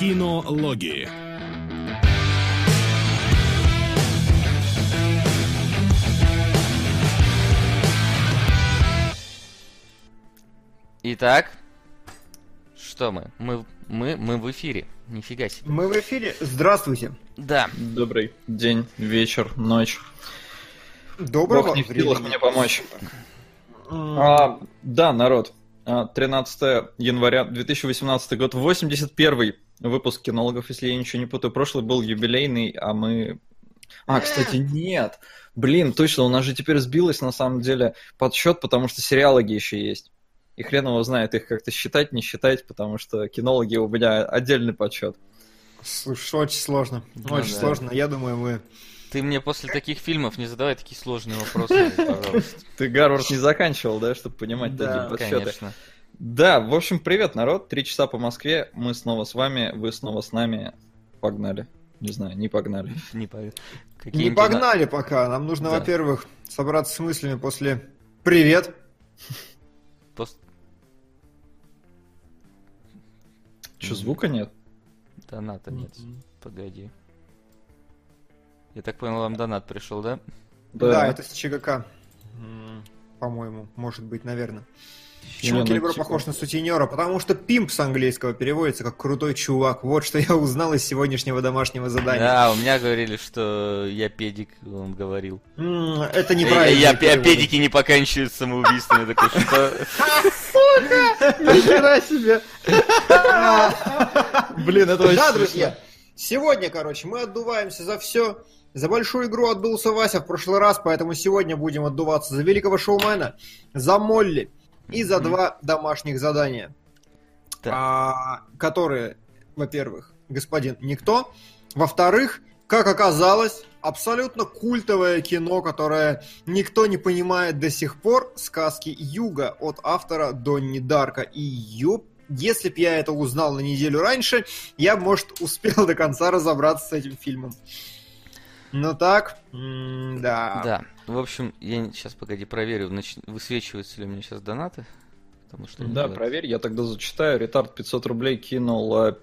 Кинологии. Итак, что мы? Мы, мы, мы в эфире. Нифига себе. Мы в эфире. Здравствуйте. Да. Добрый день, вечер, ночь. Доброго Бог не в силах мне помочь. А, да, народ. А, 13 января 2018 год, 81 выпуск кинологов, если я ничего не путаю. Прошлый был юбилейный, а мы... А, кстати, нет. Блин, точно, у нас же теперь сбилось на самом деле подсчет, потому что сериалоги еще есть. И хрен его знает их как-то считать, не считать, потому что кинологи у меня отдельный подсчет. Слушай, очень сложно. Ну очень да. сложно. Я думаю, мы... Ты мне после таких фильмов не задавай такие сложные вопросы, пожалуйста. Ты Гарвард не заканчивал, да, чтобы понимать Да, такие подсчеты? Конечно. Да, в общем, привет, народ. Три часа по Москве. Мы снова с вами, вы снова с нами. Погнали. Не знаю, не погнали. Не, по- Не погнали пока. Нам нужно, Да. во-первых, собраться с мыслями после «Привет». пос- Че, звука нет? Доната нет. Погоди. Я так понял, вам донат пришел, да? Да, это с ЧГК. По-моему, может быть, наверное. Почему Келебро похож на сутенера? Потому что пимп с английского переводится как крутой чувак. Вот что я узнал из сегодняшнего домашнего задания. Да, у меня говорили, что я педик, он говорил. М, Это Я, неправильно. я, я педики не поканчивают самоубийством. Я такой, что? Нихера себе! Блин, это очень Да, друзья, сегодня, короче, мы отдуваемся за все. За большую игру отдулся Вася в прошлый раз, поэтому сегодня будем отдуваться за великого шоумена, за Молли и за два домашних задания. Так. А, которые, во-первых, господин Никто, во-вторых, как оказалось, абсолютно культовое кино, которое никто не понимает до сих пор, сказки Юга от автора Донни Дарка. И ёп, если б я это узнал на неделю раньше, я, может, успел до конца разобраться с этим фильмом. Ну так, да. Да. В общем, я сейчас, погоди, проверю, нач- высвечиваются ли у меня сейчас донаты. Потому что Да, говорят- проверь, я тогда зачитаю. Ретард 500 рублей кинул а,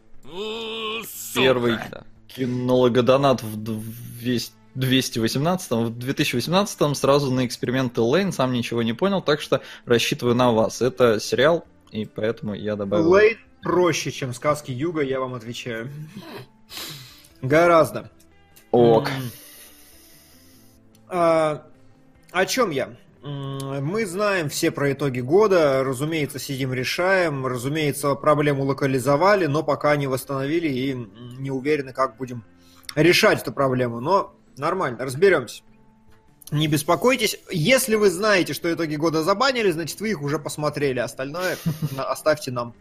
первый Да. кинологодонат в 200 218 в 2018 сразу на эксперименты Лейн, сам ничего не понял, так что рассчитываю на вас. Это сериал, и поэтому я добавил... Лейн проще, чем сказки Юга, я вам отвечаю. Гораздо. Ок. А, о чем я? Мы знаем все про итоги года, разумеется, сидим решаем, разумеется, проблему локализовали, но пока не восстановили и не уверены, как будем решать эту проблему. Но нормально, разберемся. Не беспокойтесь. Если вы знаете, что итоги года забанили, значит, вы их уже посмотрели. Остальное оставьте нам.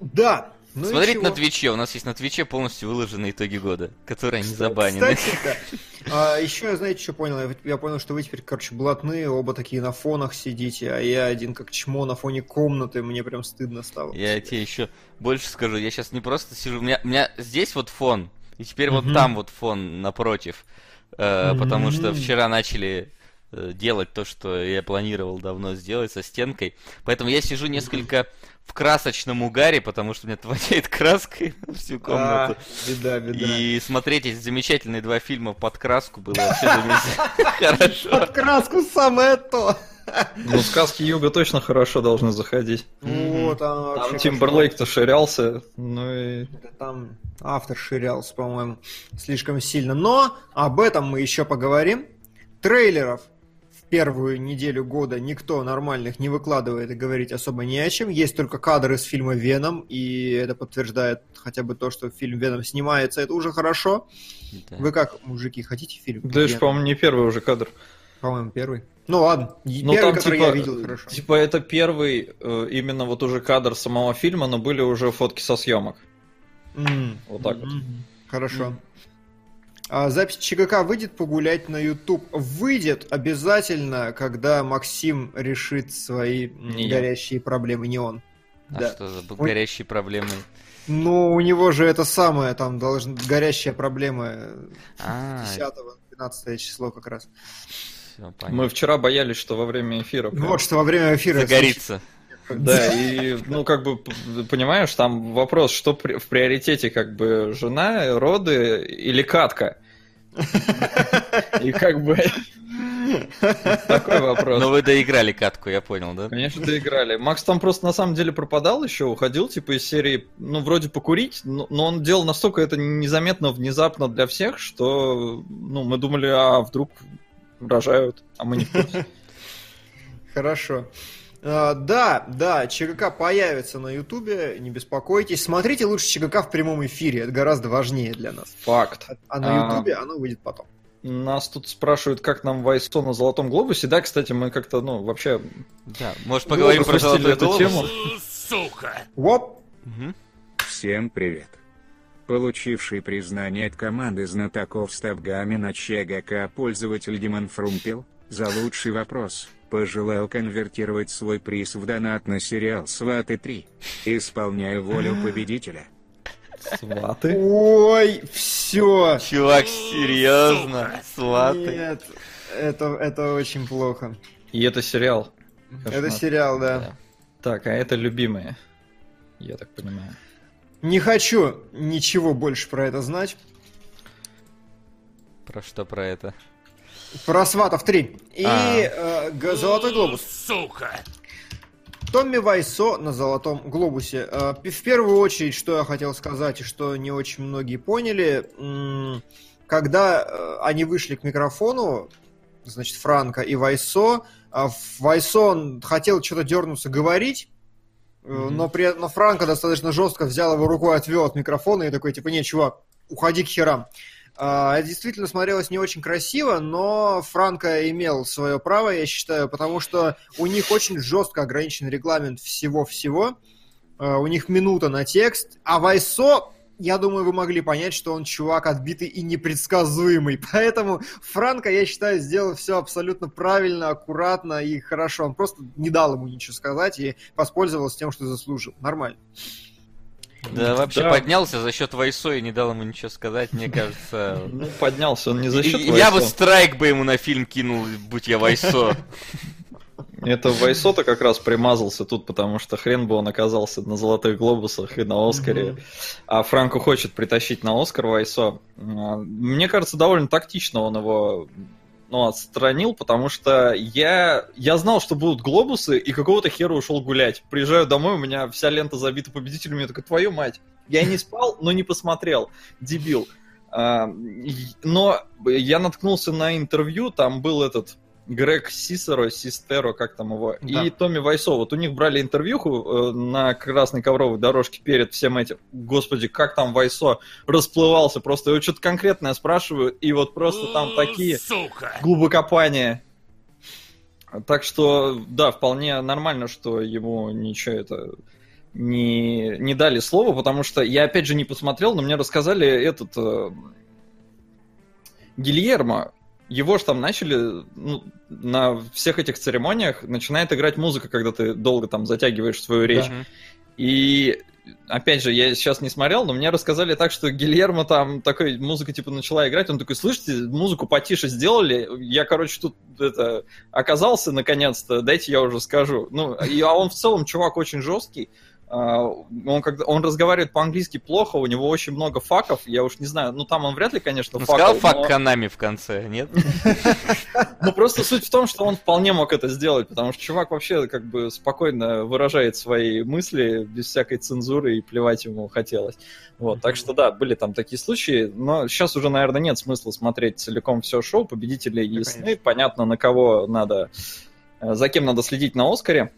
Да. Ну Смотрите на Твиче, у нас есть на Твиче полностью выложены итоги года, которые не забанены. Кстати, да. А, еще, знаете, что понял? Я, я понял, что вы теперь, короче, блатные, оба такие на фонах сидите, а я один как чмо на фоне комнаты, мне прям стыдно стало. Я тебе еще больше скажу, я сейчас не просто сижу, у меня, у меня здесь вот фон, и теперь вот Мгм. там вот фон напротив, Э, потому что вчера начали э, делать то, что я планировал давно сделать со стенкой, поэтому я сижу несколько в красочном угаре, потому что у меня воняет краской всю комнату. А, беда, беда. И смотреть эти замечательные два фильма под краску было вообще хорошо. Под краску самое то. Ну, сказки Юга точно хорошо должны заходить. Вот, оно вообще Там Тимберлейк-то ширялся, ну и... Да Там автор ширялся, по-моему, слишком сильно. Но об этом мы еще поговорим. Трейлеров первую неделю года никто нормальных не выкладывает и говорить особо не о чем. Есть только кадры из фильма «Веном», и это подтверждает хотя бы то, что фильм «Веном» снимается. Это уже хорошо. Да. Вы как, мужики, хотите фильм? Да это, по-моему, не первый уже кадр. По-моему, первый. Ну ладно, Ну, первый, там, который типа, я видел, хорошо. Типа, это первый э, именно вот уже кадр самого фильма, но были уже фотки со съемок. М, Вот так вот. м, Хорошо. А запись ЧГК выйдет погулять на YouTube? Выйдет обязательно, когда Максим решит свои Не я. горящие проблемы, не он. А Да. что за горящие проблемы? Ну, у него же это самое, там должна горящая проблема э, А, 10-12 число как раз. Мы вчера боялись, что во время эфира... Вот что во время эфира... Загорится. Да, и, ну, как бы, понимаешь, там вопрос, что в приоритете, как бы, жена, роды или катка? И как бы такой вопрос. Но вы доиграли катку, я понял, да? Конечно, доиграли. Макс там просто на самом деле пропадал еще, уходил, типа, из серии, ну, вроде покурить, но, но он делал настолько это незаметно, внезапно для всех, что, ну, мы думали, а вдруг рожают, а мы не в курсе. Хорошо. А, да, да, ЧГК появится на Ютубе, не беспокойтесь. Смотрите лучше ЧГК в прямом эфире, это гораздо важнее для нас. Факт. А на А. Ютубе оно выйдет потом. Нас тут спрашивают, как нам Вайсо на Золотом Глобусе. Да, кстати, мы как-то, ну, вообще... Да. Может, поговорим про золотой эту глобус? тему. Воп! Мгм. Всем привет. Получивший признание от команды знатоков Ставгамин от ЧГК пользователь Димон Фрумпел, за лучший вопрос, пожелал конвертировать свой приз в донат на сериал «Сваты 3». Исполняю волю победителя. Сваты. Ой, все. Чувак, серьезно? Сваты. Нет, это, это очень плохо. И это сериал. Это Кошмар. сериал, да. Да. Так, а это любимые. Я так понимаю. Не хочу ничего больше про это знать. Про что про это? Про Сватов 3. И А. э, Золотой глобус. Томми Вайсо на Золотом Глобусе. Э, В первую очередь, что я хотел сказать, и что не очень многие поняли, когда э, они вышли к микрофону, значит, Франко и Вайсо, в- Вайсо он хотел что-то дернуться говорить, э, Мгм. но, при, но Франко достаточно жестко взял его рукой, отвел от микрофона и такой, типа, не, чувак, уходи к херам. А, Это действительно смотрелось не очень красиво, но Франко имел свое право, я считаю, потому что у них очень жестко ограничен регламент всего-всего. А, У них минута на текст, а Вайсо, я думаю, вы могли понять, что он чувак отбитый и непредсказуемый. Поэтому Франко, я считаю, сделал все абсолютно правильно, аккуратно и хорошо. Он просто не дал ему ничего сказать и воспользовался тем, что заслужил. Нормально. Да, вообще Да. поднялся за счет Вайсо и не дал ему ничего сказать, мне кажется. Ну, поднялся он не за счет Я бы страйк бы ему на фильм кинул, будь я Вайсо. Это Вайсо-то как раз примазался тут, потому что хрен бы он оказался на Золотых Глобусах и на Оскаре. А Франко хочет притащить на Оскар Вайсо. А, Мне кажется, довольно тактично он его ну, отстранил, потому что я, я знал, что будут глобусы, и какого-то хера ушел гулять. Приезжаю домой, у меня вся лента забита победителями, я такой, твою мать. Я не спал, но не посмотрел. Дебил. Но я наткнулся на интервью, там был этот Грег Сисеро, Систеро, как там его, Да. и Томми Вайсо. Вот у них брали интервьюху э, на красной ковровой дорожке перед всем этим. Господи, как там Вайсо расплывался. Просто его что-то конкретное спрашивают, и вот просто там такие глубокопания. Так что, да, вполне нормально, что ему ничего это не, не дали слова, потому что я опять же не посмотрел, но мне рассказали этот э, Гильермо. Его же там начали ну, на всех этих церемониях начинает играть музыка, когда ты долго там затягиваешь свою речь. Мгм. И опять же, я сейчас не смотрел, но мне рассказали так, что Гильермо там такой музыка типа начала играть, он такой, слышите, музыку потише сделали, я, короче, тут это оказался наконец-то, дайте я уже скажу. Ну, и, а он в целом чувак очень жесткий. А, Он, когда, он разговаривает по-английски плохо, у него очень много факов, я уж не знаю, ну там он вряд ли, конечно, Ну, факал, сказал фак но- Канами в конце, нет? ну, просто суть в том, что он вполне мог это сделать, потому что чувак вообще как бы спокойно выражает свои мысли без всякой цензуры и плевать ему хотелось. Вот, так что да, были там такие случаи, но сейчас уже, наверное, нет смысла смотреть целиком все шоу, победители ясны, понятно, на кого надо, э, за кем надо следить на Оскаре,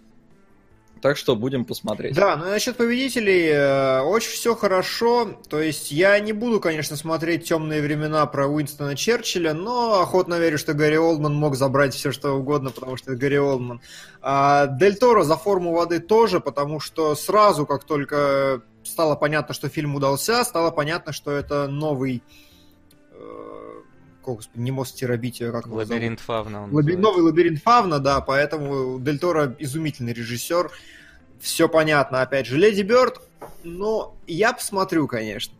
так что будем посмотреть. Да, ну насчет победителей э, очень все хорошо. То есть я не буду, конечно, смотреть темные времена про Уинстона Черчилля, но охотно верю, что Гарри Олдман мог забрать все что угодно, потому что это Гарри Олдман. А Дель Торо за форму воды тоже, потому что сразу, как только стало понятно, что фильм удался, стало понятно, что это новый не мост терабития, как? Лабиринт Фавна. он Лаби-. Новый лабиринт Фавна, да, поэтому Дель Торо изумительный режиссер. Все понятно, опять же. Леди Бёрд, ну, я посмотрю, конечно.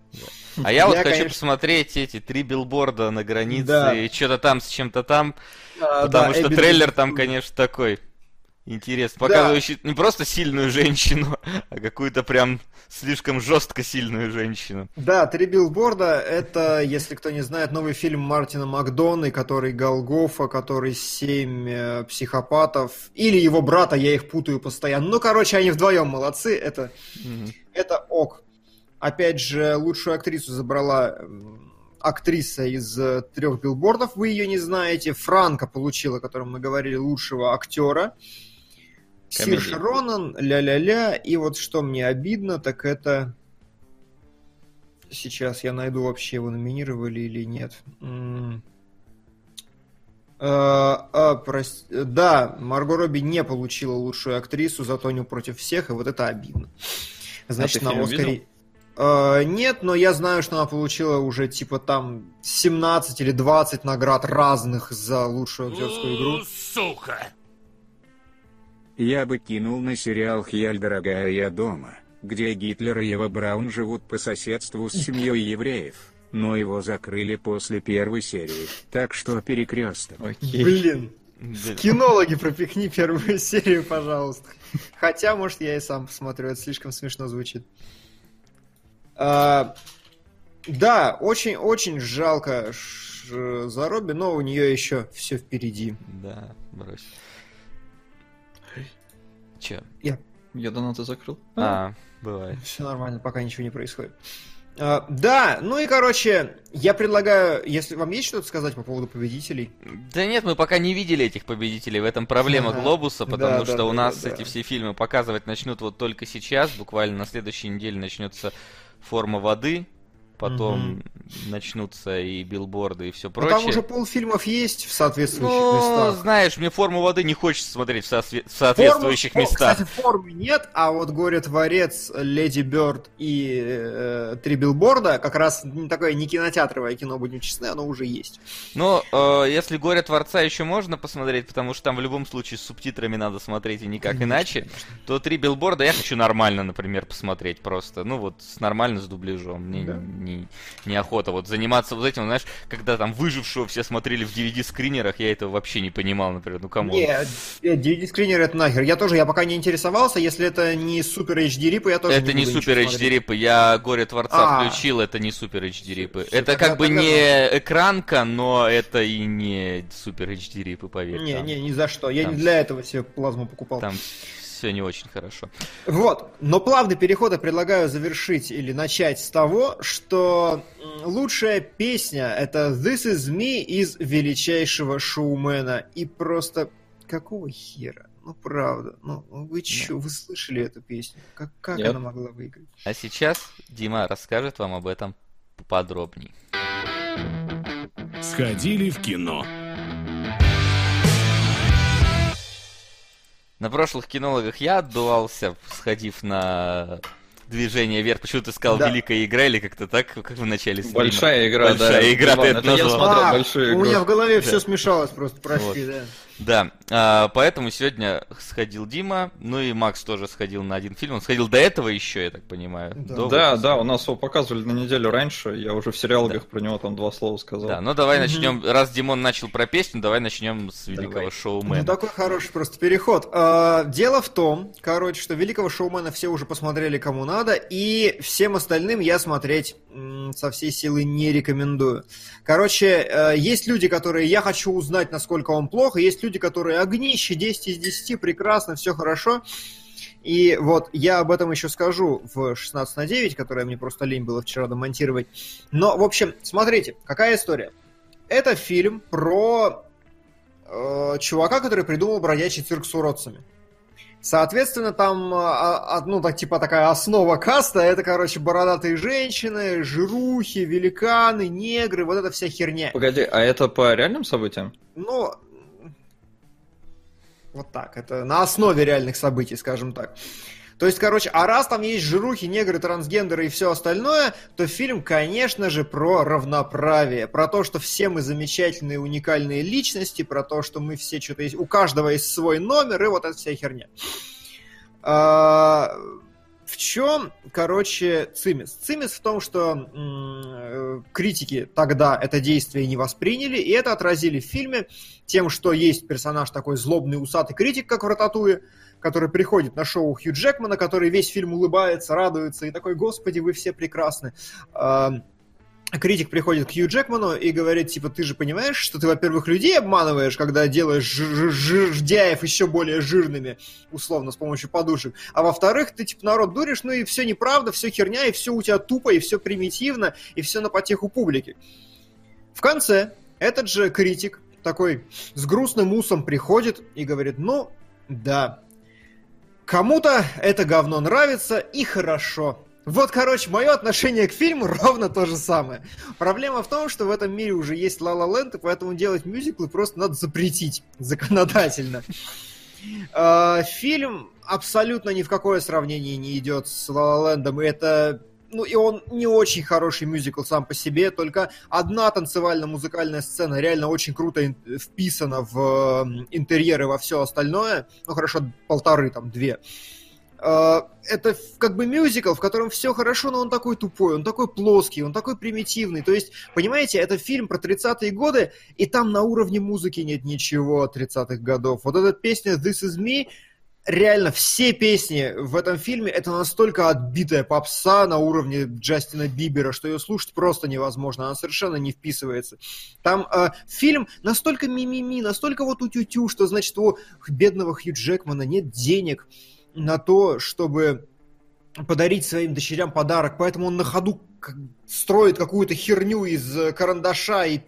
А я вот Я, хочу конечно- посмотреть эти три билборда на границе Да. и что-то там с чем-то там, А, потому да, что Эбби трейлер там, конечно, такой Интересно, показывающий не просто сильную женщину, а какую-то прям слишком жестко сильную женщину. Да, «Три билборда» — это, если кто не знает, новый фильм Мартина Макдоны, который Голгофа, который «Семь э, психопатов», или его брата, я их путаю постоянно. Ну, короче, они вдвоем молодцы, это, это ок. Опять же, лучшую актрису забрала м, актриса из э, трех билбордов, вы ее не знаете. Франко получила, о котором мы говорили, лучшего актера. Комедия. Сирша Ронан, ля-ля-ля. И вот что мне обидно, так это... Сейчас я найду, вообще его номинировали или нет. М. Э, а, прос- Да, Марго Робби не получила лучшую актрису за Тоню против всех, и вот это обидно. Значит, ты на Оскаре... видел? Э, Нет, но я знаю, что она получила уже типа там 17 или 20 наград разных за лучшую актерскую игру. Сука! Я бы кинул на сериал «Хьяль, дорогая, я дома», где Гитлер и Ева Браун живут по соседству с семьей евреев, но его закрыли после первой серии, так что перекресток. Окей. Блин, Блин. кинологи пропихни первую серию, пожалуйста. Хотя, может, я и сам посмотрю, это слишком смешно звучит. А, да, очень-очень жалко за Робби, но у нее еще все впереди. Да, брось. Че? Я донаты закрыл. А, бывает. Все нормально, пока ничего не происходит. А, да, ну и короче, я предлагаю, если вам есть что-то сказать по поводу победителей. Да нет, мы пока не видели этих победителей. В этом проблема Ага. Глобуса, потому Да, что да, у да, нас да, да. эти все фильмы показывать начнут вот только сейчас. Буквально на следующей неделе начнется форма воды. Потом начнутся и билборды, и все Но прочее. там уже полфильмов есть в соответствующих Ну, местах. знаешь, мне форму воды не хочется смотреть в, соотве- в соответствующих о, местах. Кстати, формы нет, а вот «Горе Творец», «Леди Бёрд» и э, «Три билборда» как раз м, такое не кинотеатровое кино, будем честны, оно уже есть. Ну, э, если горе Творца еще можно посмотреть, потому что там в любом случае с субтитрами надо смотреть и никак Конечно, иначе, конечно. то три билборда я хочу нормально, например, посмотреть просто. Ну вот, с нормально с дубляжом. Мне Да. не, неохота вот заниматься вот этим, знаешь, когда там выжившего все смотрели в DVD-скринерах, я этого вообще не понимал, например, ну кому. Не, э, DVD-скринер это нахер. Я тоже, я пока не интересовался, если это не супер HD рипы, я тоже Это не буду супер HD рипы, я горе Творца А. включил, это не супер HD рипы. Это как бы не экранка, но это и не супер HD рипы, поверь. Не, не, ни за что. Я не для этого себе плазму покупал. Там все не очень хорошо. Вот, но плавный переход я предлагаю завершить или начать с того, что лучшая песня это This Is Me из величайшего шоумена. И просто какого хера? Ну правда, ну вы чё, вы слышали эту песню? Как, как Нет. она могла выиграть? А сейчас Дима расскажет вам об этом поподробней. Сходили в кино. На прошлых кинологах я отдувался, сходив на движение вверх. Почему ты сказал Да. великая игра или как-то так, как в начале стрима? Большая игра, да. Большая игра, ты Иван, это это я назвал. смотрел А, большую у игру. меня в голове Да. все смешалось просто, прости, Вот. да. Да, а, поэтому сегодня сходил Дима, ну и Макс тоже сходил на один фильм. Он сходил до этого еще, я так понимаю. Да. до Да, выпуска. да, у нас его показывали на неделю раньше, я уже в сериалогах про него там два слова сказал. Да, ну давай Мгм. начнем. Раз Димон начал про песню, давай начнем с великого Давай. Ну, шоумена. такой хороший просто переход. А, Дело в том, короче, что великого шоумена все уже посмотрели кому надо, и всем остальным я смотреть со всей силы не рекомендую. Короче, э, есть люди, которые я хочу узнать, насколько он плох, и есть люди, которые огнище, 10 из 10, прекрасно, все хорошо. И вот я об этом еще скажу в 16 на 9, которое мне просто лень было вчера домонтировать. Но, в общем, смотрите, какая история. Это фильм про э, чувака, который придумал бродячий цирк с уродцами. Соответственно, там, а, а, ну, так, типа такая основа каста, это, короче, бородатые женщины, жирухи, великаны, негры, вот эта вся херня. Погоди, а это по реальным событиям? Ну, вот так, это на основе реальных событий, скажем так. То есть, короче, а раз там есть жирухи, негры, трансгендеры и все остальное, то фильм, конечно же, про равноправие, про то, что все мы замечательные, уникальные личности, про то, что мы все что-то есть, у каждого есть свой номер, и вот эта вся херня. В чем, короче, цимис? Цимис в том, что м- критики тогда это действие не восприняли, и это отразили в фильме тем, что есть персонаж такой злобный, усатый критик, как в Рататуе, который приходит на шоу Хью Джекмана, который весь фильм улыбается, радуется и такой, господи, вы все прекрасны критик приходит к Хью Джекману и говорит, типа, ты же понимаешь, что ты, во-первых, людей обманываешь, когда делаешь жирдяев еще более жирными, условно, с помощью подушек, а во-вторых, ты, типа, народ дуришь, ну и все неправда, все херня, и все у тебя тупо, и все примитивно, и все на потеху публики. В конце этот же критик такой с грустным усом приходит и говорит, ну, да, кому-то это говно нравится, и хорошо, вот, короче, мое отношение к фильму ровно то же самое. Проблема в том, что в этом мире уже есть Ла Ла Ленд, и поэтому делать мюзиклы просто надо запретить законодательно. А, фильм абсолютно ни в какое сравнение не идет с Ла Ла Лендом, и это ну и он не очень хороший мюзикл сам по себе, только одна танцевально-музыкальная сцена реально очень круто вписана в интерьеры во все остальное. Ну хорошо, полторы там, две. Это как бы мюзикл, в котором все хорошо, но он такой тупой, он такой плоский, он такой примитивный. То есть, понимаете, это фильм про 30-е годы, и там на уровне музыки нет ничего 30-х годов. Вот эта песня «This is me», реально все песни в этом фильме это настолько отбитая попса на уровне Джастина Бибера, что ее слушать просто невозможно, она совершенно не вписывается. Там э, фильм настолько мимими, настолько вот утю-тю, что значит у бедного Хью Джекмана нет денег, на то, чтобы подарить своим дочерям подарок, поэтому он на ходу строит какую-то херню из э, карандаша и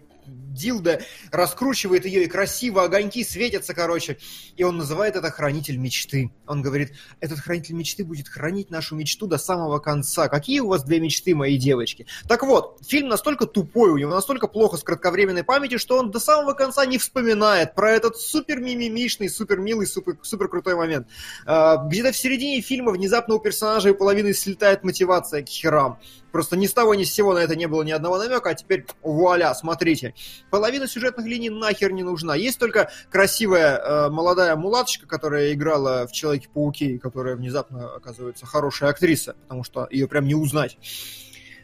Дилда раскручивает ее, и красиво огоньки светятся, короче. И он называет это хранитель мечты. Он говорит, этот хранитель мечты будет хранить нашу мечту до самого конца. Какие у вас две мечты, мои девочки? Так вот, фильм настолько тупой, у него настолько плохо с кратковременной памятью, что он до самого конца не вспоминает про этот супер мимимишный, супер милый, супер, супер крутой момент. А, где-то в середине фильма внезапно у персонажа и половины слетает мотивация к херам. Просто ни с того ни с сего на это не было ни одного намека, а теперь вуаля, смотрите. Половина сюжетных линий нахер не нужна. Есть только красивая э, молодая мулаточка, которая играла в Человеке-пауке, и которая внезапно оказывается хорошая актриса, потому что ее прям не узнать.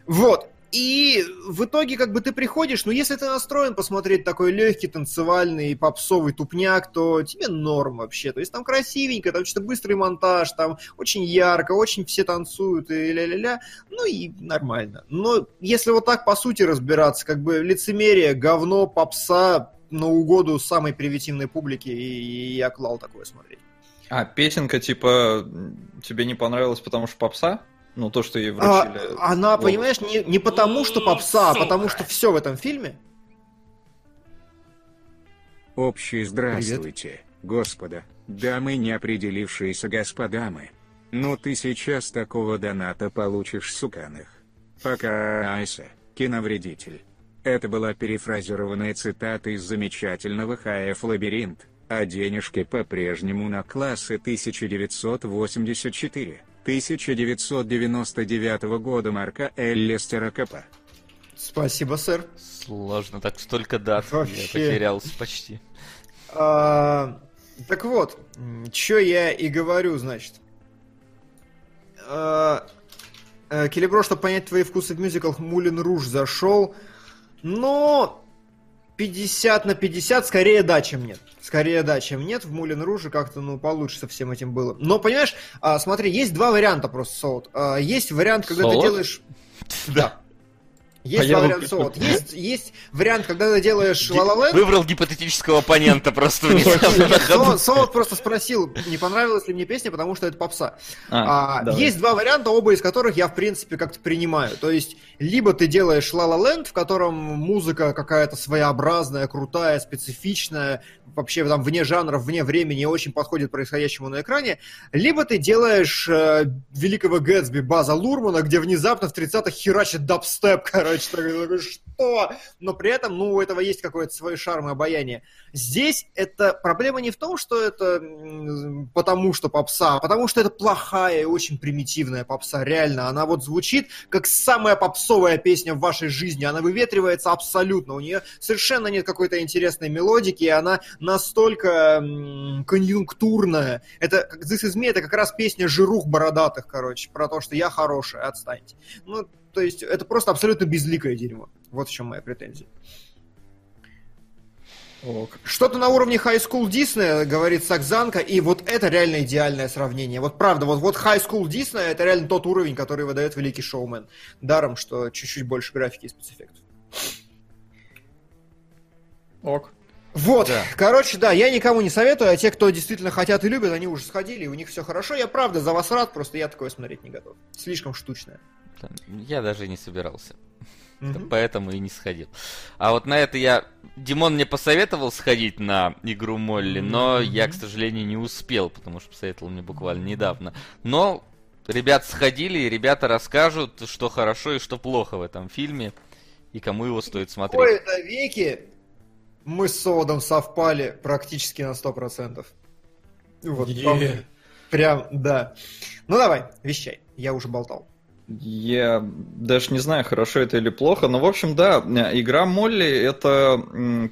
Вот. И в итоге, как бы ты приходишь, ну, если ты настроен посмотреть такой легкий, танцевальный, попсовый тупняк, то тебе норм вообще. То есть там красивенько, там что-то быстрый монтаж, там очень ярко, очень все танцуют и ля-ля-ля. Ну и нормально. Но если вот так по сути разбираться, как бы лицемерие, говно, попса на угоду самой привитивной публике, и я клал такое смотреть. А, песенка, типа, тебе не понравилась, потому что попса? Ну, то, что ей вручили. А, она, понимаешь, не, не потому, что попса, а потому, что все в этом фильме. Общий здравствуйте, Привет. господа, дамы, не определившиеся господамы. Ну ты сейчас такого доната получишь, суканых. Пока, Айса, киновредитель. Это была перефразированная цитата из замечательного ХФ «Лабиринт», а денежки по-прежнему на классы 1984. 1999 года марка Эллистера КП. Спасибо, сэр. Сложно, так столько дат. Вообще. Я потерялся почти. А, так вот, что я и говорю, значит. А, э, Келебро, чтобы понять твои вкусы в мюзиклах, Мулин Руж зашел. Но 50 на 50 скорее да, чем нет. Скорее да, чем нет. В Мулин Руже как-то, ну, получше со всем этим было. Но, понимаешь, а, смотри, есть два варианта просто, Солод. А, есть вариант, когда Солод? ты делаешь... Да. Есть а два варианта. Вот. Есть, есть вариант, когда ты делаешь La Выбрал гипотетического оппонента просто Солод просто спросил, не понравилась ли мне песня, потому что это попса. А, а, есть два варианта, оба из которых я, в принципе, как-то принимаю. То есть, либо ты делаешь La Land, в котором музыка какая-то своеобразная, крутая, специфичная, вообще там вне жанров, вне времени, очень подходит происходящему на экране, либо ты делаешь э, великого Гэтсби База Лурмана, где внезапно в 30-х херачит дабстеп, короче, такой, что? Но при этом, ну, у этого есть какое-то свое шарм и обаяние. Здесь это проблема не в том, что это потому что попса, а потому что это плохая и очень примитивная попса, реально. Она вот звучит как самая попсовая песня в вашей жизни, она выветривается абсолютно, у нее совершенно нет какой-то интересной мелодики, и она настолько конъюнктурная. Это, This Is Me, это как раз песня жирух бородатых, короче, про то, что я хороший, отстаньте. Ну, то есть это просто абсолютно безликое дерьмо. Вот в чем моя претензия. Ок. Что-то на уровне High School Disney, говорит Сакзанка, и вот это реально идеальное сравнение. Вот правда, вот, вот High School Disney это реально тот уровень, который выдает Великий Шоумен. Даром, что чуть-чуть больше графики и спецэффектов. Ок. Вот, да. короче, да, я никому не советую, а те, кто действительно хотят и любят, они уже сходили, и у них все хорошо. Я правда за вас рад, просто я такое смотреть не готов. Слишком штучное. Я даже не собирался. Mm-hmm. Поэтому и не сходил. А вот на это я... Димон мне посоветовал сходить на игру Молли, но mm-hmm. я, к сожалению, не успел, потому что посоветовал мне буквально недавно. Но ребят сходили, и ребята расскажут, что хорошо и что плохо в этом фильме, и кому его стоит смотреть. В кои веки мы с Содом совпали практически на 100%. Вот, yeah. прям, да. Ну давай, вещай, я уже болтал. Я даже не знаю, хорошо это или плохо, но, в общем, да, игра Молли — это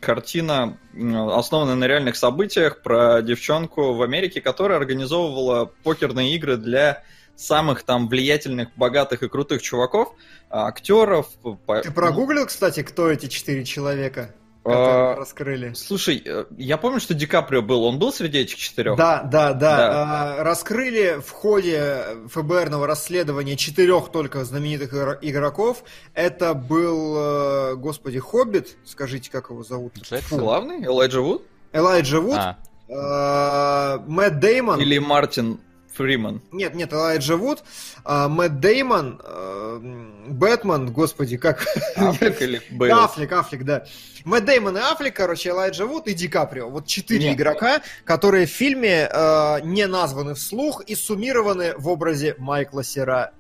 картина, основанная на реальных событиях про девчонку в Америке, которая организовывала покерные игры для самых там влиятельных, богатых и крутых чуваков, актеров. Ты прогуглил, кстати, кто эти четыре человека? А, раскрыли. Слушай, э, я помню, что Ди Каприо был. Он был среди этих четырех? Да, да, да. да. А, раскрыли в ходе ФБРного расследования четырех только знаменитых игроков. Это был, э, господи, Хоббит. Скажите, как его зовут? Джексон. Главный? Элайджа Вуд? Элайджа Вуд. А. Э, Мэтт Деймон. Или Мартин Фриман. Нет, нет, Элайджа Вуд, а, Мэтт Деймон, а, Бэтмен, господи, как... Аффлек или Бейл? Аффлек, Аффлек, да. Мэтт Деймон и Аффлек, короче, Элайджа Вуд и Ди Каприо. Вот четыре игрока, которые в фильме э, не названы вслух и суммированы в образе Майкла Сера.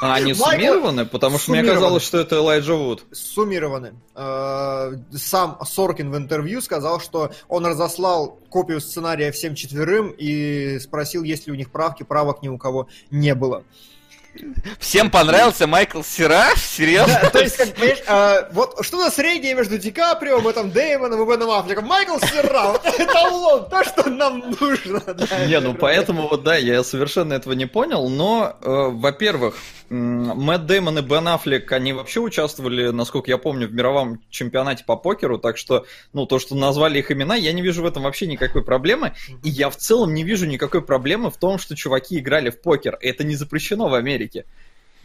А они Майкла... суммированы? Потому что мне казалось, что это Элайджа Вуд. Суммированы. Э, сам Соркин в интервью сказал, что он разослал копию сценария всем четверым и спросил, есть ли у них правки, правок ни у кого не было. Всем понравился Майкл Сера? Серьезно? Да, то есть, как, понимаешь, а, вот что-то среднее между Ди Каприо, Мэттом Дэймоном и Беном Аффлеком. Майкл Сера, вот это он, то, что нам нужно. Да, не, ну поэтому вот да, я совершенно этого не понял, но, э, во-первых, Мэтт Дэймон и Бен Аффлек, они вообще участвовали, насколько я помню, в мировом чемпионате по покеру, так что, ну, то, что назвали их имена, я не вижу в этом вообще никакой проблемы, и я в целом не вижу никакой проблемы в том, что чуваки играли в покер. Это не запрещено в Америке.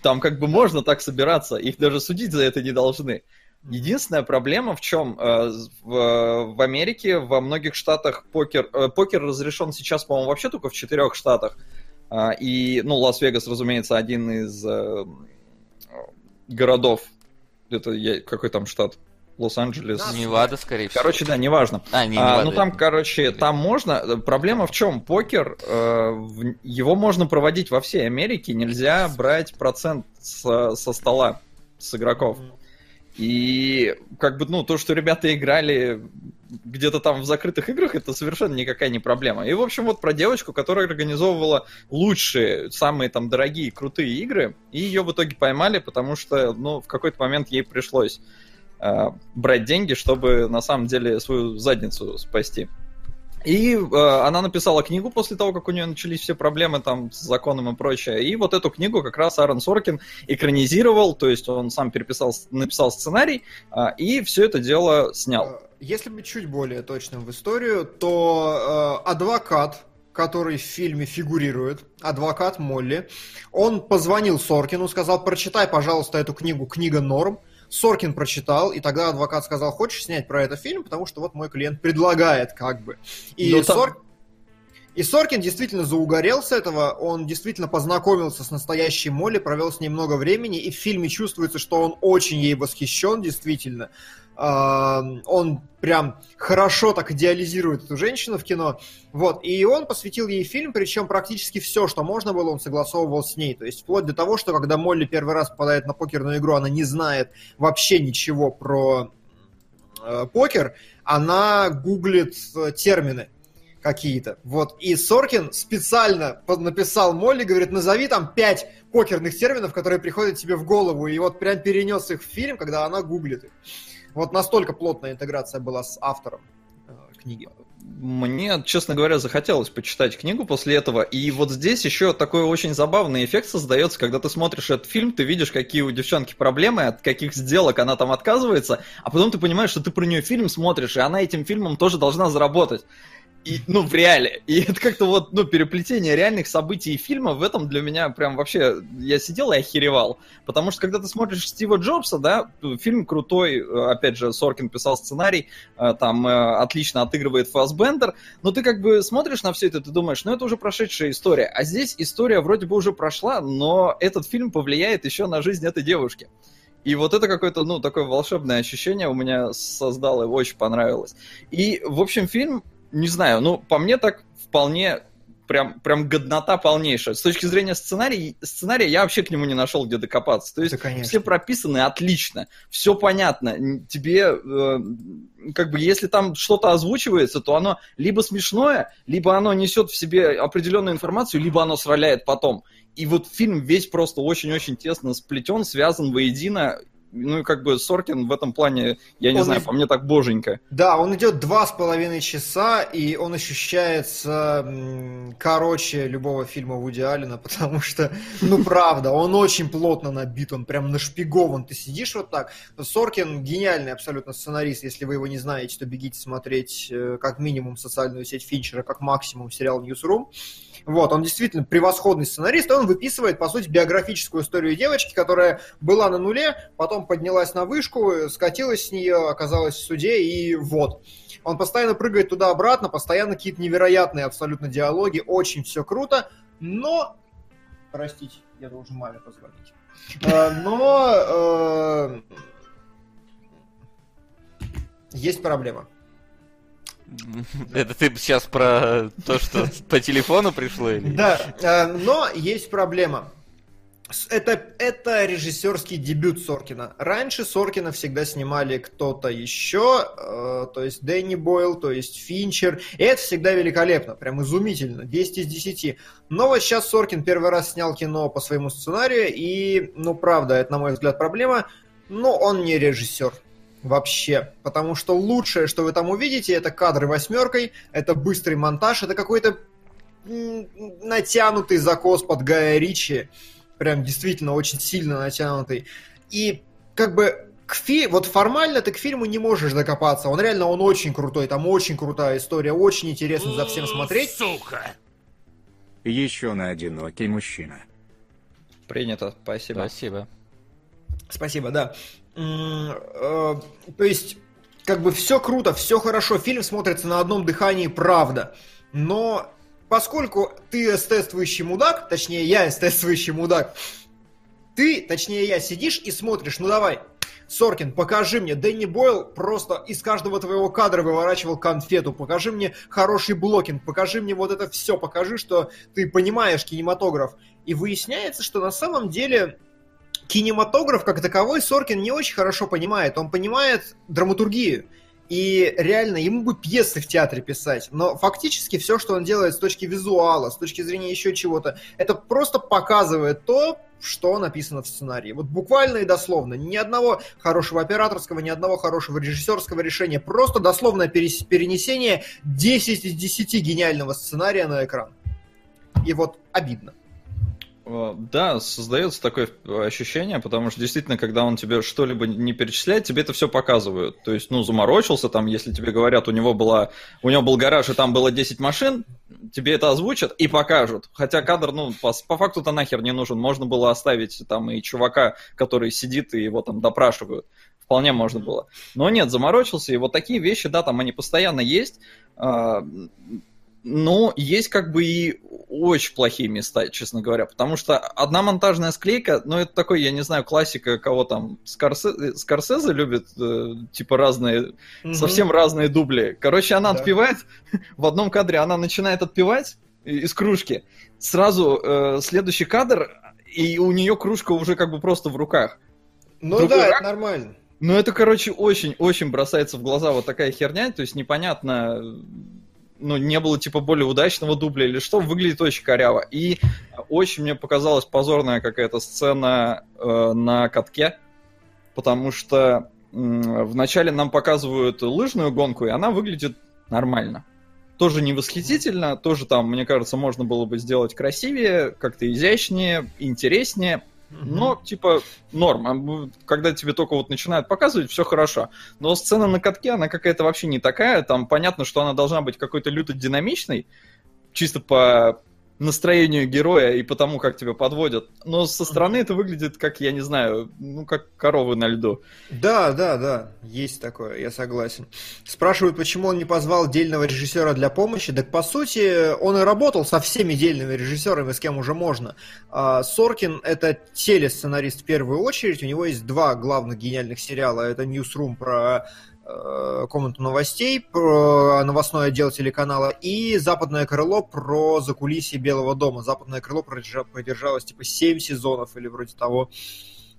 Там как бы можно так собираться, их даже судить за это не должны. Единственная проблема в чем? Э, в, в Америке, во многих штатах покер, э, покер разрешен сейчас, по-моему, вообще только в четырех штатах. А, и, ну, Лас-Вегас, разумеется, один из э, городов. Это я, какой там штат? Лос-Анджелес. Да, Невада, скорее всего. Короче, да, неважно. А, не, Невада. А, ну там, короче, там можно. Проблема в чем? Покер, э, в... его можно проводить во всей Америке. Нельзя брать процент со, со стола с игроков. И как бы, ну, то, что ребята играли где-то там в закрытых играх, это совершенно никакая не проблема. И, в общем, вот про девочку, которая организовывала лучшие, самые там дорогие, крутые игры, и ее в итоге поймали, потому что, ну, в какой-то момент ей пришлось э, брать деньги, чтобы на самом деле свою задницу спасти. И э, она написала книгу после того, как у нее начались все проблемы там с законом и прочее. И вот эту книгу как раз Аарон Соркин экранизировал, то есть он сам переписал, написал сценарий э, и все это дело снял. Если быть чуть более точным в историю, то э, адвокат, который в фильме фигурирует, адвокат Молли, он позвонил Соркину, сказал, прочитай, пожалуйста, эту книгу «Книга норм», Соркин прочитал, и тогда адвокат сказал, хочешь снять про это фильм, потому что вот мой клиент предлагает как бы. И, ну, Сор... И Соркин действительно заугорел с этого, он действительно познакомился с настоящей Молли, провел с ней много времени, и в фильме чувствуется, что он очень ей восхищен, действительно. Он прям хорошо так идеализирует эту женщину в кино. Вот. И он посвятил ей фильм, причем практически все, что можно было, он согласовывал с ней. То есть вплоть до того, что когда Молли первый раз попадает на покерную игру, она не знает вообще ничего про э, покер, она гуглит э, термины какие-то. Вот. И Соркин специально написал Молли, говорит, назови там пять покерных терминов, которые приходят тебе в голову. И вот прям перенес их в фильм, когда она гуглит их. Вот настолько плотная интеграция была с автором э, книги. Мне, честно говоря, захотелось почитать книгу после этого. И вот здесь еще такой очень забавный эффект создается, когда ты смотришь этот фильм, ты видишь, какие у девчонки проблемы, от каких сделок она там отказывается, а потом ты понимаешь, что ты про нее фильм смотришь, и она этим фильмом тоже должна заработать и, ну, в реале. И это как-то вот, ну, переплетение реальных событий и фильма в этом для меня прям вообще... Я сидел и охеревал. Потому что, когда ты смотришь Стива Джобса, да, фильм крутой, опять же, Соркин писал сценарий, э, там э, отлично отыгрывает Фассбендер, но ты как бы смотришь на все это, ты думаешь, ну, это уже прошедшая история. А здесь история вроде бы уже прошла, но этот фильм повлияет еще на жизнь этой девушки. И вот это какое-то, ну, такое волшебное ощущение у меня создало, очень понравилось. И, в общем, фильм не знаю, ну, по мне так вполне прям, прям годнота полнейшая. С точки зрения сценария, сценария я вообще к нему не нашел, где докопаться. То есть да, все прописаны отлично, все понятно. Тебе, э, как бы, если там что-то озвучивается, то оно либо смешное, либо оно несет в себе определенную информацию, либо оно сраляет потом. И вот фильм весь просто очень-очень тесно сплетен, связан воедино, ну и как бы Соркин в этом плане, я не он знаю, и... по мне так боженько. Да, он идет два с половиной часа, и он ощущается короче любого фильма Вуди Аллена, потому что, ну правда, он очень плотно набит, он прям нашпигован. Ты сидишь вот так. Соркин гениальный абсолютно сценарист, если вы его не знаете, то бегите смотреть э, как минимум социальную сеть Финчера, как максимум сериал Newsroom. Вот, он действительно превосходный сценарист, и он выписывает, по сути, биографическую историю девочки, которая была на нуле, потом поднялась на вышку, скатилась с нее, оказалась в суде, и вот. Он постоянно прыгает туда-обратно, постоянно какие-то невероятные абсолютно диалоги, очень все круто, но... Простите, я должен маме позвонить. Э, но... Э, есть проблема. Это ты сейчас про то, что по телефону пришло? Или? Да, э, но есть проблема. Это, это режиссерский дебют Соркина. Раньше Соркина всегда снимали кто-то еще, э, то есть Дэнни Бойл, то есть Финчер. И это всегда великолепно, прям изумительно, 10 из 10. Но вот сейчас Соркин первый раз снял кино по своему сценарию, и, ну, правда, это, на мой взгляд, проблема, но он не режиссер вообще. Потому что лучшее, что вы там увидите, это кадры восьмеркой, это быстрый монтаж, это какой-то натянутый закос под Гая Ричи. Прям действительно очень сильно натянутый. И как бы к фи... вот формально ты к фильму не можешь докопаться. Он реально, он очень крутой, там очень крутая история, очень интересно за всем смотреть. Сука! Еще на одинокий мужчина. Принято, спасибо. Спасибо. Спасибо, да. Э, то есть, как бы все круто, все хорошо, фильм смотрится на одном дыхании, правда. Но поскольку ты эстетствующий мудак, точнее я эстетствующий мудак, ты, точнее я, сидишь и смотришь, ну давай, Соркин, покажи мне, Дэнни Бойл просто из каждого твоего кадра выворачивал конфету, покажи мне хороший блокинг, покажи мне вот это все, покажи, что ты понимаешь кинематограф. И выясняется, что на самом деле кинематограф как таковой Соркин не очень хорошо понимает. Он понимает драматургию. И реально, ему бы пьесы в театре писать. Но фактически все, что он делает с точки визуала, с точки зрения еще чего-то, это просто показывает то, что написано в сценарии. Вот буквально и дословно. Ни одного хорошего операторского, ни одного хорошего режиссерского решения. Просто дословное перенесение 10 из 10 гениального сценария на экран. И вот обидно. Э, да, создается такое ощущение, потому что действительно, когда он тебе что-либо не перечисляет, тебе это все показывают. То есть, ну, заморочился там, если тебе говорят, у него, была, у него был гараж, и там было 10 машин, тебе это озвучат и покажут. Хотя кадр, ну, по, по факту-то нахер не нужен. Можно было оставить там и чувака, который сидит и его там допрашивают. Вполне можно было. Но нет, заморочился, и вот такие вещи, да, там они постоянно есть. Ну, есть как бы и очень плохие места, честно говоря, потому что одна монтажная склейка, ну, это такой, я не знаю, классика, кого там Скорсе... Скорсезе любит, э, типа разные, угу. совсем разные дубли. Короче, она да. отпевает, в одном кадре она начинает отпевать из кружки, сразу э, следующий кадр, и у нее кружка уже как бы просто в руках. Ну Другой да, рак... это нормально. Ну, это, короче, очень-очень бросается в глаза вот такая херня, то есть непонятно, ну, не было, типа, более удачного дубля или что, выглядит очень коряво. И очень мне показалась позорная какая-то сцена э, на катке, потому что э, вначале нам показывают лыжную гонку, и она выглядит нормально. Тоже не восхитительно, тоже там, мне кажется, можно было бы сделать красивее, как-то изящнее, интереснее. Но, типа, норм. Когда тебе только вот начинают показывать, все хорошо. Но сцена на катке, она какая-то вообще не такая. Там понятно, что она должна быть какой-то люто динамичной, чисто по настроению героя и потому, как тебя подводят. Но со стороны это выглядит как, я не знаю, ну, как коровы на льду. Да, да, да, есть такое, я согласен. Спрашивают, почему он не позвал дельного режиссера для помощи. Так, по сути, он и работал со всеми дельными режиссерами, с кем уже можно. А Соркин — это телесценарист в первую очередь. У него есть два главных гениальных сериала. Это «Ньюсрум» про комнату новостей про новостной отдел телеканала и западное крыло про закулисье Белого дома. Западное крыло продержалось типа 7 сезонов или вроде того.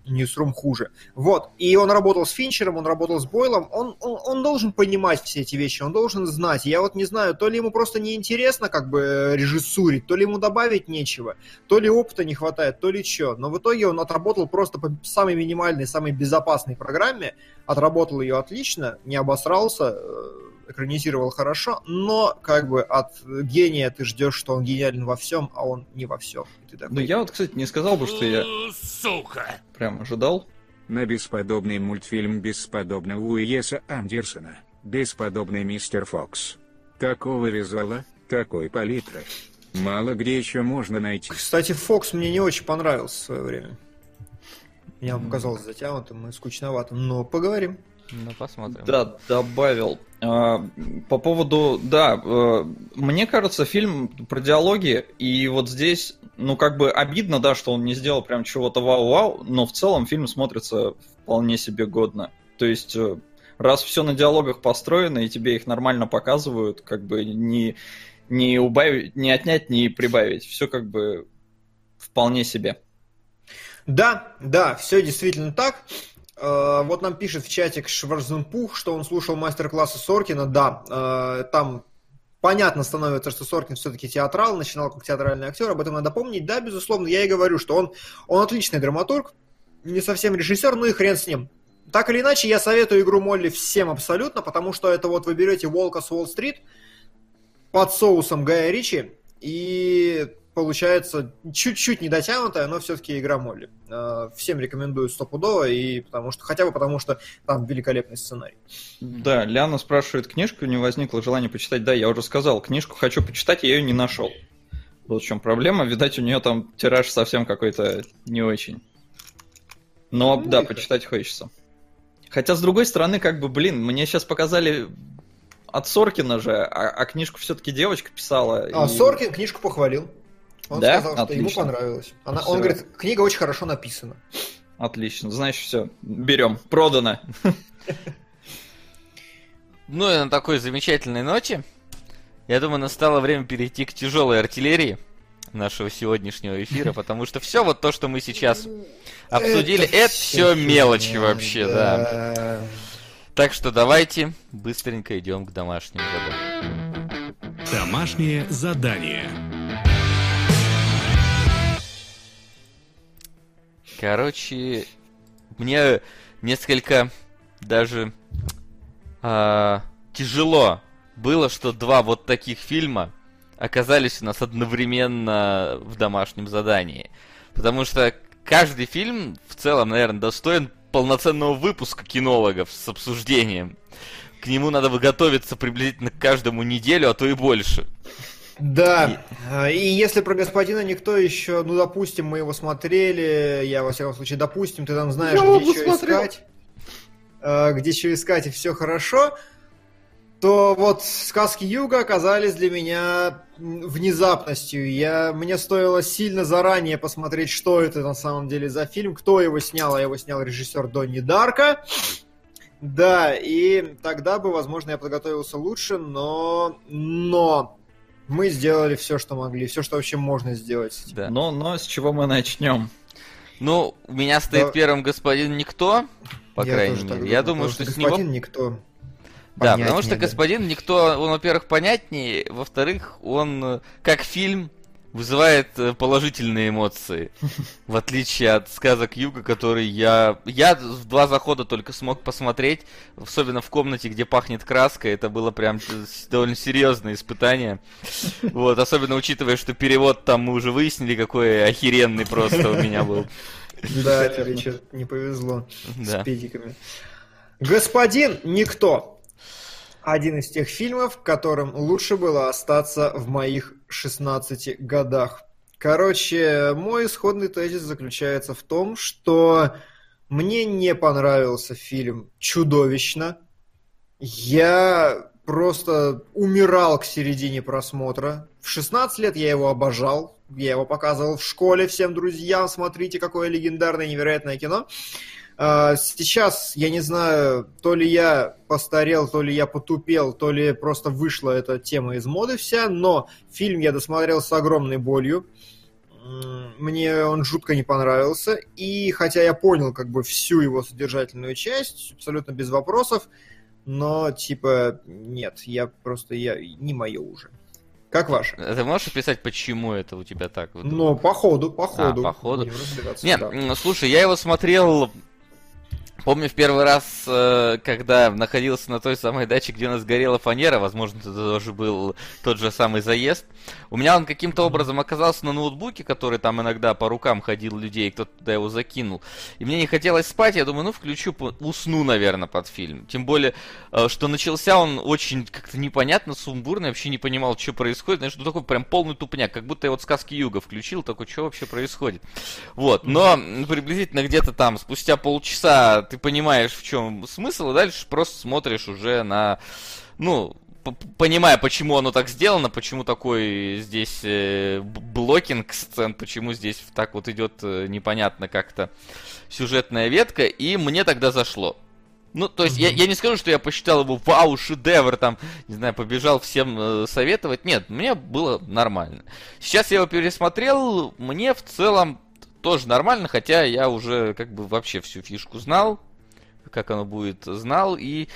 Ньюсрум хуже. Вот. И он работал с Финчером, он работал с Бойлом. Он, он, он должен понимать все эти вещи, он должен знать. Я вот не знаю, то ли ему просто неинтересно как бы режиссурить, то ли ему добавить нечего, то ли опыта не хватает, то ли что. Но в итоге он отработал просто по самой минимальной, самой безопасной программе, отработал ее отлично, не обосрался, э, экранизировал хорошо, но как бы от гения ты ждешь, что он гениален во всем, а он не во всем. Такой... Ну я вот, кстати, не сказал бы, что я... Сука! Прям ожидал. На бесподобный мультфильм бесподобного Уиеса Андерсона. Бесподобный мистер Фокс. Такого визуала, такой палитры. Мало где еще можно найти. Кстати, Фокс мне не очень понравился в свое время. Мне он показался затянутым и скучноватым, но поговорим. Ну, посмотрим. Да, добавил. А, по поводу, да, э, мне кажется, фильм про диалоги, и вот здесь, ну, как бы обидно, да, что он не сделал прям чего-то вау-вау, но в целом фильм смотрится вполне себе годно. То есть, э, раз все на диалогах построено, и тебе их нормально показывают, как бы не, не убавить, не отнять, не прибавить. Все как бы вполне себе. Да, да, все действительно так. Э, вот нам пишет в чатик Шварзенпух, что он слушал мастер-классы Соркина. Да, э, там понятно становится, что Соркин все-таки театрал, начинал как театральный актер, об этом надо помнить. Да, безусловно, я и говорю, что он, он отличный драматург, не совсем режиссер, ну и хрен с ним. Так или иначе, я советую игру Молли всем абсолютно, потому что это вот вы берете Волка с Уолл-стрит под соусом Гая Ричи, и получается чуть-чуть не дотянутая, но все-таки игра Молли. Э, всем рекомендую стопудово, и потому что, хотя бы потому что там великолепный сценарий. Да, Ляна спрашивает книжку, не возникло желания почитать. Да, я уже сказал, книжку хочу почитать, я ее не нашел. Вот в чем проблема. Видать, у нее там тираж совсем какой-то не очень. Но ну, да, почитать хочется. Хотя, с другой стороны, как бы, блин, мне сейчас показали от Соркина же, а, а книжку все-таки девочка писала. А и... Соркин книжку похвалил. Он да? сказал, что Отлично. ему понравилось. Она, он говорит, книга очень хорошо написана. Отлично. Значит, все, берем. Продано. Ну и на такой замечательной ноте, я думаю, настало время перейти к тяжелой артиллерии нашего сегодняшнего эфира, потому что все вот то, что мы сейчас обсудили, это, это все мелочи вообще, да. да. Так что давайте быстренько идем к домашним заданиям. Домашнее задание. Короче, мне несколько даже а, тяжело было, что два вот таких фильма оказались у нас одновременно в домашнем задании. Потому что каждый фильм в целом, наверное, достоин полноценного выпуска кинологов с обсуждением. К нему надо готовиться приблизительно к каждому неделю, а то и больше. Да, и... и если про господина никто еще, ну, допустим, мы его смотрели, я, во всяком случае, допустим, ты там знаешь, я где еще смотрел. искать, э, где еще искать, и все хорошо. то вот сказки Юга оказались для меня внезапностью. Я, мне стоило сильно заранее посмотреть, что это на самом деле за фильм, кто его снял, а его снял режиссер Донни Дарка. Да, и тогда бы, возможно, я подготовился лучше, но... Но мы сделали все, что могли, все, что вообще можно сделать. Да. Но, но с чего мы начнем? Ну, у меня стоит да. первым господин Никто, по я крайней мере. Я думаю, что, что с господин него... Никто. Да, потому что да. господин Никто, он, во-первых, понятнее, во-вторых, он э, как фильм вызывает э, положительные эмоции. В отличие от сказок Юга, который я... Я в два захода только смог посмотреть, особенно в комнате, где пахнет краской. Это было прям довольно серьезное испытание. Вот, особенно учитывая, что перевод там мы уже выяснили, какой охеренный просто у меня был. Да, тебе не повезло с педиками. Господин Никто один из тех фильмов, которым лучше было остаться в моих 16 годах. Короче, мой исходный тезис заключается в том, что мне не понравился фильм чудовищно. Я просто умирал к середине просмотра. В 16 лет я его обожал. Я его показывал в школе всем друзьям. Смотрите, какое легендарное, невероятное кино. А, сейчас, я не знаю, то ли я постарел, то ли я потупел, то ли просто вышла эта тема из моды вся, но фильм я досмотрел с огромной болью. Мне он жутко не понравился. И хотя я понял как бы всю его содержательную часть, абсолютно без вопросов, но типа нет, я просто, я не мое уже. Как ваше? Ты можешь описать, почему это у тебя так? Ну, по ходу, по ходу. А, по ходу. Нет, да. слушай, я его смотрел Помню в первый раз, э, когда находился на той самой даче, где у нас горела фанера, возможно, это тоже был тот же самый заезд. У меня он каким-то образом оказался на ноутбуке, который там иногда по рукам ходил людей, кто-то туда его закинул. И мне не хотелось спать, я думаю, ну включу, усну, наверное, под фильм. Тем более, э, что начался он очень как-то непонятно, сумбурно, я вообще не понимал, что происходит. Знаешь, ну такой прям полный тупняк, как будто я вот сказки Юга включил, такой, что вообще происходит. Вот, но приблизительно где-то там спустя полчаса ты понимаешь, в чем смысл, и дальше просто смотришь уже на, ну, понимая, почему оно так сделано, почему такой здесь э, блокинг сцен, почему здесь так вот идет э, непонятно как-то сюжетная ветка, и мне тогда зашло. Ну, то есть, mm-hmm. я, я не скажу, что я посчитал его вау, шедевр, там, не знаю, побежал всем э, советовать. Нет, мне было нормально. Сейчас я его пересмотрел, мне в целом тоже нормально, хотя я уже как бы вообще всю фишку знал как оно будет, знал, и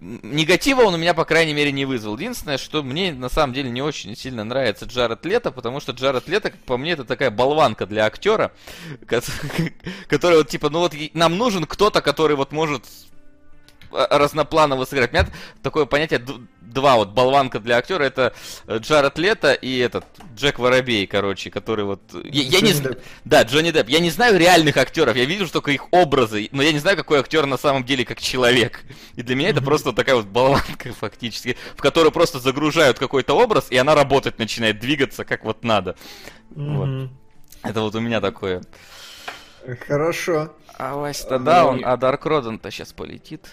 негатива он у меня, по крайней мере, не вызвал. Единственное, что мне на самом деле не очень сильно нравится Джаред Лето, потому что Джаред Лето, как по мне, это такая болванка для актера, который вот типа, ну вот нам нужен кто-то, который вот может разнопланово сыграть. У меня такое понятие два вот болванка для актера это э, Джаред Лето и этот Джек Воробей, короче, который вот я, я не знаю, да Джонни Депп. Я не знаю реальных актеров, я вижу только их образы, но я не знаю какой актер на самом деле как человек. И для меня это просто такая вот болванка фактически, в которую просто загружают какой-то образ и она работать начинает, двигаться как вот надо. Вот. Это вот у меня такое. Хорошо. А Вась-то да, он, а Дарк Роден-то сейчас полетит.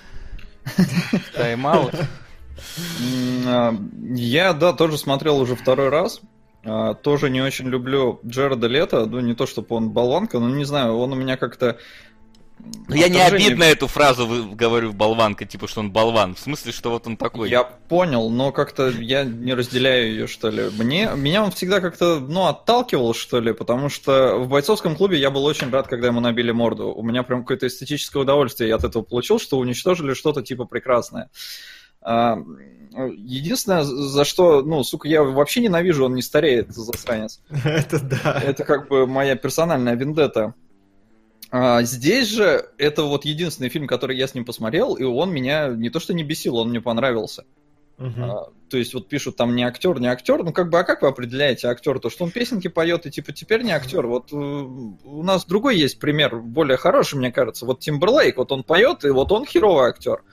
Тайм-аут. А, я, да, тоже смотрел уже второй раз. А, тоже не очень люблю Джареда Лето. Ну, не то, чтобы он болванка, но не знаю, он у меня как-то но я не обидно эту фразу говорю болванка, типа, что он болван. В смысле, что вот он такой. Я понял, но как-то я не разделяю ее, что ли. Мне, меня он всегда как-то, ну, отталкивал, что ли, потому что в бойцовском клубе я был очень рад, когда ему набили морду. У меня прям какое-то эстетическое удовольствие я от этого получил, что уничтожили что-то типа прекрасное. А, единственное, за что, ну, сука, я вообще ненавижу, он не стареет, засранец. Это да. Это как бы моя персональная вендетта. А, здесь же это вот единственный фильм, который я с ним посмотрел, и он меня не то что не бесил, он мне понравился. Uh-huh. А, то есть вот пишут там не актер, не актер. Ну как бы, а как вы определяете актер? То, что он песенки поет, и типа теперь не актер. Вот э, у нас другой есть пример, более хороший, мне кажется. Вот Тимберлейк, вот он поет, и вот он херовый актер.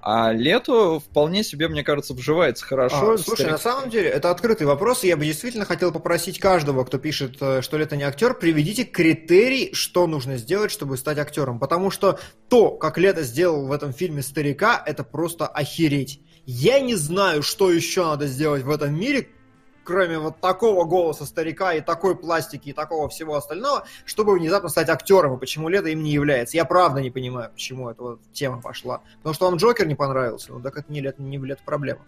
А лето вполне себе, мне кажется, вживается хорошо. А, слушай, на самом деле, это открытый вопрос, и я бы действительно хотел попросить каждого, кто пишет, э, что лето не актер, приведите критерий, что нужно сделать, чтобы стать актером. Потому что то, как лето сделал в этом фильме старика, это просто охереть. Я не знаю, что еще надо сделать в этом мире, кроме вот такого голоса старика и такой пластики и такого всего остального, чтобы внезапно стать актером, и почему Лето им не является. Я правда не понимаю, почему эта вот тема пошла. Потому что вам Джокер не понравился, ну так это не Лето, не Лето проблема.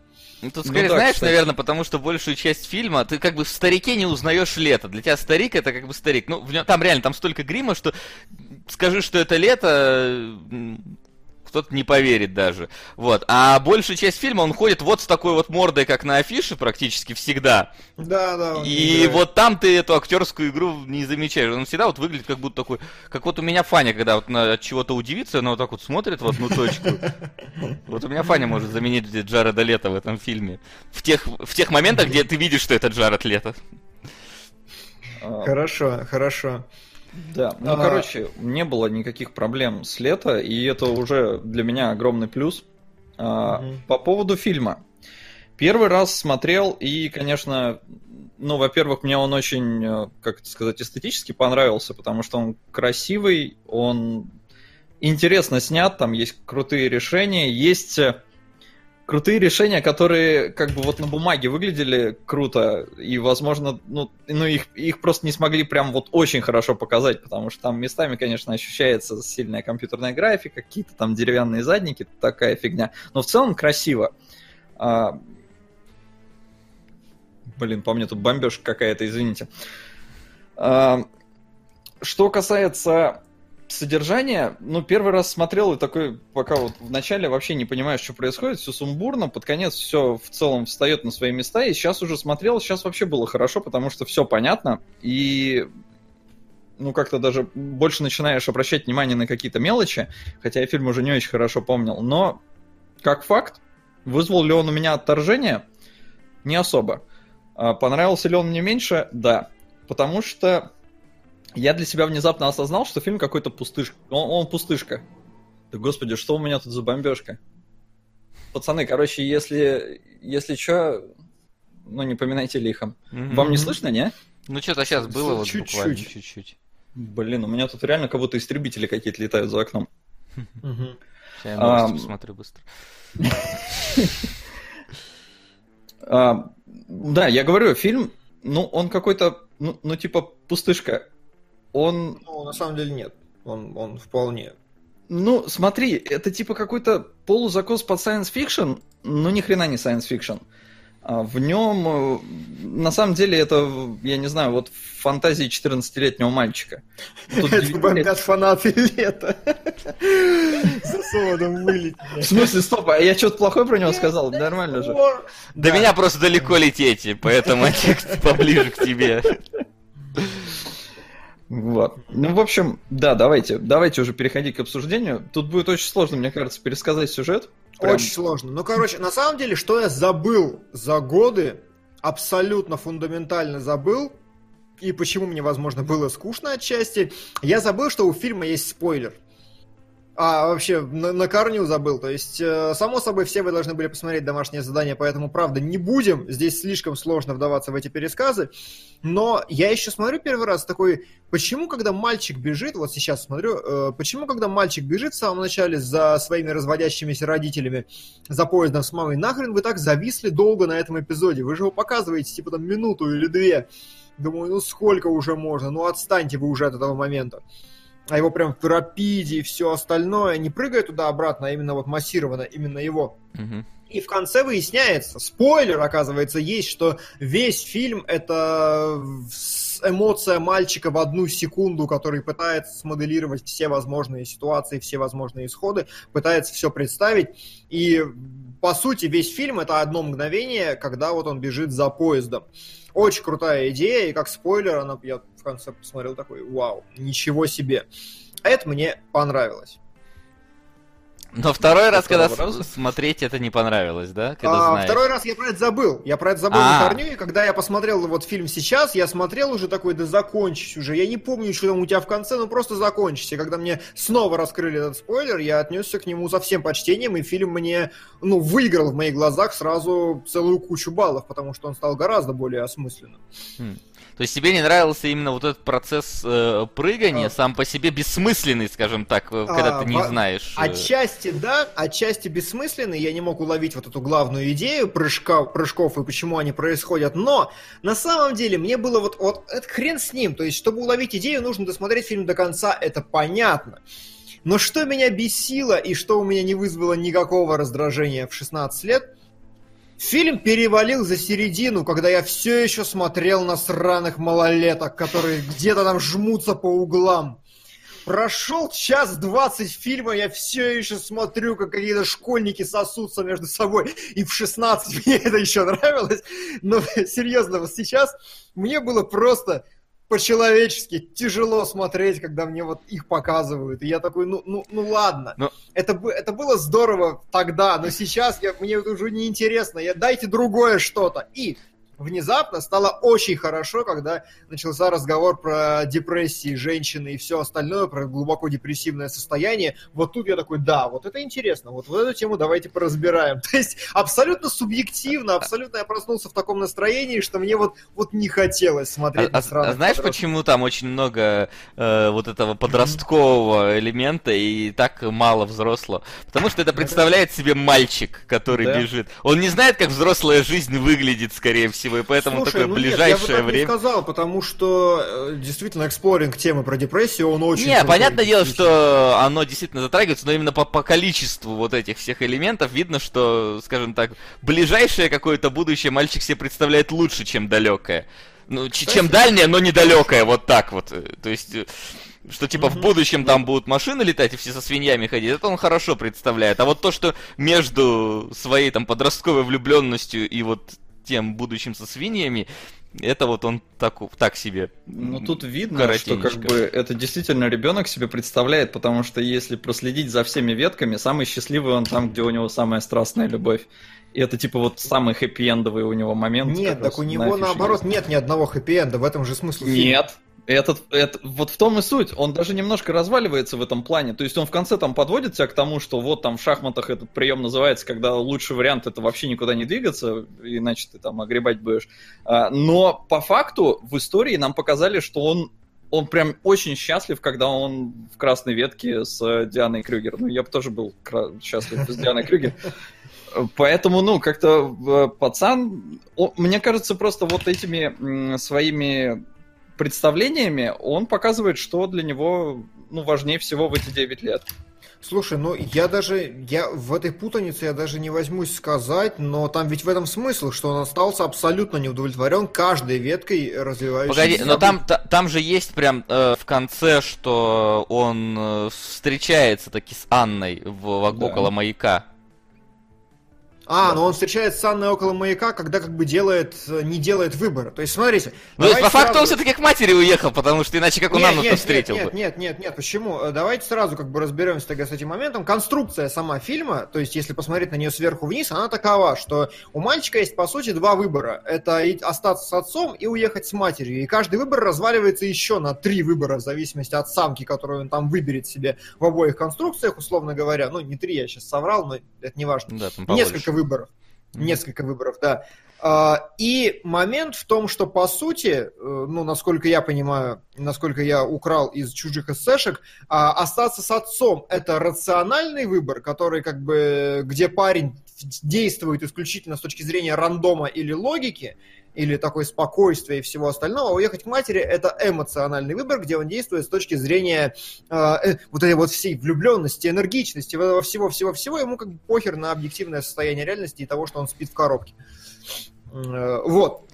Ну, тут скорее, да, знаешь, кстати. наверное, потому что большую часть фильма ты как бы в старике не узнаешь лето. Для тебя старик это как бы старик. Ну, в нем, там реально, там столько грима, что скажи, что это лето, кто-то не поверит даже. Вот. А большую часть фильма он ходит вот с такой вот мордой, как на афише, практически всегда. Да, да. он И вот там ты эту актерскую игру не замечаешь. Он всегда вот выглядит как будто такой, как вот у меня Фаня, когда вот на от чего-то удивится, она вот так вот смотрит в одну точку. Вот у меня Фаня может заменить Джареда Лето в этом фильме. В тех, в тех моментах, где ты видишь, что это Джаред Лето. А, Хорошо, хорошо. Да, ну, А- короче, не было никаких проблем с лета, и это уже для меня огромный плюс. А, Мгм. По поводу фильма. Первый раз смотрел, и, конечно, ну, во-первых, мне он очень, э, как это сказать, эстетически понравился, потому что он красивый, он интересно снят, там есть крутые решения, есть э, крутые решения, которые как бы вот на бумаге выглядели круто, и, возможно, ну, ну их, их просто не смогли прям вот очень хорошо показать, потому что там местами, конечно, ощущается сильная компьютерная графика, какие-то там деревянные задники, такая фигня, но в целом красиво. А, Блин, по мне тут бомбежка какая-то, извините. А, Что касается содержания, ну, первый раз смотрел и такой, пока вот в начале вообще не понимаешь, что происходит, все сумбурно, под конец все в целом встает на свои места, и сейчас уже смотрел, сейчас вообще было хорошо, потому что все понятно, и ну, как-то даже больше начинаешь обращать внимание на какие-то мелочи, хотя я фильм уже не очень хорошо помнил, но как факт, вызвал ли он у меня отторжение? Не особо. А Понравился ли он мне меньше? Да. Потому что я для себя внезапно осознал, что фильм какой-то пустышка. Он, он пустышка. Да господи, что у меня тут за бомбежка? Пацаны, короче, если, если что, ну не поминайте лихом. Вам не слышно, не? Ну, что-то сейчас было вот Чуть-чуть. буквально чуть-чуть. Блин, у меня тут реально как будто истребители какие-то летают за окном. Сейчас я новости посмотрю быстро. А, да, я говорю, фильм, ну, он какой-то, ну, ну, типа, пустышка. Он, Ну, на самом деле нет. Он, он вполне. ну, смотри, это типа какой-то полузакос под science fiction, но ни хрена не science fiction. А В нем, э, на самом деле, это, я не знаю, вот фантазии 14-летнего мальчика. Тут Это бомбят фанаты лета. За солодом вылетели. В смысле, стоп, а я что-то плохое про него сказал? Нормально же. До меня просто далеко лететь, поэтому текст поближе к тебе. Вот. Ну, в общем, да, давайте, давайте уже переходить к обсуждению. Тут будет очень сложно, мне кажется, пересказать сюжет. Прям- Очень сложно. Ну, короче, на самом деле, что я забыл за годы, абсолютно фундаментально забыл, и почему мне, возможно, было скучно отчасти, я забыл, что у фильма есть спойлер. А вообще, на, на корню забыл. То есть, э, само собой, все вы должны были посмотреть домашнее задание, поэтому, правда, не будем. Здесь слишком сложно вдаваться в эти пересказы. Но я еще смотрю первый раз такой, почему, когда мальчик бежит, вот сейчас смотрю, э, почему, когда мальчик бежит в самом начале за своими разводящимися родителями за поездом с мамой, нахрен вы так зависли долго на этом эпизоде? Вы же его показываете, типа, там, минуту или две. Думаю, ну сколько уже можно? Ну отстаньте вы уже от этого момента. А его прям в рапиде и все остальное. Не прыгая туда-обратно, а именно вот массированно, именно его. Мгм. И в конце выясняется, спойлер, оказывается, есть, что весь фильм это с- эмоция мальчика в одну секунду, который пытается смоделировать все возможные ситуации, все возможные исходы, пытается все представить. И по сути весь фильм это одно мгновение, когда вот он бежит за поездом. Очень крутая идея, и как спойлер, она, я в конце посмотрел такой, вау, ничего себе. Это мне понравилось. Но второй раз, когда с- смотреть это не понравилось, да? Когда А, знаешь. второй раз я про это забыл. Я про это забыл А. на корню, и когда я посмотрел вот фильм сейчас, я смотрел уже такой, да закончись уже. Я не помню, что там у тебя в конце, ну просто закончись. И когда мне снова раскрыли этот спойлер, я отнесся к нему со всем почтением, и фильм мне, ну, выиграл в моих глазах сразу целую кучу баллов, потому что он стал гораздо более осмысленным. То есть тебе не нравился именно вот этот процесс э, прыгания, а... сам по себе бессмысленный, скажем так, когда а, ты не во... знаешь. Э... Отчасти да, отчасти бессмысленный. Я не мог уловить вот эту главную идею прыжка, прыжков и почему они происходят. Но на самом деле мне было вот, вот это хрен с ним. То есть, чтобы уловить идею, нужно досмотреть фильм до конца, это понятно. Но что меня бесило и что у меня не вызвало никакого раздражения в 16 лет, фильм перевалил за середину, когда я все еще смотрел на сраных малолеток, которые где-то там жмутся по углам. Прошел час двадцать фильма, я все еще смотрю, как какие-то школьники сосутся между собой. И в 16 мне это еще нравилось. Но серьезно, вот сейчас мне было просто по-человечески тяжело смотреть, когда мне вот их показывают. И я такой, ну, ну, ну ладно. Но... Это, это было здорово тогда, но сейчас я, мне это уже неинтересно. Я, дайте другое что-то. И внезапно стало очень хорошо, когда начался разговор про депрессии женщины и все остальное, про глубоко депрессивное состояние. Вот тут я такой, да, вот это интересно, вот, вот эту тему давайте поразбираем. То есть абсолютно субъективно, абсолютно я проснулся в таком настроении, что мне вот, вот не хотелось смотреть. А, а, а знаешь, почему там очень много э, вот этого подросткового элемента и так мало взрослого? Потому что это представляет себе мальчик, который да. бежит. Он не знает, как взрослая жизнь выглядит, скорее всего и поэтому Слушай, такое ну ближайшее нет, я бы так время. Не сказал, потому что э, действительно эксплоринг темы про депрессию, он очень. Не, понятное дело, что оно действительно затрагивается, но именно по, по количеству вот этих всех элементов видно, что, скажем так, ближайшее какое-то будущее мальчик себе представляет лучше, чем далекое. Ну, Кстати, чем дальнее, но недалекое, вот так вот. То есть э, что типа mm-hmm. в будущем там будут машины летать и все со свиньями ходить, это он хорошо представляет. А вот то, что между своей там подростковой влюбленностью и вот тем будущим со свиньями, это вот он так, так себе. Ну тут видно, что как бы это действительно ребенок себе представляет, потому что если проследить за всеми ветками, самый счастливый он там, где у него самая страстная любовь. И это типа вот самый хэппи-эндовый у него момент. Нет, так у него наоборот есть. нет ни одного хэппи-энда, в этом же смысл. Нет, этот, это, вот в том и суть. Он даже немножко разваливается в этом плане. То есть он в конце там подводит тебя к тому, что вот там в шахматах этот прием называется, когда лучший вариант это вообще никуда не двигаться, иначе ты там огребать будешь. А, но по факту в истории нам показали, что он он прям очень счастлив, когда он в красной ветке с Дианой Крюгер. Ну, я бы тоже был счастлив с Дианой Крюгер. Поэтому, ну, как-то э, пацан, мне кажется, просто вот этими своими представлениями он показывает, что для него ну, важнее всего в эти 9 лет. Слушай, ну я даже, я в этой путанице я даже не возьмусь сказать, но там ведь в этом смысл, что он остался абсолютно неудовлетворен каждой веткой развивающейся. Погоди, но там, та, там же есть прям э, в конце, что он э, встречается таки с Анной в, в, да. около маяка. А, но он встречается с Анной около маяка, когда как бы делает, не делает выбора. То есть, смотрите. Ну, по сразу... факту он все-таки к матери уехал, потому что иначе как он Анну встретил нет, бы. Нет, нет, нет, нет, почему? Э, давайте сразу как бы разберемся тогда с этим моментом. Конструкция сама фильма, то есть, если посмотреть на нее сверху вниз, она такова, что у мальчика есть, по сути, два выбора. Это остаться с отцом и уехать с матерью. И каждый выбор разваливается еще на три выбора, в зависимости от самки, которую он там выберет себе в обоих конструкциях, условно говоря. Ну, не три, я сейчас соврал, но это не важно. Да, Несколько выборов. Несколько выборов, да. А, и момент в том, что по сути, э, ну, насколько я понимаю, насколько я украл из чужих эссешек, а, остаться с отцом – это рациональный выбор, который как бы, где парень действует исключительно с точки зрения рандома или логики, или такое спокойствие и всего остального, уехать к матери это эмоциональный выбор, где он действует с точки зрения э, э, вот этой вот всей влюбленности, энергичности, всего-всего-всего, ему как бы похер на объективное состояние реальности и того, что он спит в коробке. Э, вот.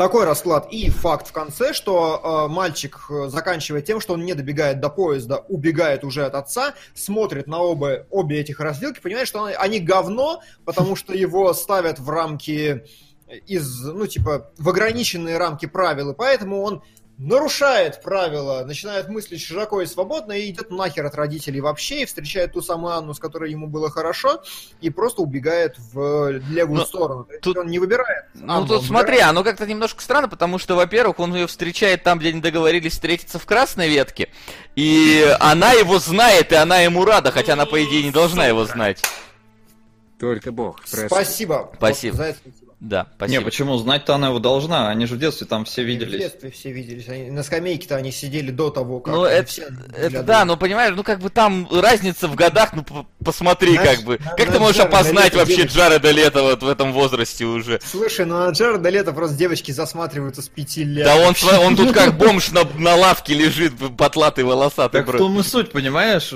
Такой расклад. И факт в конце, что э, мальчик э, заканчивает тем, что он не добегает до поезда, убегает уже от отца, смотрит на оба, обе этих развилки, понимает, что они говно, потому что его ставят в рамки из, ну, типа, в ограниченные рамки правил, и поэтому он нарушает правила, начинает мыслить широко и свободно, и идет нахер от родителей вообще, и встречает ту самую Анну, с которой ему было хорошо, и просто убегает в левую Но ну, сторону. То тут... он не выбирает. Ну, Анну, тут смотри, выбирает. оно как-то немножко странно, потому что, во-первых, он ее встречает там, где они договорились встретиться в красной ветке, и она его знает, и она ему рада, хотя она, по идее, не должна его знать. Только Бог. Спасибо. Спасибо. За это спасибо. Да, Не, спасибо. почему? Знать-то она его должна. Они же в детстве там все В виделись. детстве все виделись. Они- на скамейке-то они сидели до того, как Ну, они это, все это да, но понимаешь, ну как бы там разница в годах, ну посмотри, Знаешь, как бы. на- Как на ты можешь Джареда опознать Лето вообще девочки. Джареда Лето вот в этом возрасте уже? Слушай, ну на Джареда Лето просто девочки засматриваются с пяти лет. Да он, он тут как бомж на, на лавке лежит, потлатый, волосатый. Так в том и суть, понимаешь?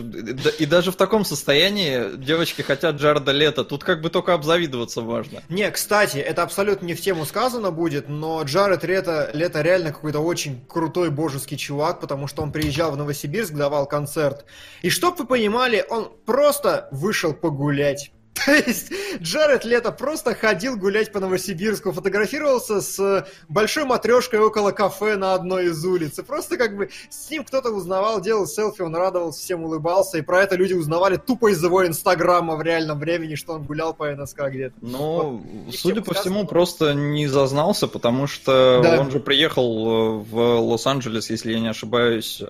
И даже в таком состоянии девочки хотят Джареда Лето. Тут как бы только обзавидоваться можно. Не, кстати, это абсолютно не в тему сказано будет, но Джаред Лето, Лето реально какой-то очень крутой божеский чувак, потому что он приезжал в Новосибирск, давал концерт. И чтоб вы понимали, он просто вышел погулять. То есть Джаред Лето просто ходил гулять по Новосибирску, фотографировался с большой матрешкой около кафе на одной из улиц. И просто как бы с ним кто-то узнавал, делал селфи, он радовался, всем улыбался. И про это люди узнавали тупо из его инстаграма в реальном времени, что он гулял по НСК где-то. Ну, не в судя по всему, просто не зазнался, потому что Да. он же приехал э, в Лос-Анджелес, если я не ошибаюсь.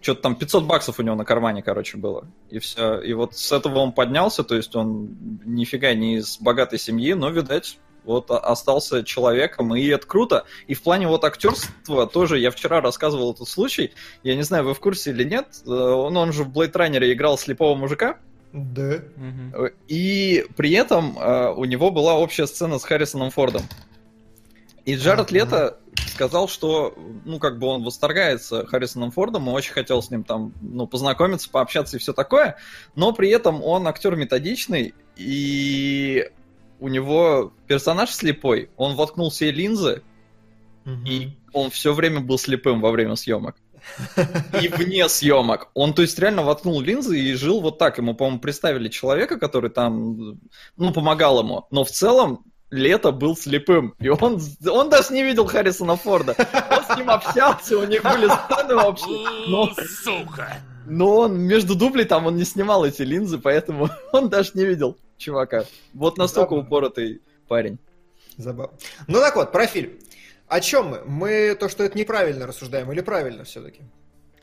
Что-то там 500 баксов у него на кармане, короче, было. И все. И вот с этого он поднялся, то есть он нифига не из богатой семьи, но, видать, вот остался человеком, и это круто. И в плане вот актерства тоже, я вчера рассказывал этот случай, я не знаю, вы в курсе или нет, э, он, он же в Blade Runner играл слепого мужика, Да. И при этом э, у него была общая сцена с Харрисоном Фордом. И Джаред Ага. Лето сказал, что, ну, как бы он восторгается Харрисоном Фордом и очень хотел с ним там, ну, познакомиться, пообщаться и все такое, но при этом он актер методичный, и у него персонаж слепой, он воткнул себе линзы, и он все время был слепым во время съемок. И вне съемок. Он, то есть, реально воткнул линзы и жил вот так. Ему, по-моему, представили человека, который там, ну, помогал ему. Но в целом Лето был слепым. И он, он даже не видел Харрисона Форда. Он с ним общался, у них были сцены вообще. Но, Сука! но он между дублей там он не снимал эти линзы, поэтому он даже не видел чувака. Вот настолько Забавно. упоротый парень. Забавно. Ну так вот, про фильм. О чем мы? Мы то, что это неправильно рассуждаем, или правильно все-таки?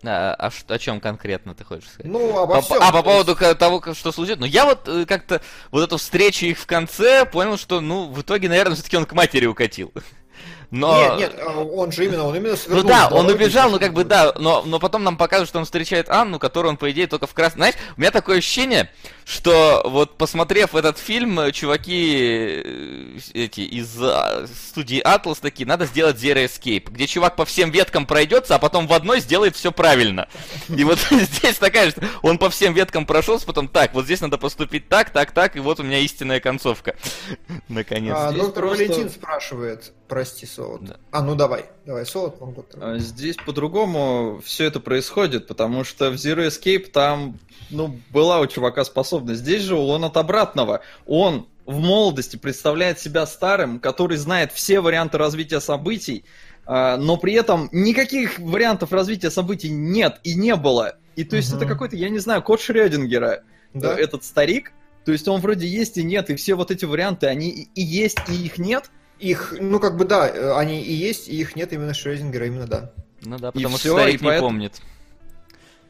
А, а о чем конкретно ты хочешь сказать? Ну, обо По- всем. а, по поводу есть- того, что случилось. Ну, я вот э, как-то вот эту встречу их в конце понял, что, ну, в итоге, наверное, все-таки он к матери укатил. Но... Нет, нет, а он же именно, он именно Ну свернул да, с он убежал, ну как бы да, но, но потом нам показывают, что он встречает Анну, которую он, по идее, только в красном... Знаешь, у меня такое ощущение, что вот посмотрев этот фильм, э, чуваки э, эти из а, студии Atlas такие, надо сделать Zero Escape, где чувак по всем веткам пройдется, а потом в одной сделает все правильно. И вот здесь такая, что он по всем веткам прошелся, потом так, вот здесь надо поступить так, так, так, и вот у меня истинная концовка. Наконец. А, просто- Валентин спрашивает, прости, Солод. Да. А, ну давай, давай, Солод, он доктор. А Здесь по-другому все это происходит, потому что в Zero Escape там, ну, была у чувака способность. Здесь же он от обратного. Он в молодости представляет себя старым, который знает все варианты развития событий, а, но при этом никаких вариантов развития событий нет и не было. И то есть Мгм. это какой-то, я не знаю, код Шрёдингера, Да? э, этот старик. То есть он вроде есть и нет, и все вот эти варианты, они и- и есть, и их нет. Их, ну как бы да, э, они и есть, и их нет именно Шрёдингера, именно да. Ну да, И потому всё, что старик и не поэтому- помнит.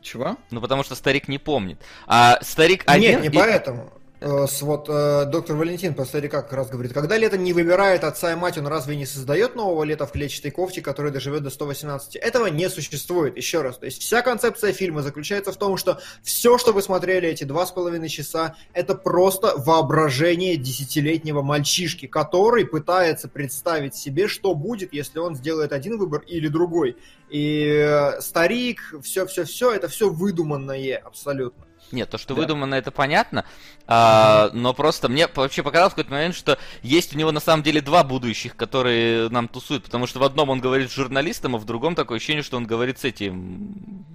Чего? Ну потому что старик не помнит. А старик один... Нет, не и- поэтому. Э, Вот э, доктор Валентин старика как раз говорит, когда лето не выбирает отца и мать, он разве не создает нового лета в клетчатой кофте, который доживет до 118? Этого не существует, еще раз. То есть вся концепция фильма заключается в том, что все, что вы смотрели эти два с половиной часа, это просто воображение десятилетнего мальчишки, который пытается представить себе, что будет, если он сделает один выбор или другой. И э, старик, все-все-все, это все выдуманное абсолютно. Нет, то, что Да. выдумано, это понятно. А, но просто мне вообще показалось в какой-то момент, что есть у него на самом деле два будущих, которые нам тусуют. Потому что в одном он говорит с журналистом, а в другом такое ощущение, что он говорит с этим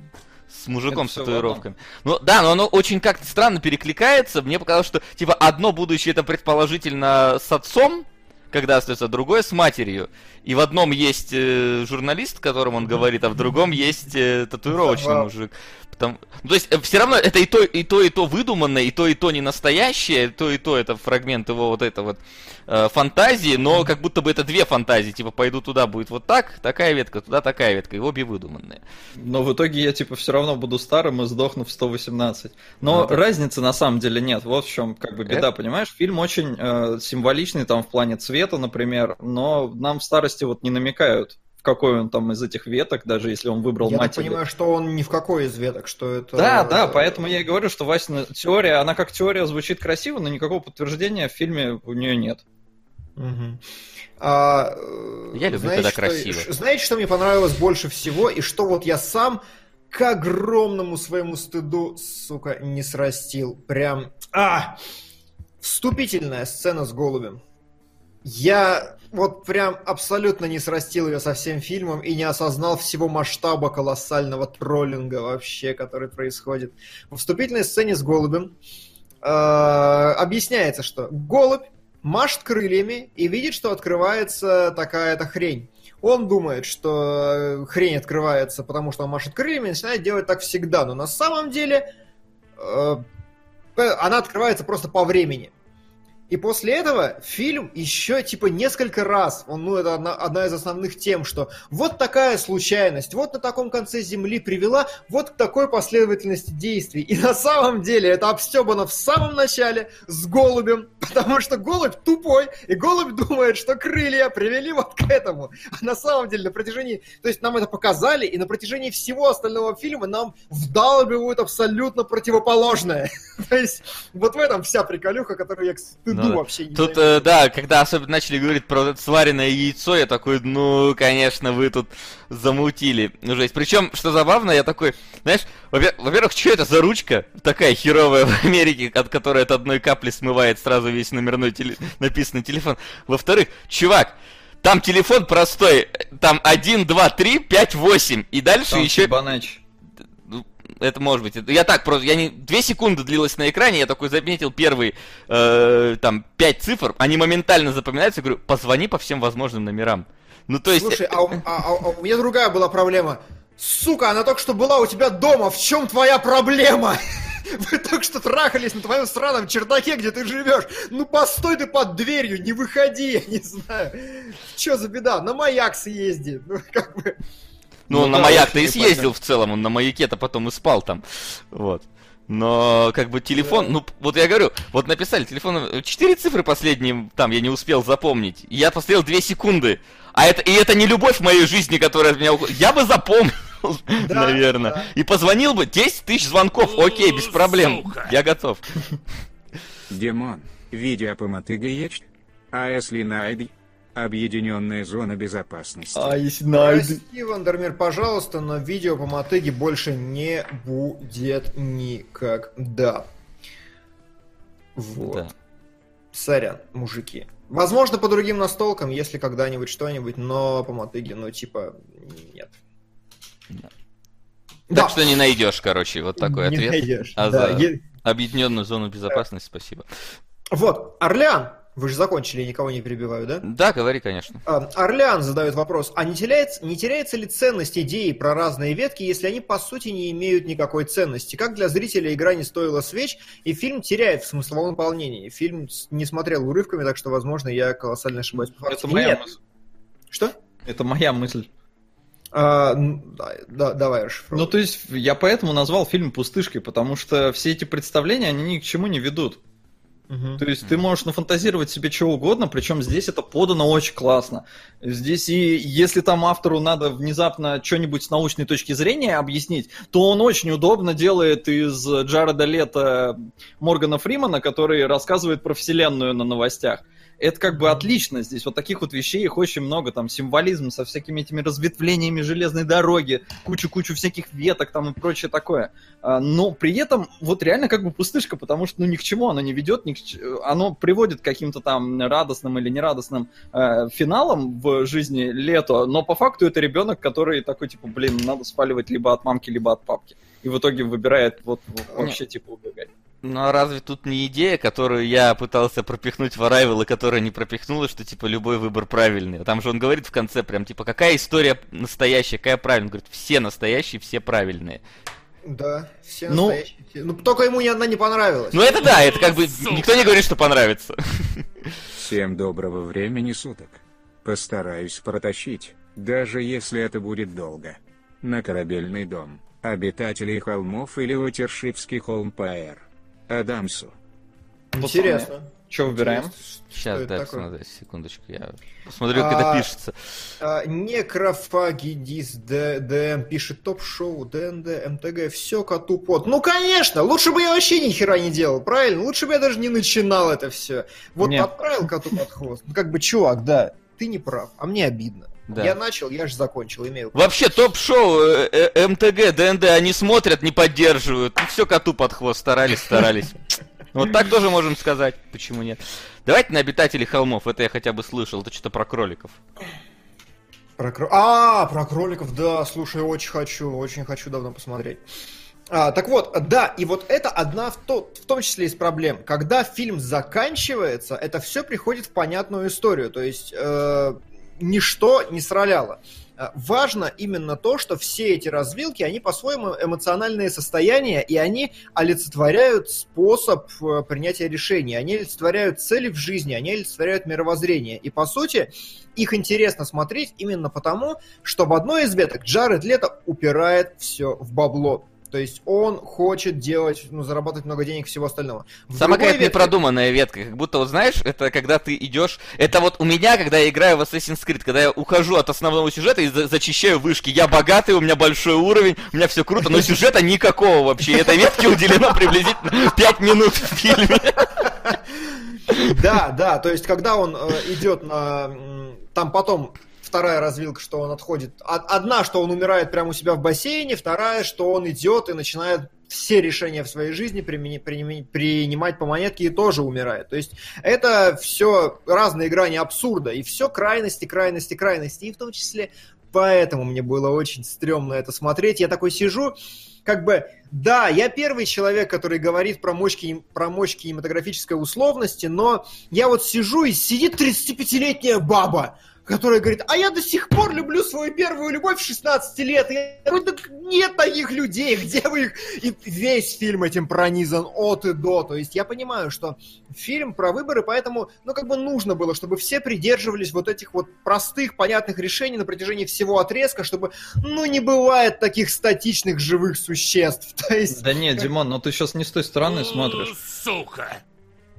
с мужиком Это с татуировками. Ну да, но оно очень как-то странно перекликается. Мне показалось, что типа одно будущее это предположительно с отцом, когда остается другое с матерью. И в одном есть э, журналист, которому он говорит, а в другом есть э, татуировочный Забавно. мужик. Потому... Ну, то есть, все равно это и то, и то, и то выдуманное, и то, и то не настоящее, и то, и то это фрагмент его вот этой вот э, фантазии, но как будто бы это две фантазии, типа, пойду туда, будет вот так, такая ветка, туда такая ветка, и обе выдуманные. Но в итоге я типа все равно буду старым и сдохну в 118. Но Ну да. разницы на самом деле нет. Вот в чем как бы беда, Это- понимаешь? Фильм очень э, символичный там в плане цвета. например, но нам в старости вот не намекают, в какой он там из этих веток, даже если он выбрал Я мать. так понимаю, что он ни в какой из веток, что это... Да, да, поэтому я и говорю, что Васина теория, она как теория звучит красиво, но никакого подтверждения в фильме у нее нет. Мгм. А, э, Я люблю, знаете, когда что- красиво. Знаете, что мне понравилось больше всего, и что вот я сам к огромному своему стыду, сука, не срастил. Прям... А! Вступительная сцена с голубем. Я вот прям абсолютно не срастил ее со всем фильмом и не осознал всего масштаба колоссального троллинга вообще, который происходит. В вступительной сцене с голубем э, объясняется, что голубь машет крыльями и видит, что открывается такая-то хрень. Он думает, что э, хрень открывается, потому что он машет крыльями, и начинает делать так всегда. Но на самом деле э, э, она открывается просто по времени. И после этого фильм еще типа несколько раз, он, ну это одна, одна из основных тем, что вот такая случайность, вот на таком конце Земли привела вот к такой последовательности действий. И на самом деле это обстебано в самом начале с голубем, потому что голубь тупой, и голубь думает, что крылья привели вот к этому. А на самом деле на протяжении, то есть нам это показали, и на протяжении всего остального фильма нам вдалбивают абсолютно противоположное. То есть вот в этом вся приколюха, которую я к Ну да. вообще не Тут, э, да, когда особенно начали говорить про сваренное яйцо, я такой, ну, конечно, вы тут замутили. Ну, жесть. Причем, что забавно, я такой, знаешь, во- во-первых, что это за ручка такая херовая в Америке, от которой от одной капли смывает сразу весь номерной теле... написанный телефон. Во-вторых, чувак, там телефон простой, там 1, 2, 3, 5, 8, и дальше Там еще... Фибоначчи. Это может быть. Я так просто, я не... Две секунды длилось на экране, я такой заметил первые, э, там, пять цифр, они моментально запоминаются, я говорю, позвони по всем возможным номерам. Ну, то есть... Слушай, а, у- а- а у меня другая была проблема. Сука, она только что была у тебя дома. В чем твоя проблема? Вы только что трахались на твоем сраном чердаке, где ты живешь. Ну постой ты под дверью, не выходи, я не знаю. Че за беда? На маяк съезди. Ну, как бы. Ну, Ну на да, маяк-то и съездил в целом, он на маяке-то потом и спал там. Вот. Но, как бы, телефон, ну, вот я говорю, вот написали, телефон, э, четыре цифры последние, там, я не успел запомнить. Я посмотрел две секунды. А это, и это не любовь в моей жизни, которая от меня уходит. Я бы запомнил, Да, наверное. да. И позвонил бы 10 тысяч звонков. Окей, без проблем. Сука. Я готов. Димон, видео по мотыгаечь? А если найди? Объединенная зона безопасности. А если найду? Прости, Вандермир, пожалуйста, но видео по мотыге больше не будет никогда. Вот. Да. Сорян, мужики. Возможно, по другим настолкам, если когда-нибудь что-нибудь, но по мотыге, ну, типа, нет. Так что не найдешь, короче, вот такой Не ответ. найдешь, А да. за объединенную зону безопасности спасибо. Вот, Орлеан, вы же закончили, никого не перебиваю, да? Да, говори, конечно. А, Орлеан задает вопрос, а не теряется, не теряется ли ценность идеи про разные ветки, если они по сути не имеют никакой ценности? Как для зрителя игра не стоила свеч, и фильм теряет в смысловом наполнении? Фильм не смотрел урывками, так что, возможно, я колоссально ошибаюсь. по Это фактике. моя Нет. мысль. Что? Это моя мысль. А, да, да, давай, расшифровывай. Ну, то есть, я поэтому назвал фильм «Пустышкой», потому что все эти представления, они ни к чему не ведут. Мгм. То есть ты можешь нафантазировать себе чего угодно, причем здесь это подано очень классно. Здесь и если там автору надо внезапно что-нибудь с научной точки зрения объяснить, то он очень удобно делает из Джареда Лето Моргана Фримана, который рассказывает про вселенную на новостях. Это как бы отлично здесь. Вот таких вот вещей их очень много. Там символизм со всякими этими разветвлениями железной дороги, кучу-кучу всяких веток там и прочее такое. А, но при этом вот реально как бы пустышка, потому что ну ни к чему оно не ведет, ни к ч- оно приводит к каким-то там радостным или нерадостным э, финалам в жизни лето, но по факту это ребенок, который такой типа, блин, надо спаливать либо от мамки, либо от папки. И в итоге выбирает вот вообще типа убегать. Ну а разве тут не идея, которую я пытался пропихнуть в Arrival, и которая не пропихнула, что типа любой выбор правильный? Там же он говорит в конце прям типа, какая история настоящая, какая правильная? Он говорит, все настоящие, все правильные. Да, все Ну- настоящие. все. Ну, только ему ни одна не понравилась. Ну это да, это как бы Сука. никто не говорит, что понравится. Всем доброго времени суток. Постараюсь протащить, даже если это будет долго. На корабельный дом, обитателей холмов или Утершивский холм ПР. Адамсу. Интересно. Что выбираем? Сейчас, это дай такое? посмотреть, секундочку, я посмотрю, когда А, пишется. А, Некрофагидис ДМ пишет топ-шоу, ДНД, МТГ, все коту под. Ну, конечно, лучше бы я вообще ни хера не делал, правильно? Лучше бы я даже не начинал это все. Вот Нет. отправил коту под хвост. Ну, как бы, чувак, да, ты не прав, а мне обидно. Да. Я начал, я же закончил, имею Вообще, топ-шоу э, э, МТГ, ДНД, они смотрят, не поддерживают. Ну, все коту под хвост, старались, старались. Вот так тоже можем сказать. Почему нет? Давайте на обитателей холмов. Это я хотя бы слышал. Это что-то про кроликов. Про кро- А, про кроликов, да, слушай, очень хочу, очень хочу давно посмотреть. А, так вот, да, и вот это одна в, то- в том числе из проблем. Когда фильм заканчивается, это все приходит в понятную историю, то есть э, ничто не сраляло. Э, Важно именно то, что все эти развилки, они по-своему эмоциональные состояния, и они олицетворяют способ э, принятия решений, они олицетворяют цели в жизни, они олицетворяют мировоззрение. И по сути, их интересно смотреть именно потому, что в одной из веток Джаред Лето упирает все в бабло. То есть он хочет делать, ну, зарабатывать много денег и всего остального. В Самая другой какая-то ветке- непродуманная ветка. Как будто, вот знаешь, это когда ты идешь... Это вот у меня, когда я играю в Assassin's Creed, когда я ухожу от основного сюжета и за- зачищаю вышки. Я богатый, у меня большой уровень, у меня все круто, но сюжета никакого вообще. Этой ветке уделено приблизительно 5 минут в фильме. Да, да, то есть когда он э, идет на... Там потом вторая развилка, что он отходит. Од- Одна, что он умирает прямо у себя в бассейне, вторая, что он идет и начинает все решения в своей жизни принимать по монетке и тоже умирает. То есть это все разные грани абсурда, и все крайности, крайности, крайности, и в том числе поэтому мне было очень стрёмно это смотреть. Я такой сижу, как бы, да, я первый человек, который говорит про мощь, про мощь кинематографической условности, но я вот сижу и сидит 35-летняя баба, которая говорит, а я до сих пор люблю свою первую любовь в 16 лет. И Я говорю, так нет таких людей, где вы их? И весь фильм этим пронизан от и до. То есть я понимаю, что фильм про выборы, поэтому, ну, как бы нужно было, чтобы все придерживались вот этих вот простых, понятных решений на протяжении всего отрезка, чтобы, ну, не бывает таких статичных живых существ. То есть... Да нет, Димон, ну ты сейчас не с той стороны смотришь. Сука!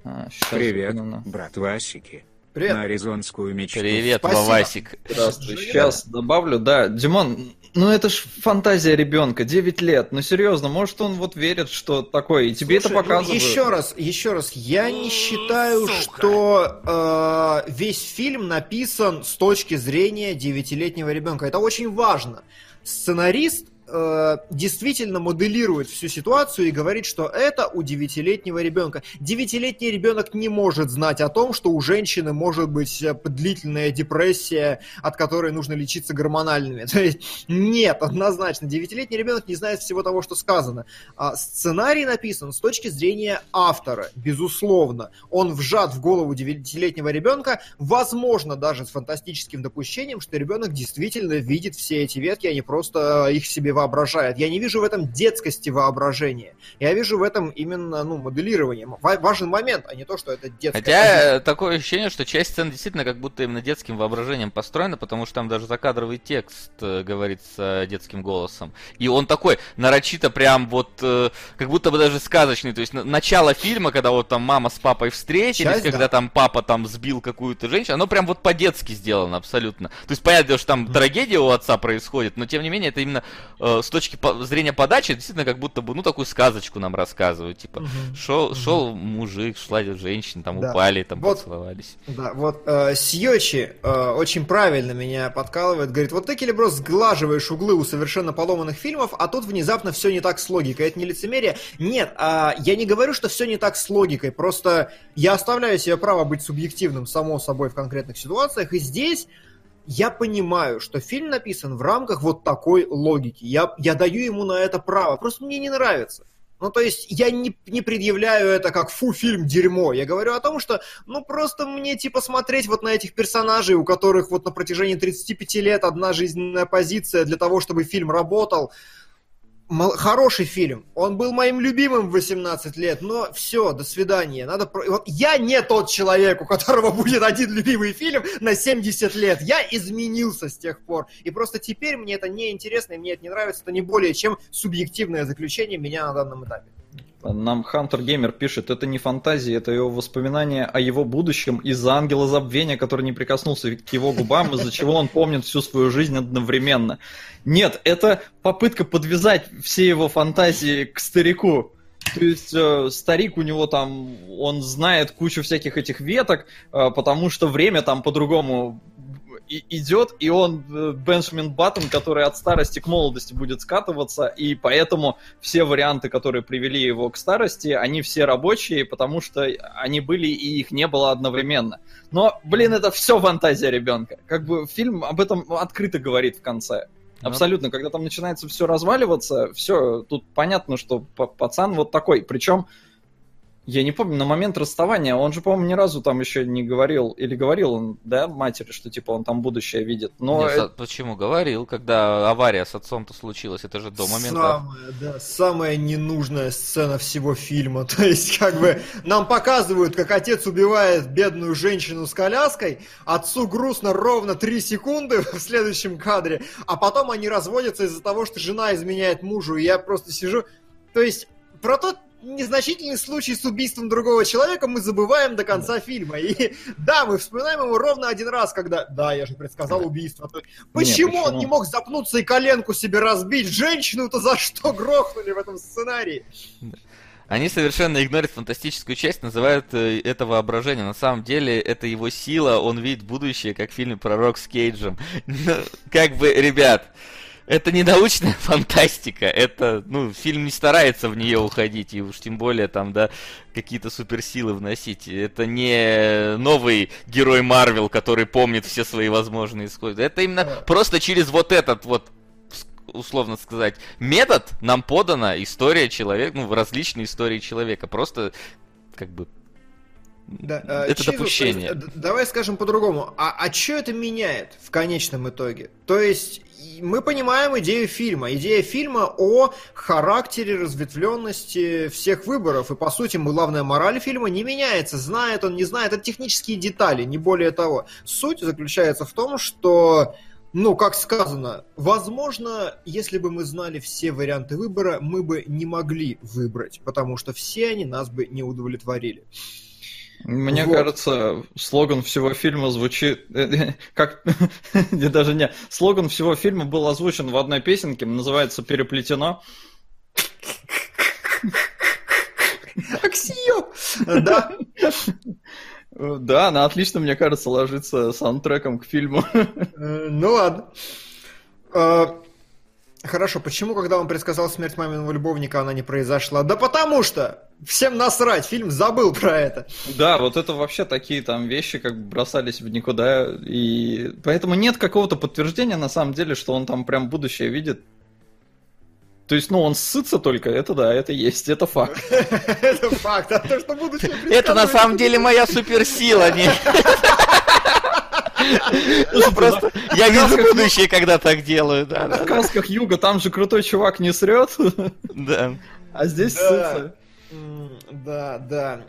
А, щас, Привет, ну, ну. брат Васики. Привет. На аризонскую мечту. Привет, Спасибо. Вавасик. Здравствуй. Сейчас добавлю, да. Димон, ну это ж фантазия ребенка, 9 лет. Ну серьезно, может он вот верит, что такое, и тебе Слушай, это показывают. ну, еще раз, еще раз, я не считаю, Сука. что э, весь фильм написан с точки зрения девятилетнего ребенка. Это очень важно. Сценарист э, действительно моделирует всю ситуацию и говорит, что это у девятилетнего ребенка. Девятилетний ребенок не может знать о том, что у женщины может быть э, длительная депрессия, от которой нужно лечиться гормональными. То есть нет, однозначно, девятилетний ребенок не знает всего того, что сказано. А сценарий написан с точки зрения автора, безусловно. Он вжат в голову девятилетнего ребенка, возможно, даже с фантастическим допущением, что ребенок действительно видит все эти ветки, а не просто их себе воображает. Я не вижу в этом детскости воображения. Я вижу в этом именно ну, моделирование. Ва- важен момент, а не то, что это детское. Хотя э, такое ощущение, что часть сцен действительно как будто именно детским воображением построена, потому что там даже закадровый текст э, говорится детским голосом. И он такой нарочито прям вот, э, как будто бы даже сказочный. То есть на- начало фильма, когда вот там мама с папой встретились, Часть, когда да. там папа там сбил какую-то женщину, оно прям вот по-детски сделано абсолютно. То есть понятно, что там трагедия у отца происходит, но тем не менее это именно э, с точки по- зрения подачи действительно как будто бы, ну, такую сказочку нам рассказывают. Типа, шел, шел мужик, шла женщина, там Да. упали, там Вот. поцеловались. Да, вот э, Сьёчи э, очень правильно меня подкалывает, говорит, вот ты, Келебро, сглаживаешь углы у совершенно поломанных фильмов, а тут внезапно все не так с логикой. Это не лицемерие? Нет, а, я не говорю, что все не так с логикой, просто я оставляю себе право быть субъективным, само собой, в конкретных ситуациях, и здесь я понимаю, что фильм написан в рамках вот такой логики. Я, я даю ему на это право, просто мне не нравится. Ну, то есть, я не, не предъявляю это как «фу, фильм дерьмо». Я говорю о том, что, ну, просто мне, типа, смотреть вот на этих персонажей, у которых вот на протяжении 35 лет одна жизненная позиция для того, чтобы фильм работал. Хороший фильм. Он был моим любимым в 18 лет, но все, до свидания. Надо про- вот я не тот человек, у которого будет один любимый фильм на 70 лет. Я изменился с тех пор. И просто теперь мне это не интересно, и мне это не нравится. Это не более чем субъективное заключение меня на данном этапе. Нам Хантер Геймер пишет, это не фантазия, это его воспоминания о его будущем из-за ангела забвения, который не прикоснулся к его губам, из-за чего он помнит всю свою жизнь одновременно. Нет, это попытка подвязать все его фантазии к старику. То есть э, старик у него там, он знает кучу всяких этих веток, э, потому что время там по-другому и идет, и он э, Бенджамин Баттон, который от старости к молодости будет скатываться, и поэтому все варианты, которые привели его к старости, они все рабочие, потому что они были и их не было одновременно. Но, блин, это все фантазия ребенка. Как бы фильм об этом открыто говорит в конце. Ну, Абсолютно, когда там начинается все разваливаться, все, тут понятно, что пацан вот такой. Причем я не помню, на момент расставания он же, по-моему, ни разу там еще не говорил, или говорил он, да, матери, что типа он там будущее видит. Но Нет, это... почему? Говорил, когда авария с отцом-то случилась, это же до момента. Самая, да, самая ненужная сцена всего фильма. То есть, как бы, нам показывают, как отец убивает бедную женщину с коляской, отцу грустно ровно 3 секунды в следующем кадре, а потом они разводятся из-за того, что жена изменяет мужу, и я просто сижу. То есть, про тот незначительный случай с убийством другого человека мы забываем до конца фильма. И да, мы вспоминаем его ровно один раз, когда... Да, я же предсказал убийство. Почему, Нет, почему? он не мог запнуться и коленку себе разбить? Женщину-то за что грохнули в этом сценарии? Они совершенно игнорят фантастическую часть, называют э, это воображение. На самом деле, это его сила, он видит будущее, как в фильме «Пророк с Кейджем». Ну, как бы, ребят, это не научная фантастика, это, ну, фильм не старается в нее уходить, и уж тем более там, да, какие-то суперсилы вносить. Это не новый герой Марвел, который помнит все свои возможные исходы. Это именно просто через вот этот вот условно сказать, метод нам подана история человека, ну, различные истории человека. Просто, как бы, да, э, это Чизу, допущение. Есть, давай скажем по-другому. А, а что это меняет в конечном итоге? То есть мы понимаем идею фильма. Идея фильма о характере разветвленности всех выборов. И, по сути, главная мораль фильма не меняется. Знает он, не знает. Это технические детали, не более того. Суть заключается в том, что ну, как сказано, возможно, если бы мы знали все варианты выбора, мы бы не могли выбрать, потому что все они нас бы не удовлетворили. Мне вот. кажется, слоган всего фильма звучит... как... Даже не... Слоган всего фильма был озвучен в одной песенке, называется «Переплетено». Аксио! Да. Да, она отлично, мне кажется, ложится саундтреком к фильму. Э, ну ладно. Хорошо, почему, когда он предсказал смерть маминого любовника, она не произошла? Да потому что! Всем насрать, фильм забыл про это. Да, вот это вообще такие там вещи, как бросались в никуда, и поэтому нет какого-то подтверждения на самом деле, что он там прям будущее видит. То есть, ну, он ссытся только, это да, это есть, это факт. Это факт, а то, что будущее Это на самом деле моя суперсила, не... Ну, просто я вижу будущее, когда так делаю. Да, в сказках Юга там же крутой чувак не срет. Да. А здесь ссытся. Да, да.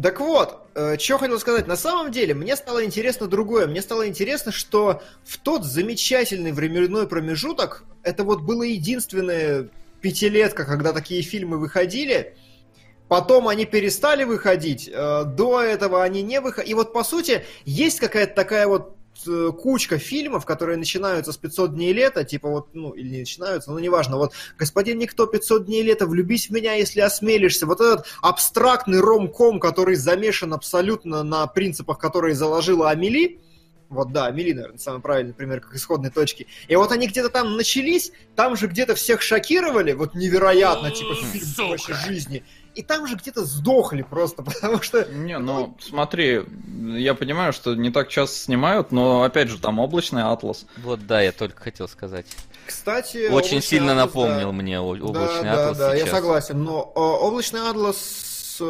Так вот, э, что хотел сказать. На самом деле, мне стало интересно другое. Мне стало интересно, что в тот замечательный временной промежуток, это вот было единственное пятилетка, когда такие фильмы выходили, Потом они перестали выходить, э, до этого они не выходили. И вот, по сути, есть какая-то такая вот кучка фильмов, которые начинаются с 500 дней лета, типа вот, ну, или не начинаются, ну, неважно, вот «Господин Никто, 500 дней лета, влюбись в меня, если осмелишься», вот этот абстрактный ромком, который замешан абсолютно на принципах, которые заложила Амели, вот да, Амели, наверное, самый правильный пример, как исходной точки. И вот они где-то там начались, там же где-то всех шокировали, вот невероятно, типа фильм вообще жизни и там же где-то сдохли просто, потому что... Не, ну, смотри, я понимаю, что не так часто снимают, но, опять же, там облачный атлас. Вот, да, я только хотел сказать. Кстати, Очень сильно атлас, напомнил да. мне облачный да, атлас Да, да, сейчас. я согласен, но э, облачный атлас...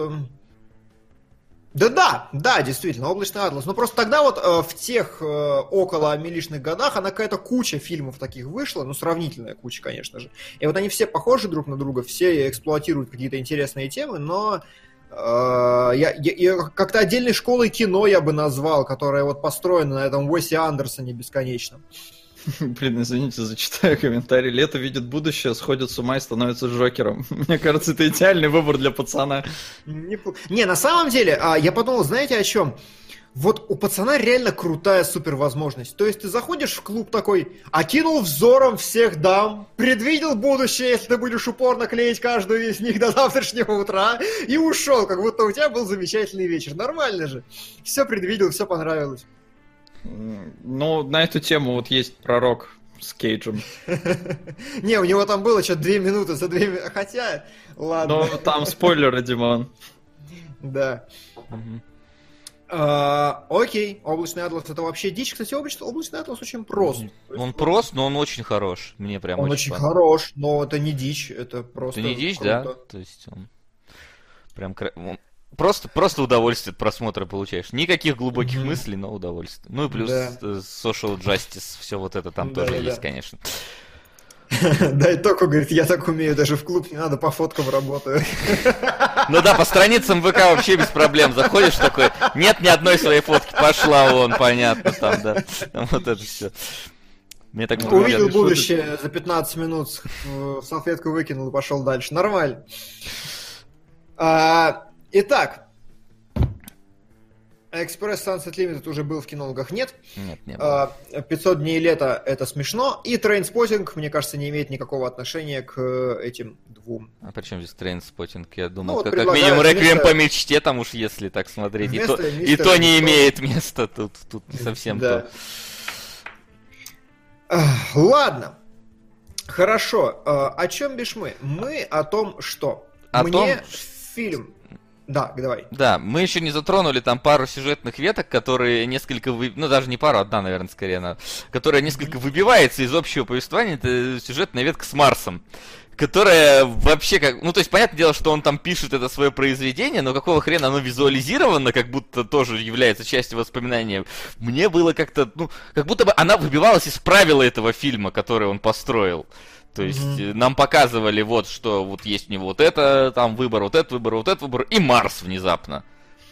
Э, да-да, да, действительно, облачный атлас. Но просто тогда вот э, в тех э, около милишных годах она какая-то куча фильмов таких вышла, ну, сравнительная куча, конечно же. И вот они все похожи друг на друга, все эксплуатируют какие-то интересные темы, но э, я, я, я как-то отдельной школой кино я бы назвал, которая вот построена на этом Уэсе Андерсоне бесконечном. Блин, извините, зачитаю комментарий. Лето видит будущее, сходит с ума и становится Джокером. Мне кажется, это идеальный выбор для пацана. Не, не, на самом деле, а, я подумал, знаете о чем? Вот у пацана реально крутая супервозможность. То есть ты заходишь в клуб такой, окинул взором всех дам, предвидел будущее, если ты будешь упорно клеить каждую из них до завтрашнего утра, и ушел, как будто у тебя был замечательный вечер. Нормально же. Все предвидел, все понравилось. Ну, на эту тему вот есть пророк с Кейджем. Не, у него там было что-то две минуты за две минуты. Хотя, ладно. Ну, там спойлеры, Димон. Да. А, окей, облачный атлас это вообще дичь. Кстати, облачный, облачный атлас очень прост. Он прост, но он очень хорош. Мне прям Он очень хорош, но это не дичь, это просто Это не дичь, круто. да? То есть он прям он- Просто, просто удовольствие от просмотра получаешь. Никаких глубоких Мгм. мыслей, но удовольствие. Ну и плюс Да. э, social justice, все вот это там Да, тоже да, есть, да. конечно. Да, и только говорит, я так умею, даже в клуб не надо, по фоткам работаю. Ну да, по страницам ВК вообще без проблем. Заходишь такой, нет ни одной своей фотки, пошла вон, понятно, там, да. Там вот это все. Мне так Увидел будущее за 15 минут, в салфетку выкинул и пошел дальше. Нормально. А, Итак, Экспресс Sunset Limited уже был в кинологах, нет. Нет, не было. А, 500 дней лета это смешно. И Trainspotting, мне кажется, не имеет никакого отношения к э, этим двум. А при чем здесь Trainspotting? Я думал, Ну, вот как, минимум реквием по мечте, там уж если так смотреть. И то, и то не имеет места тут, тут не совсем Да. то. Ладно. Хорошо. А, О чем бишь мы? Мы о том, что О мне том, фильм... Да, давай. Да, мы еще не затронули там пару сюжетных веток, которые несколько вы... ну даже не пару, одна, наверное, скорее, она, которая несколько выбивается из общего повествования. Это сюжетная ветка с Марсом, которая вообще как, ну то есть понятное дело, что он там пишет это свое произведение, но какого хрена оно визуализировано, как будто тоже является частью воспоминания. Мне было как-то, ну, как будто бы она выбивалась из правила этого фильма, который он построил. То есть э, нам показывали вот, что вот есть у него вот это, там выбор, вот этот выбор, вот этот выбор, и Марс внезапно.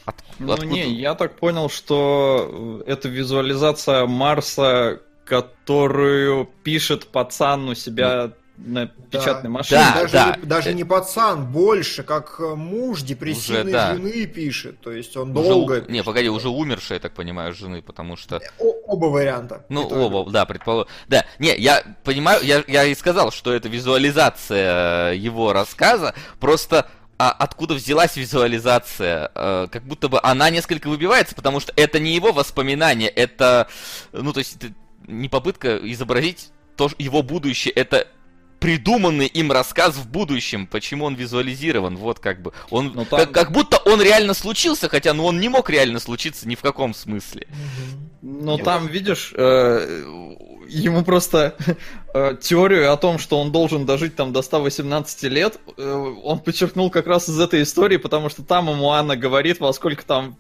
От- Ну откуда- не, я так понял, что э, это визуализация Марса, которую пишет пацан у себя на печатной машине. Да, даже, да. Не, даже не пацан, больше, как э, муж депрессивной Уже, да. жены пишет. То есть он Уже долго... у- Не, пишет. погоди, уже умершая, я так понимаю, жены, потому что... О- оба варианта. Ну, оба, да, предположим. Да, не, я понимаю, я, я и сказал, что это визуализация его рассказа, просто а откуда взялась визуализация? Э, как будто бы она несколько выбивается, потому что это не его воспоминания, это, ну, то есть, это не попытка изобразить то, его будущее, это придуманный им рассказ в будущем, почему он визуализирован, вот как бы. Он, Ну, там- как, как будто он реально случился, хотя ну, он не мог реально случиться ни в каком смысле. Мгм. Ну там, видишь, э, ему просто э, теорию о том, что он должен дожить там до 118 лет, э, он подчеркнул как раз из этой истории, потому что там ему Анна говорит, во сколько там,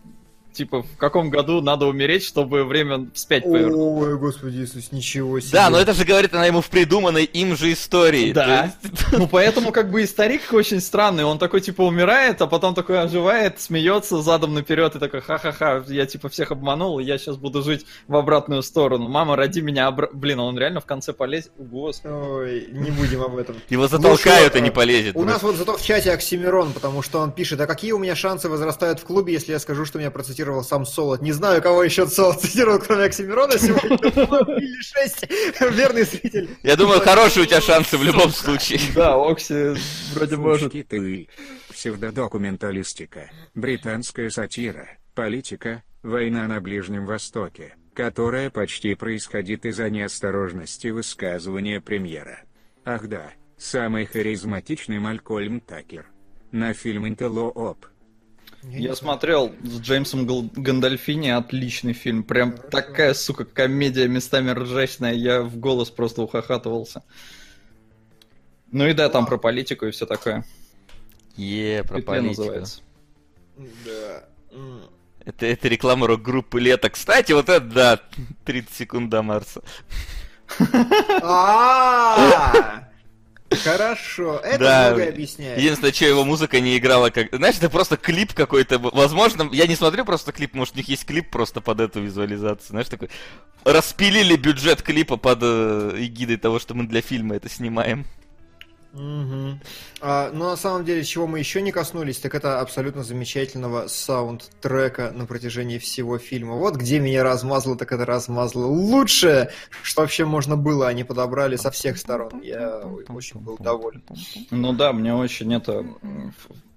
типа, в каком году надо умереть, чтобы время вспять повернуть. Ой, господи Иисус, ничего себе. Да, но это же говорит она ему в придуманной им же истории. Да. Есть- Ну, поэтому как бы и старик очень странный. Он такой, типа, умирает, а потом такой оживает, смеется задом наперед и такой, ха-ха-ха, я, типа, всех обманул, и я сейчас буду жить в обратную сторону. Мама, роди меня обра... Блин, а он реально в конце полезет? Господи. Ой, не будем об этом. Его затолкают Лучше, и не полезет. У нас вот зато в чате Оксимирон, потому что он пишет, а какие у меня шансы возрастают в клубе, если я скажу, что меня процитировал сам Солод? Не знаю, кого еще Солод цитировал, кроме Оксимирона сегодня. Или шесть. Верный зритель. Я думаю, хорошие у тебя шансы в любом случае. Да, Окси вроде может. Ты. Псевдодокументалистика. Британская сатира. Политика. Война на Ближнем Востоке. Которая почти происходит из-за неосторожности высказывания премьера. Ах да, самый харизматичный Малькольм Такер. На фильм «Интелло-Оп». Я смотрел с Джеймсом Гандальфини, отличный фильм. Прям такая, сука, комедия местами ржачная. Я в голос просто ухахатывался. Ну и да, там про политику и все такое. Е, про Петле политику. называется. Да. Это, это реклама рок-группы Лето. Кстати, вот это, да, 30 секунд до Марса. Хорошо, это Да. многое объясняет. Единственное, что его музыка не играла как... Знаешь, это просто клип какой-то. Возможно, я не смотрю просто клип, может, у них есть клип просто под эту визуализацию. Знаешь, такой... Распилили бюджет клипа под э, эгидой того, что мы для фильма это снимаем. Мгм. А, но на самом деле, чего мы еще не коснулись, так это абсолютно замечательного саундтрека на протяжении всего фильма. Вот где меня размазало, так это размазало. Лучшее, что вообще можно было, они подобрали со всех сторон. Я очень был доволен. Ну да, мне очень это...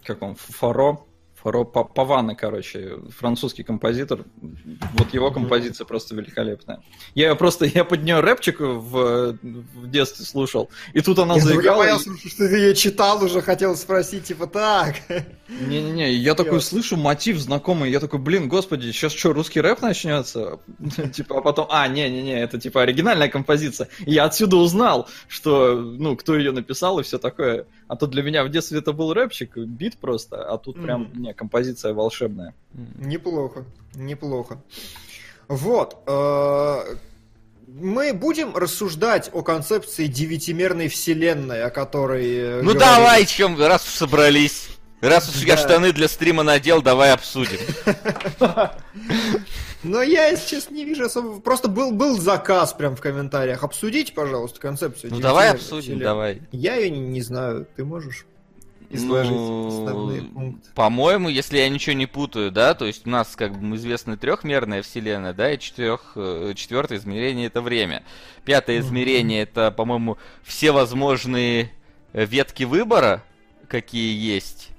Как он? Фаро? Фаро Па- Павана, короче, французский композитор. Вот его композиция просто великолепная. Я просто, я под нее рэпчик в, в детстве слушал, и тут она Я, я заиграла. и- боялся, что ты ее читал уже, хотел спросить, типа, так. Не-не-не, я такой слышу мотив знакомый, я такой, блин, господи, сейчас что, русский рэп начнется? Типа, а потом, а, не-не-не, это типа оригинальная композиция. Я отсюда узнал, что, ну, кто ее написал и все такое. А то для меня в детстве это был рэпчик, бит просто, а тут прям, Не, композиция волшебная. Неплохо, неплохо. Вот. э, Мы будем рассуждать о концепции девятимерной вселенной, о которой... э, Ну давай, чем, раз собрались. Раз уж я штаны для стрима надел, давай обсудим. Но я, если честно, не вижу особо... Просто был, был заказ прям в комментариях. Обсудите, пожалуйста, концепцию Ну давай обсудим, вселенной. давай. Я ее не, не знаю. Ты можешь изложить Ну, основные пункты? По-моему, если я ничего не путаю, да, то есть у нас, как бы, известна трехмерная вселенная, да, и четырех, э, четвертое измерение это время. Пятое измерение это, по-моему, все возможные э, ветки выбора, какие есть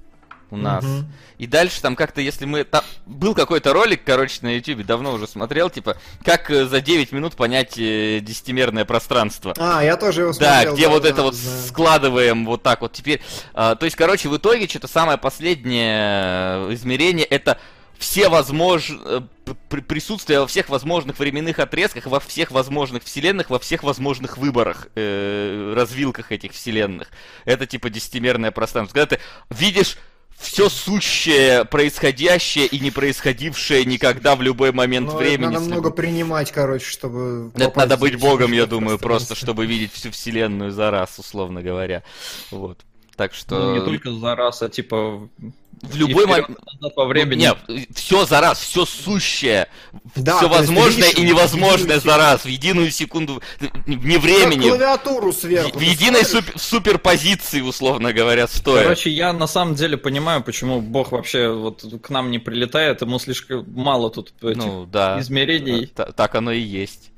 у нас. Мгм. И дальше там как-то, если мы... Там был какой-то ролик, короче, на YouTube, давно уже смотрел, типа, как э, за 9 минут понять э, десятимерное пространство. А, я тоже его Да, смотрел. где вот да, это вот знаю. складываем вот так вот теперь. а, то есть, короче, в итоге что-то самое последнее э, измерение это все возможные присутствие во всех возможных временных отрезках, во всех возможных вселенных, во всех возможных выборах, э, развилках этих вселенных. Это типа десятимерное пространство. Когда ты видишь все сущее, происходящее и не происходившее никогда в любой момент Ну, это времени. надо с много принимать, короче, чтобы... это надо быть богом, я это думаю, просто, чтобы видеть всю вселенную за раз, условно говоря. Вот. Так что... Ну, не только за раз, а типа... В любой момент... во времени. Нет, все за раз, все сущее, Да, все возможное видишь и невозможное за раз, в единую секунду, Как времени, клавиатуру в, сверху. в единой супер- суперпозиции, условно говоря, стоя. Короче, я на самом деле понимаю, почему Бог вообще вот к нам не прилетает, ему слишком мало тут этих ну, да. измерений. Та- Так оно и есть.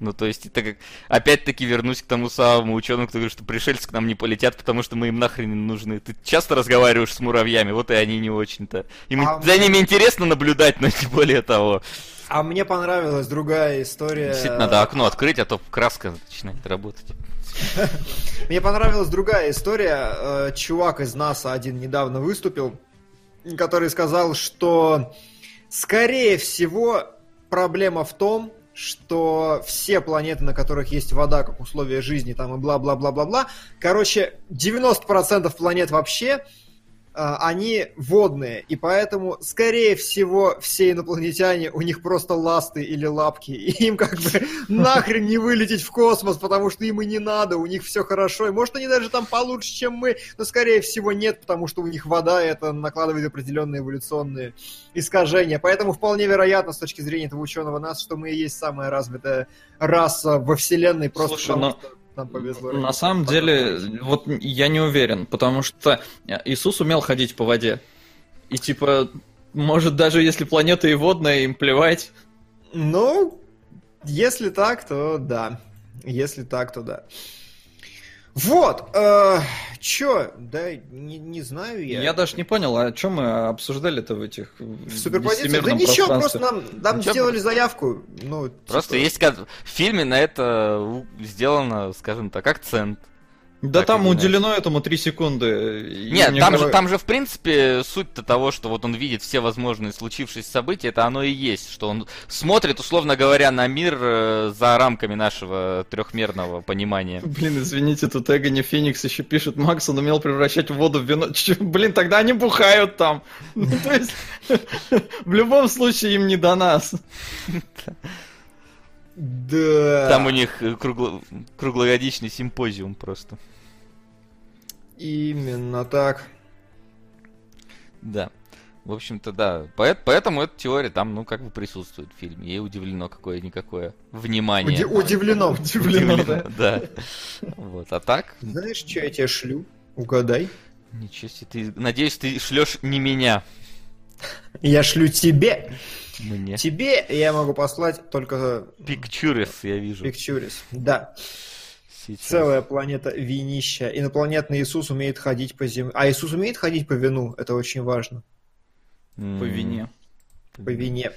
Ну, то есть, это как... Опять-таки вернусь к тому самому ученому, кто говорит, что пришельцы к нам не полетят, потому что мы им нахрен не нужны. Ты часто разговариваешь с муравьями, вот и они не очень-то. Им А за ними интересно наблюдать, но не более того. А мне понравилась другая история. Действительно, надо окно открыть, а то краска начинает работать. Мне понравилась другая история. Э, Чувак из НАСА один недавно выступил, который сказал, что скорее всего проблема в том, что все планеты, на которых есть вода, как условие жизни, там и бла-бла-бла-бла-бла, короче, 90% планет вообще они водные, и поэтому, скорее всего, все инопланетяне, у них просто ласты или лапки, и им как бы нахрен не вылететь в космос, потому что им и не надо, у них все хорошо, и может они даже там получше, чем мы, но скорее всего нет, потому что у них вода, и это накладывает определенные эволюционные искажения, поэтому вполне вероятно, с точки зрения этого ученого нас, что мы и есть самая развитая раса во Вселенной, просто Слушай, потому но- что нам повезло. На самом деле, вот я не уверен, потому что Иисус умел ходить по воде. И типа, может, даже если планета и водная, им плевать. Ну, если так, то да. Если так, то да. Вот, э, чё, да, не, не знаю я. Я даже не понял, а что мы обсуждали-то в этих В суперпозиции? Да ничего, просто нам, нам Ничего, сделали заявку. Ну, Просто типа, есть в фильме на это сделано, скажем так, акцент. Да Так там иначе. уделено этому 3 секунды. Нет, там кажется- же, там же, в принципе, суть-то того, что вот он видит все возможные случившиеся события, это оно и есть, что он смотрит, условно говоря, на мир э, за рамками нашего трехмерного понимания. Блин, извините, тут Эгони Феникс еще пишет, Макс, он умел превращать воду в вино. Блин, тогда они бухают там. Ну, то есть, в любом случае им не до нас. Да. Там у них э, кругло- круглогодичный симпозиум просто. Именно так. Да. В общем-то, да. Поэт- Поэтому эта теория там, ну, как бы присутствует в фильме. Ей удивлено какое-никакое внимание. Уди- удивлено. Удивлено, Удивлено, да. Вот. А так, Знаешь, что я тебе шлю? Угадай. ничего себе. Ты, надеюсь, ты шлешь не меня. Я шлю тебе. Мне. Тебе я могу послать только Pictures, я вижу. Pictures. Да. сейчас. Целая планета винища. Инопланетный Иисус умеет ходить по земле. А Иисус умеет ходить по вину? Это очень важно. По вине. По вине.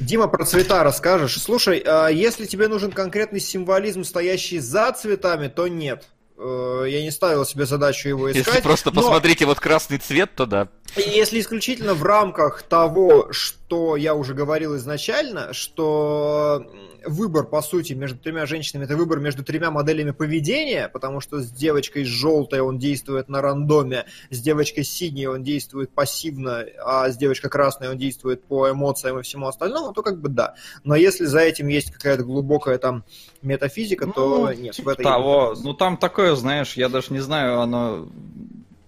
Дима, про цвета расскажешь? Слушай, а если тебе нужен конкретный символизм, стоящий за цветами, то нет. Э, Я не ставил себе задачу его искать. Если просто но- посмотрите вот красный цвет, то да. Если исключительно в рамках того, что я уже говорил изначально, что выбор, по сути, между тремя женщинами, это выбор между тремя моделями поведения, потому что с девочкой желтой он действует на рандоме, с девочкой синей он действует пассивно, а с девочкой красной он действует по эмоциям и всему остальному, то как бы да. Но если за этим есть какая-то глубокая там метафизика, то нет. в типа это я не того. Ну, там такое, знаешь, я даже не знаю, оно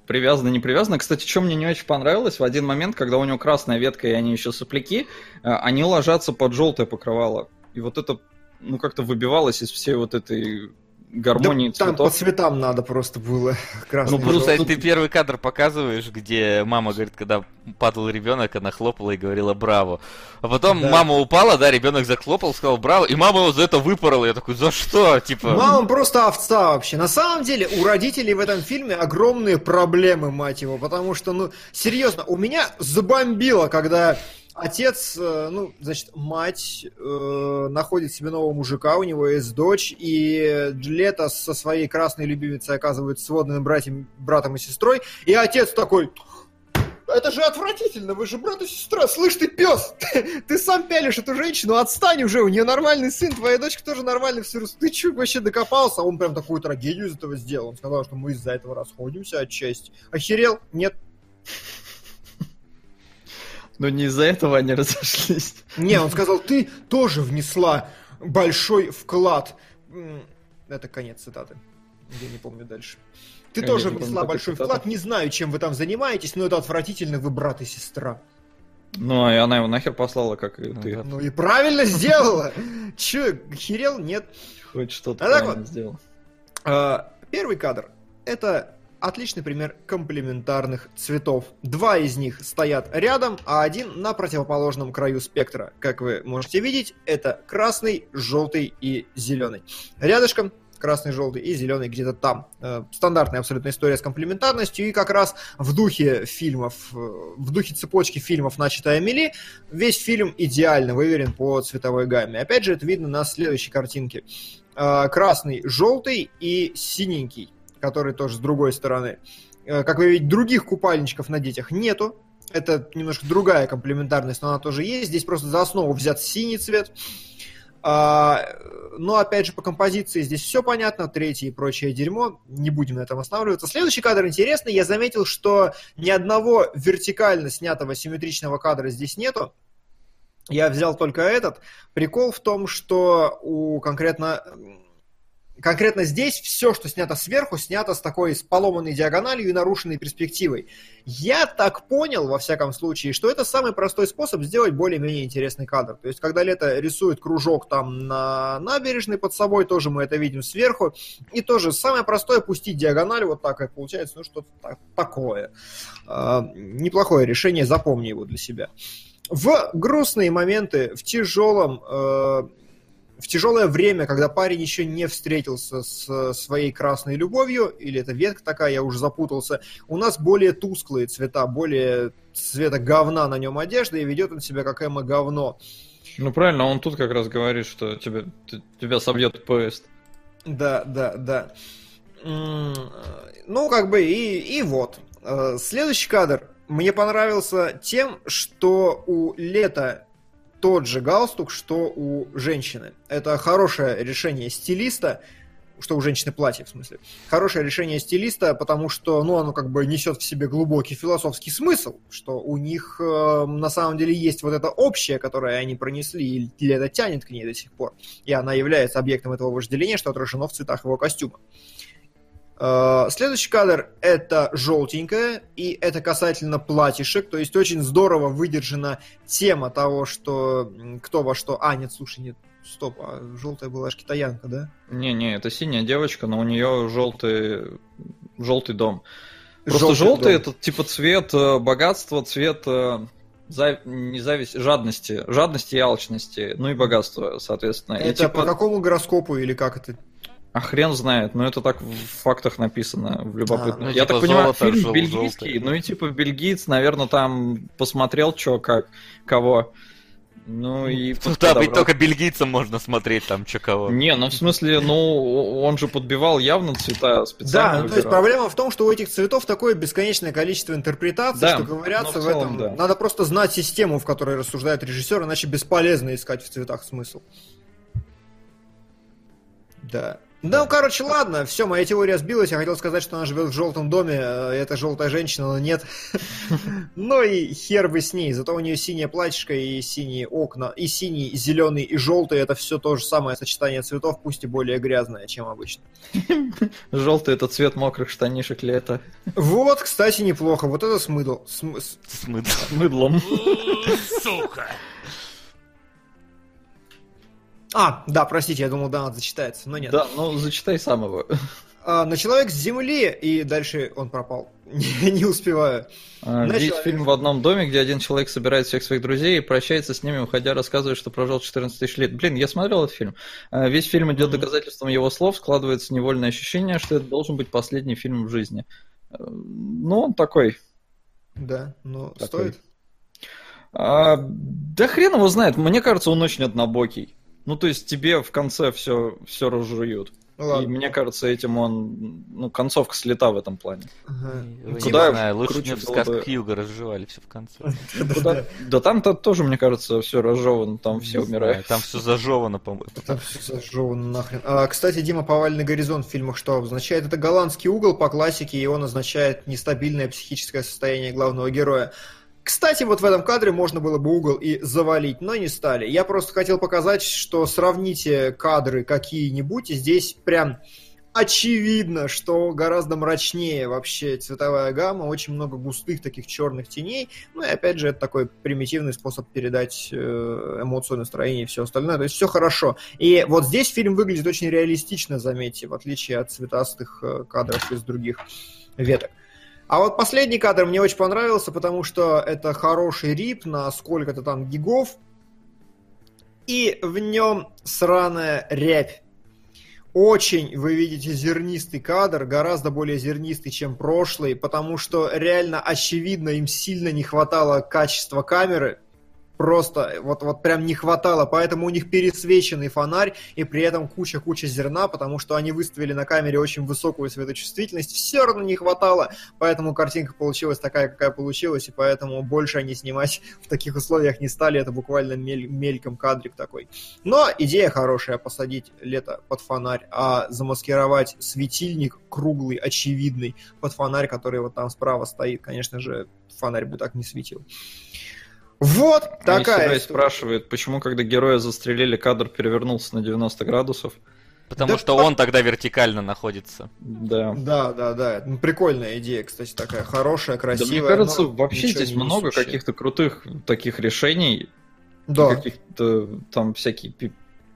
привязано, не привязано. Кстати, что мне не очень понравилось, в один момент, когда у него красная ветка и они еще сопляки, э, они ложатся под желтое покрывало. И вот это, ну, как-то выбивалось из всей вот этой гармонии Да, там по цветов. цветам надо просто было. Красный, Ну, желтый. а ты первый кадр показываешь, где мама говорит, когда падал ребенок, она хлопала и говорила браво. А потом Да. мама упала, да, ребенок захлопал, сказал браво, и мама его за это выпорола. Я такой, за что? Типа. Мама просто овца вообще. На самом деле у родителей в этом фильме огромные проблемы, мать его, потому что, ну, серьезно, у меня забомбило, когда отец, э, ну, значит, мать э, находит себе нового мужика, у него есть дочь, и Джульетта со своей красной любимицей оказываются сводными братьями, братом и сестрой, и отец такой... Это же отвратительно, вы же брат и сестра, слышь ты, пес, ты, ты сам пялишь эту женщину, отстань уже, у нее нормальный сын, твоя дочка тоже нормальный все Ты че вообще докопался? А он прям такую трагедию из этого сделал. Он сказал, что мы из-за этого расходимся отчасти. Охерел? Нет. Но не из-за этого они разошлись. Не, он сказал, ты тоже внесла большой вклад. Это конец цитаты. Я не помню дальше. Ты Я тоже не помню внесла такой большой вклад. Не знаю, чем вы там занимаетесь, но это отвратительно, вы брат и сестра. Ну, и она его нахер послала, как и Ну ты. да. Ну и правильно сделала. Че, охерел? Нет. Хоть что-то А так вот. сделал. А, Первый кадр – это отличный пример комплементарных цветов. Два из них стоят рядом, а один на противоположном краю спектра. Как вы можете видеть, это красный, желтый и зеленый. Рядышком красный, желтый и зеленый где-то там. Э, Стандартная абсолютно история с комплементарностью, и как раз в духе фильмов, э, в духе цепочки фильмов, начатая Мели, весь фильм идеально выверен по цветовой гамме. Опять же, это видно на следующей картинке. Э, Красный, желтый и синенький, который тоже с другой стороны. Э, Как вы видите, других купальничков на детях нету. Это немножко другая комплементарность, но она тоже есть. Здесь просто за основу взят синий цвет. А, но опять же по композиции здесь все понятно, третье и прочее дерьмо, не будем на этом останавливаться. Следующий кадр интересный, я заметил, что ни одного вертикально снятого симметричного кадра здесь нету. Я взял только этот. Прикол в том, что у конкретно конкретно здесь все, что снято сверху, снято с такой с поломанной диагональю и нарушенной перспективой. Я так понял, во всяком случае, что это самый простой способ сделать более-менее интересный кадр. То есть, когда Лето рисует кружок там на набережной под собой, тоже мы это видим сверху, и тоже самое простое пустить диагональ, вот так и получается, ну что-то так- такое. А, неплохое решение, запомни его для себя. В грустные моменты, в тяжелом э, в тяжелое время, когда парень еще не встретился с своей красной любовью, или это ветка такая, я уже запутался, у нас более тусклые цвета, более цвета говна на нем одежда, и ведет он себя как эмо говно. Ну, правильно, он тут как раз говорит, что тебя, тебя собьет поезд. Да, да, да. Ну, как бы, и, и вот. Э, Следующий кадр мне понравился тем, что у Лета тот же галстук, что у женщины. Это хорошее решение стилиста, что у женщины платье, в смысле. Хорошее решение стилиста, потому что, ну, оно как бы несет в себе глубокий философский смысл, что у них э, на самом деле есть вот это общее, которое они пронесли, и это тянет к ней до сих пор. И она является объектом этого вожделения, что отражено в цветах его костюма. Э, Следующий кадр это желтенькое, и это касательно платьишек, то есть очень здорово выдержана тема того, что кто во что... А, нет, слушай, нет, стоп, а желтая была аж китаянка, да? Не-не, это синяя девочка, но у нее желтый, желтый дом. Просто Желтый желтый, дом. это типа цвет э, богатства, цвет э, зав- не зависти, жадности, жадности и алчности, ну и богатства, соответственно. И Это типа, по какому гороскопу или как это? А хрен знает, но это так в фактах написано, в любопытно. ну, Я типа так понимаю, золото, фильм бельгийский, желтый. ну и типа бельгиец, наверное, там посмотрел, что как, кого. Ну и Туда быть только бельгийцам можно смотреть там, чё кого. Не, ну в смысле, ну он же подбивал явно цвета Да, специально. ну то есть проблема в том, что у этих цветов такое бесконечное количество интерпретаций, Да, что ковыряться но в в, этом. да. Надо просто знать систему, в которой рассуждает режиссер, иначе бесполезно искать в цветах смысл. Да. Ну, короче, ладно, все, моя теория сбилась. Я хотел сказать, что она живет в желтом доме, э, это желтая женщина, но нет. Ну и хер бы с ней. Зато у нее синее платьишко и синие окна, и синий, и зеленый, и желтый. Это все то же самое сочетание цветов, пусть и более грязное, чем обычно. Желтый это цвет мокрых штанишек лета. Вот, кстати, неплохо. Вот это смыдл. См- с- Смысл. С мыдлом. Сука! А, да, простите, я думал, Донат зачитается, но нет. Да, ну зачитай сам его. А, на человек с земли, и дальше он пропал. Не, не успеваю. А, человека. фильм в одном доме, где один человек собирает всех своих друзей и прощается с ними, уходя, рассказывая, что прожил 14 тысяч лет. Блин, я смотрел этот фильм. А, Весь фильм идет доказательством его слов, складывается невольное ощущение, что это должен быть последний фильм в жизни. Э, Ну, он такой. Да, ну, Такой. стоит. А, да хрен его знает, мне кажется, он очень однобокий. Ну, то есть тебе в конце все, все разжуют. Ну, И ладно. мне кажется, этим он, ну, концовка слета в этом плане. Ага. Не Куда знаю, лучше круче мне в сказках Хьюга разжевали все в конце. Да там-то тоже, мне кажется, все разжевано, там все Не умирают. Там все зажевано, по-моему. Там все зажевано нахрен. А, кстати, Дима, повальный горизонт в фильмах что обозначает? Это голландский угол по классике, и он означает нестабильное психическое состояние главного героя. Кстати, вот в этом кадре можно было бы угол и завалить, но не стали. Я просто хотел показать, что сравните кадры какие-нибудь, и здесь прям очевидно, что гораздо мрачнее вообще цветовая гамма, очень много густых таких черных теней. Ну и опять же, это такой примитивный способ передать э, эмоцию, настроение и все остальное. То есть все хорошо. И вот здесь фильм выглядит очень реалистично, заметьте, в отличие от цветастых э, кадров из других веток. А вот последний кадр мне очень понравился, потому что это хороший рип на сколько-то там гигов, и в нем сраная рябь. Очень, вы видите, зернистый кадр, гораздо более зернистый, чем прошлый, потому что реально очевидно им сильно не хватало качества камеры, просто вот, вот прям не хватало, поэтому у них пересвеченный фонарь и при этом куча-куча зерна, потому что они выставили на камере очень высокую светочувствительность, все равно не хватало, поэтому картинка получилась такая, какая получилась, и поэтому больше они снимать в таких условиях не стали, это буквально мель- мельком кадрик такой. Но идея хорошая, посадить лето под фонарь, а замаскировать светильник круглый, очевидный, под фонарь, который вот там справа стоит, конечно же, фонарь бы так не светил. Вот Такая такая история. спрашивает, почему, когда героя застрелили, кадр перевернулся на 90 градусов. Потому Да что по- он тогда вертикально находится. Да. Да, да, да. Ну, прикольная идея, кстати, такая хорошая, Да красивая. мне кажется, но вообще здесь много каких-то крутых таких решений, Да. каких-то там всякие,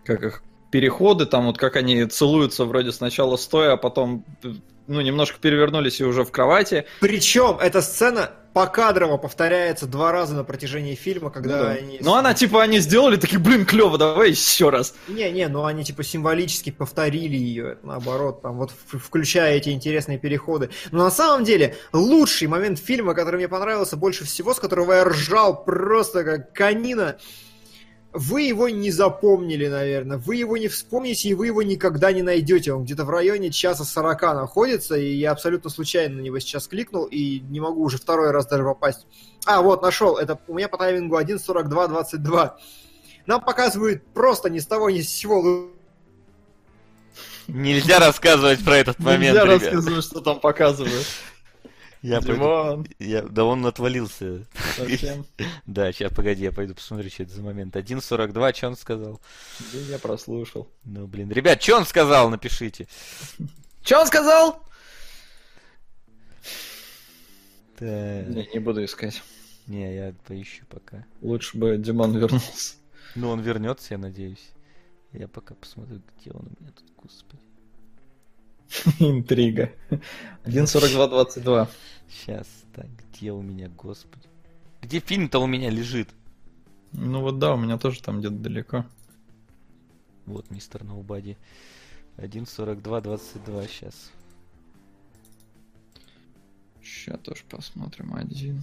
как их, переходы, там вот как они целуются вроде сначала стоя, а потом ну, немножко перевернулись и уже в кровати. Причем эта сцена покадрово повторяется два раза на протяжении фильма, когда ну, да. они... Ну, она типа они сделали, такие, блин, клево, давай еще раз. Не-не, ну они типа символически повторили ее, это наоборот, там вот включая эти интересные переходы. Но на самом деле лучший момент фильма, который мне понравился больше всего, с которого я ржал просто как канина, вы его не запомнили, наверное, вы его не вспомните, и вы его никогда не найдете. Он где-то в районе часа сорока находится, и я абсолютно случайно на него сейчас кликнул, и не могу уже второй раз даже попасть. А, вот, нашел, это у меня по таймингу 1.42.22. Нам показывают просто ни с того ни с сего Нельзя рассказывать про этот момент, Нельзя ребят. рассказывать, что там показывают. Я Димон! Пойду... Я... Да он отвалился. Совсем? да, сейчас, погоди, я пойду посмотрю, что это за момент. 1.42, что он сказал? Я прослушал. Ну, блин. Ребят, что он сказал, напишите. Что он сказал? Да. Не, не буду искать. Не, я поищу пока. Лучше бы Димон вернулся. Ну, он вернется, я надеюсь. Я пока посмотрю, где он у меня тут, господи. Интрига. 1.42.22. Сейчас, так, где у меня, господи? Где фильм-то у меня лежит? Ну вот да, у меня тоже там где-то далеко. Вот, мистер Ноубади. 1.42.22 сейчас. Сейчас тоже посмотрим. Один.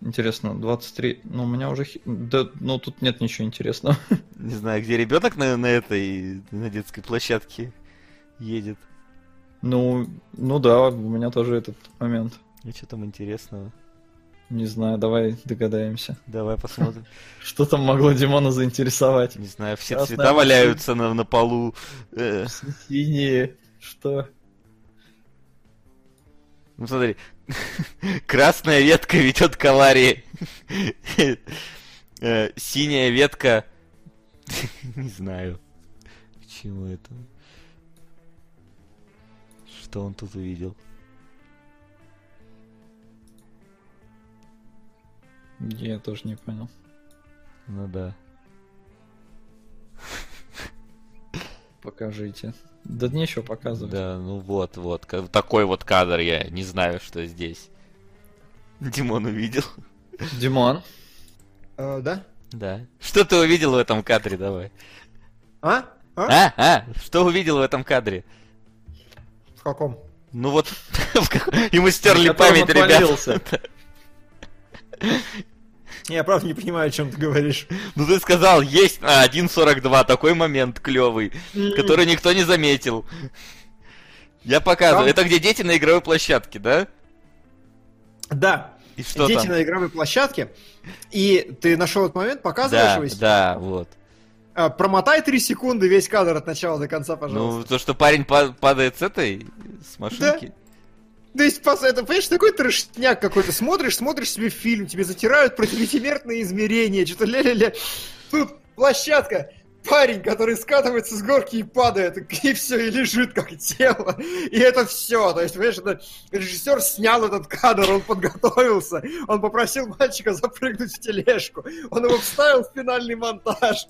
Интересно, 23. Ну, у меня уже... Да, ну, тут нет ничего интересного. Не знаю, где ребенок на, на этой, на детской площадке едет. Ну, ну да, у меня тоже этот момент. И что там интересного? Не знаю, давай догадаемся. Давай посмотрим. Что там могло Димона заинтересовать? Не знаю, все цвета валяются на, на полу. Э, Синие. Что? Ну смотри, красная ветка ведет к аварии. Э, Синяя ветка... Не знаю. К чему это? Что он тут увидел? Я тоже не понял. Ну да. Покажите. Да нечего показывать. Да, ну вот, вот. Такой вот кадр я не знаю, что здесь. Димон увидел. Димон. Э, да? Да. Что ты увидел в этом кадре, давай? А? А? А, а, что увидел в этом кадре? В каком? Ну вот, как- ему стерли память, ребят. Я правда не понимаю, о чем ты говоришь. Ну ты сказал, есть а, 1.42, такой момент клевый, который никто не заметил. Я показываю. Там- Это где дети на игровой площадке, да? Да, И что дети там? на игровой площадке, и ты нашел этот момент, показываешь Да, его? если- да, вот. А, промотай 3 секунды весь кадр от начала до конца, Ну, пожалуйста. то, что парень па- падает с этой, с машинки. То есть, пос- это, понимаешь, такой трешняк какой-то. Смотришь, смотришь себе фильм, тебе затирают про пятимерные измерения, что-то ля-ля-ля. Тут площадка, парень, который скатывается с горки и падает, и все, и лежит как тело. И это все. То есть, понимаешь, это режиссер снял этот кадр, он подготовился, он попросил мальчика запрыгнуть в тележку, он его вставил в финальный монтаж.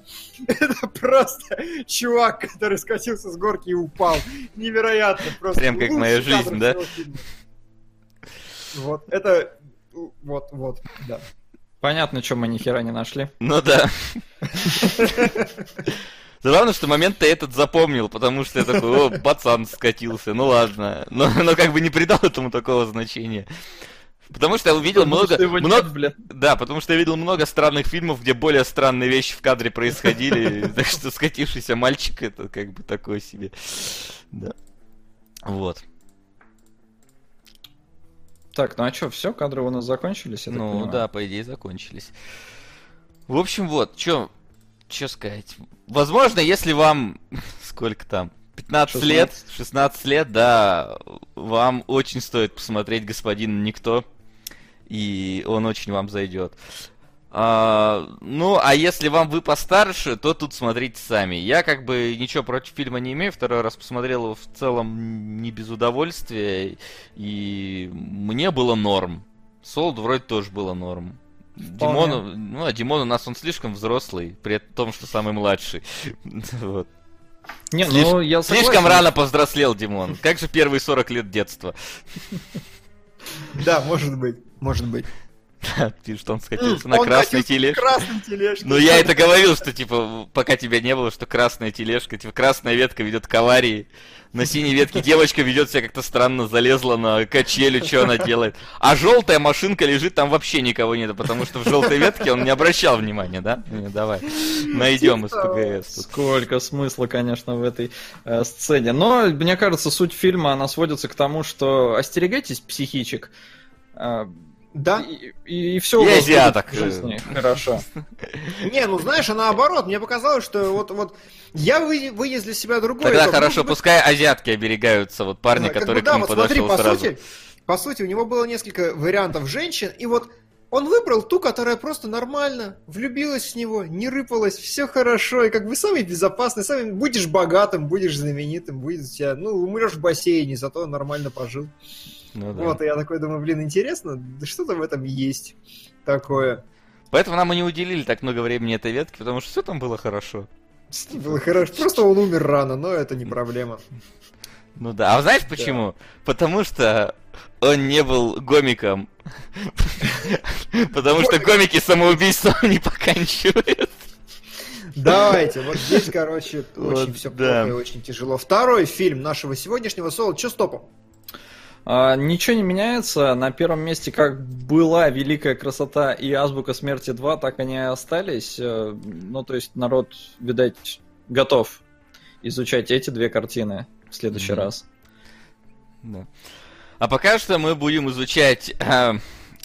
Это просто чувак, который скатился с горки и упал. Невероятно. Просто Прям как моя жизнь, да? фильма. Вот, это... Вот, вот, да. Понятно, что мы ни хера не нашли. Ну да. Забавно, что момент-то этот запомнил, потому что я такой, о, пацан скатился, ну ладно. Но, но как бы не придал этому такого значения. Потому что я увидел Потому много... что его много- нет, блин. Да, потому что я видел много странных фильмов, где более странные вещи в кадре происходили. Так что скатившийся мальчик это как бы такое себе. Да. Вот. Так, ну а что, все, кадры у нас закончились? Ну понимаю? да, по идее закончились. В общем, вот, что что сказать. Возможно, если вам сколько там 15 лет, 16 лет, да, вам очень стоит посмотреть господин Никто, и он очень вам зайдет. А, ну, а если вам вы постарше, то тут смотрите сами. Я как бы ничего против фильма не имею, второй раз посмотрел его в целом не без удовольствия, и мне было норм. Солд вроде тоже было норм. Димону, ну, а Димон у нас он слишком взрослый, при том, что самый младший. Вот. Не, Слиш- ну я Слишком согласен. рано повзрослел Димон. Как же первые 40 лет детства? Да, может быть, может быть. Пишет, он скатился на Он красной тележке. красной тележке. Ну, я это говорил, что, типа, пока тебя не было, что красная тележка, типа, красная ветка ведет к аварии. На синей ветке девочка ведет себя как-то странно, залезла на качелю, что она делает. А желтая машинка лежит, там вообще никого нет, потому что в желтой ветке он не обращал внимания, да? Ну, давай, найдем из ПГС. тут. Сколько смысла, конечно, в этой э, сцене. Но, мне кажется, суть фильма, она сводится к тому, что остерегайтесь психичек. э, Да? И, все И азиаток. в жизни хорошо. Не, ну знаешь, а наоборот, мне показалось, что вот, вот я вы, вынес для себя другой. Тогда итог. хорошо, Может быть, пускай азиатки оберегаются, вот парни, как бы да, к ним вот смотри, подошел по сразу. сути, по сути, у него было несколько вариантов женщин, и вот Он выбрал ту, которая просто нормально, влюбилась в него, не рыпалась, все хорошо, и как бы самый безопасный, самый будешь богатым, будешь знаменитым, будет у тебя, ну, умрешь в бассейне, зато нормально пожил. Ну да. Вот, и я такой думаю, блин, интересно, да что-то в этом есть такое. Поэтому нам и не уделили так много времени этой ветке, потому что все там было хорошо. Было хорошо. Просто он умер рано, но это не проблема. Ну да. А знаешь почему? Потому что он не был гомиком. Потому что гомики самоубийством не поканчивают. Давайте, вот здесь, короче, очень все плохо и очень тяжело. Второй фильм нашего сегодняшнего соло. Че стопом? А, ничего не меняется. На первом месте как была Великая Красота и Азбука Смерти 2, так они и остались. Э, Ну, то есть народ, видать, готов изучать эти две картины в следующий Мгм. раз. Да. А пока что мы будем изучать э,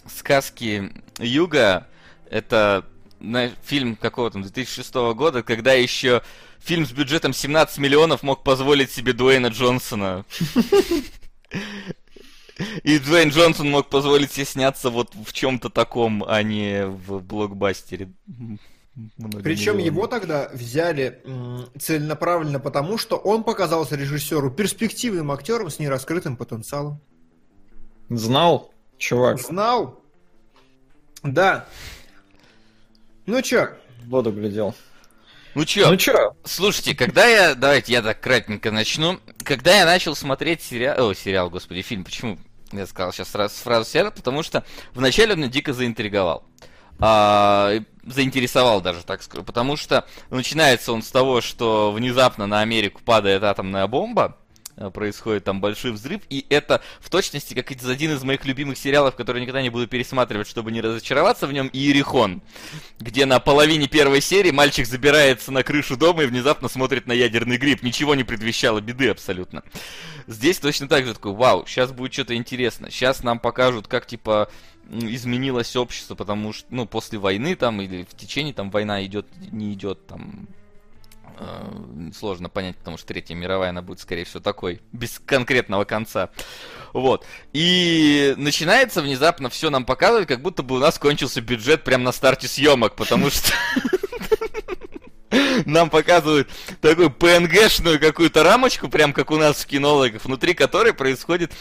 сказки Юга. Это знаешь, фильм какого там 2006 года, когда еще фильм с бюджетом 17 миллионов мог позволить себе Дуэйна Джонсона. И Дуэйн Джонсон мог позволить себе сняться вот в чем-то таком, а не в блокбастере. Причем его тогда взяли целенаправленно потому, что он показался режиссеру перспективным актером с нераскрытым потенциалом. Знал, чувак, Знал? Да. Ну чё, воду глядел. Ну чё, Ну чё, Слушайте, когда я... Давайте я так кратенько начну. Когда я начал смотреть сериал... О, сериал, господи, фильм. Почему я сказал сейчас сразу фразу сериал? Потому что вначале он меня дико заинтриговал. А, заинтересовал даже, так скажу. Потому что начинается он с того, что внезапно на Америку падает атомная бомба. Э, Происходит там большой взрыв, и это в точности как из один из моих любимых сериалов, который никогда не буду пересматривать, чтобы не разочароваться в нем, Иерихон где на половине первой серии мальчик забирается на крышу дома и внезапно смотрит на ядерный гриб. Ничего не предвещало беды абсолютно. Здесь точно так же такой, вау, сейчас будет что-то интересно. Сейчас нам покажут, как, типа, изменилось общество, потому что, ну, после войны там, или в течение там война идет, не идет, там, сложно понять, потому что Третья мировая, она будет, скорее всего, такой, без конкретного конца. Вот. И начинается внезапно все нам показывать, как будто бы у нас кончился бюджет прямо на старте съемок, потому что нам показывают такую PNG-шную какую-то рамочку, прям как у нас в кинологах, внутри которой происходят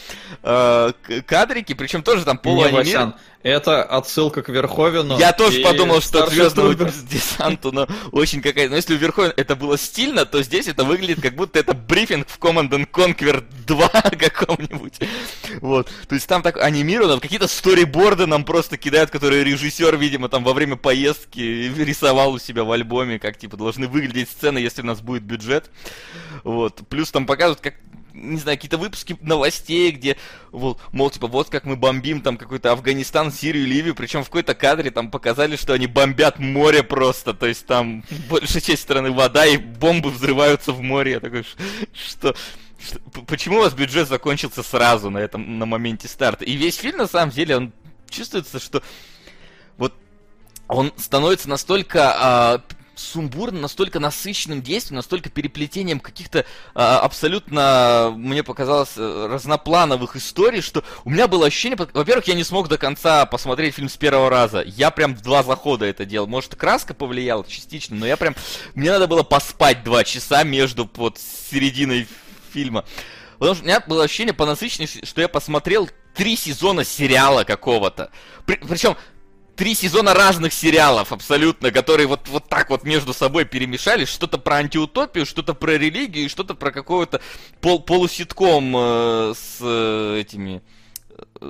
э, кадрики, причем тоже там полуанимированные. Это отсылка к Верховину. Я тоже подумал, что Трупер. десанту, но очень какая-то. Но если у Верховен это было стильно, то здесь это выглядит как будто это брифинг в Command and Conquer 2 каком-нибудь. Вот. То есть там так анимировано, какие-то сториборды нам просто кидают, которые режиссер, видимо, там во время поездки рисовал у себя в альбоме, как типа должны выглядеть сцены, если у нас будет бюджет. Вот. Плюс там показывают, как не знаю, какие-то выпуски новостей, где, вот, мол, типа, вот как мы бомбим там какой-то Афганистан, Сирию, Ливию, причем в какой-то кадре там показали, что они бомбят море просто, то есть там большая часть страны вода, и бомбы взрываются в море. Я такой, «Ш- что... что- Почему у вас бюджет закончился сразу на этом, на моменте старта? И весь фильм, на самом деле, он чувствуется, что вот он становится настолько сумбурным, настолько насыщенным действием, настолько переплетением каких-то а, абсолютно, мне показалось, э, разноплановых историй, что у меня было ощущение, во-первых, я не смог до конца посмотреть фильм с первого раза, я прям в два захода это делал, может, краска повлияла частично, но я прям, мне надо было поспать два часа между вот серединой фильма. Потому что у меня было ощущение по насыщенности, что я посмотрел три сезона сериала какого-то. При- причем три сезона разных сериалов абсолютно, которые вот, вот так вот между собой перемешались. Что-то про антиутопию, что-то про религию, что-то про какого-то пол полуситком э, с э, этими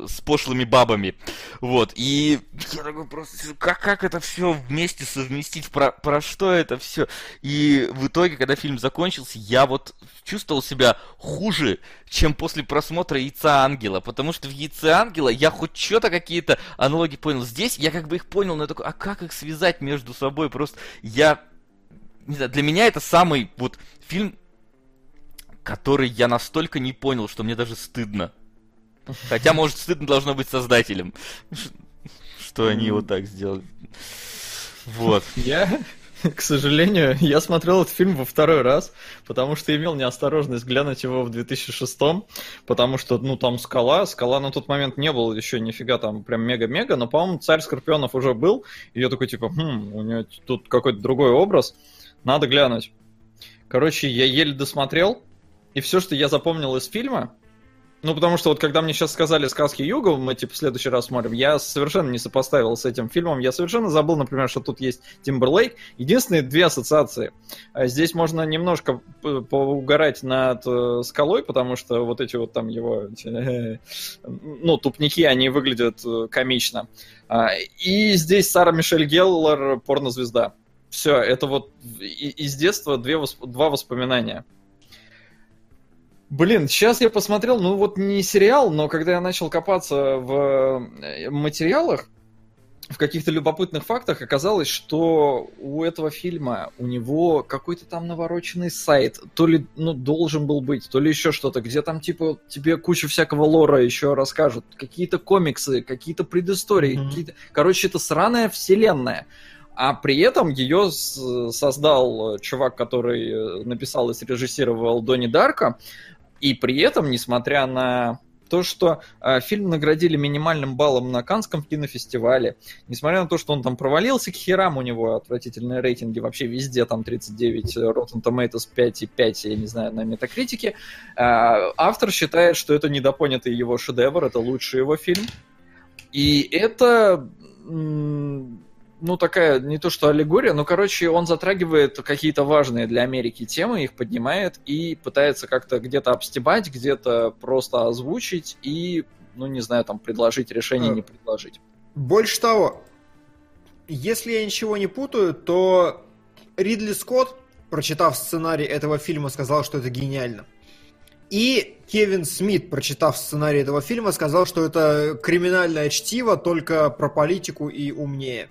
с пошлыми бабами. Вот. И я такой просто как, как это все вместе совместить? Про, про что это все? И в итоге, когда фильм закончился, я вот чувствовал себя хуже, чем после просмотра Яйца Ангела. Потому что в Яйце Ангела я хоть что-то какие-то аналогии понял. Здесь я как бы их понял, но я такой, а как их связать между собой? Просто я... Не знаю, для меня это самый вот фильм, который я настолько не понял, что мне даже стыдно. Хотя, может, стыдно должно быть создателям, ш- что они вот так сделали. Вот. Я, К сожалению, я смотрел этот фильм во второй раз, потому что имел неосторожность глянуть его в 2006 потому что, ну, там скала, скала на тот момент не был еще нифига там прям мега-мега, но, по-моему, Царь Скорпионов уже был, и я такой, типа, хм, у него тут какой-то другой образ, надо глянуть. Короче, я еле досмотрел, и все, что я запомнил из фильма, ну, потому что вот когда мне сейчас сказали «Сказки Юга», мы, типа, в следующий раз смотрим, я совершенно не сопоставил с этим фильмом. Я совершенно забыл, например, что тут есть Тимберлейк. Единственные две ассоциации. А здесь можно немножко поугарать над э, скалой, потому что вот эти вот там его, ну, тупники, они выглядят э, комично. А, и здесь Сара Мишель Геллер, порнозвезда. Все, это вот из детства две, два воспоминания. Блин, сейчас я посмотрел, ну вот не сериал, но когда я начал копаться в э, материалах, в каких-то любопытных фактах оказалось, что у этого фильма у него какой-то там навороченный сайт, то ли ну, должен был быть, то ли еще что-то, где там типа тебе куча всякого лора еще расскажут, какие-то комиксы, какие-то предыстории, mm-hmm. какие-то... Короче, это сраная вселенная. А при этом ее создал чувак, который э, написал и срежиссировал Донни Дарка. И при этом, несмотря на то, что э, фильм наградили минимальным баллом на Канском кинофестивале, несмотря на то, что он там провалился к херам, у него отвратительные рейтинги вообще везде, там 39, Rotten Tomatoes 5,5, я не знаю, на метакритике, э, автор считает, что это недопонятый его шедевр, это лучший его фильм. И это ну, такая, не то что аллегория, но, короче, он затрагивает какие-то важные для Америки темы, их поднимает и пытается как-то где-то обстебать, где-то просто озвучить и, ну, не знаю, там, предложить решение, а, не предложить. Больше того, если я ничего не путаю, то Ридли Скотт, прочитав сценарий этого фильма, сказал, что это гениально. И Кевин Смит, прочитав сценарий этого фильма, сказал, что это криминальное чтиво, только про политику и умнее.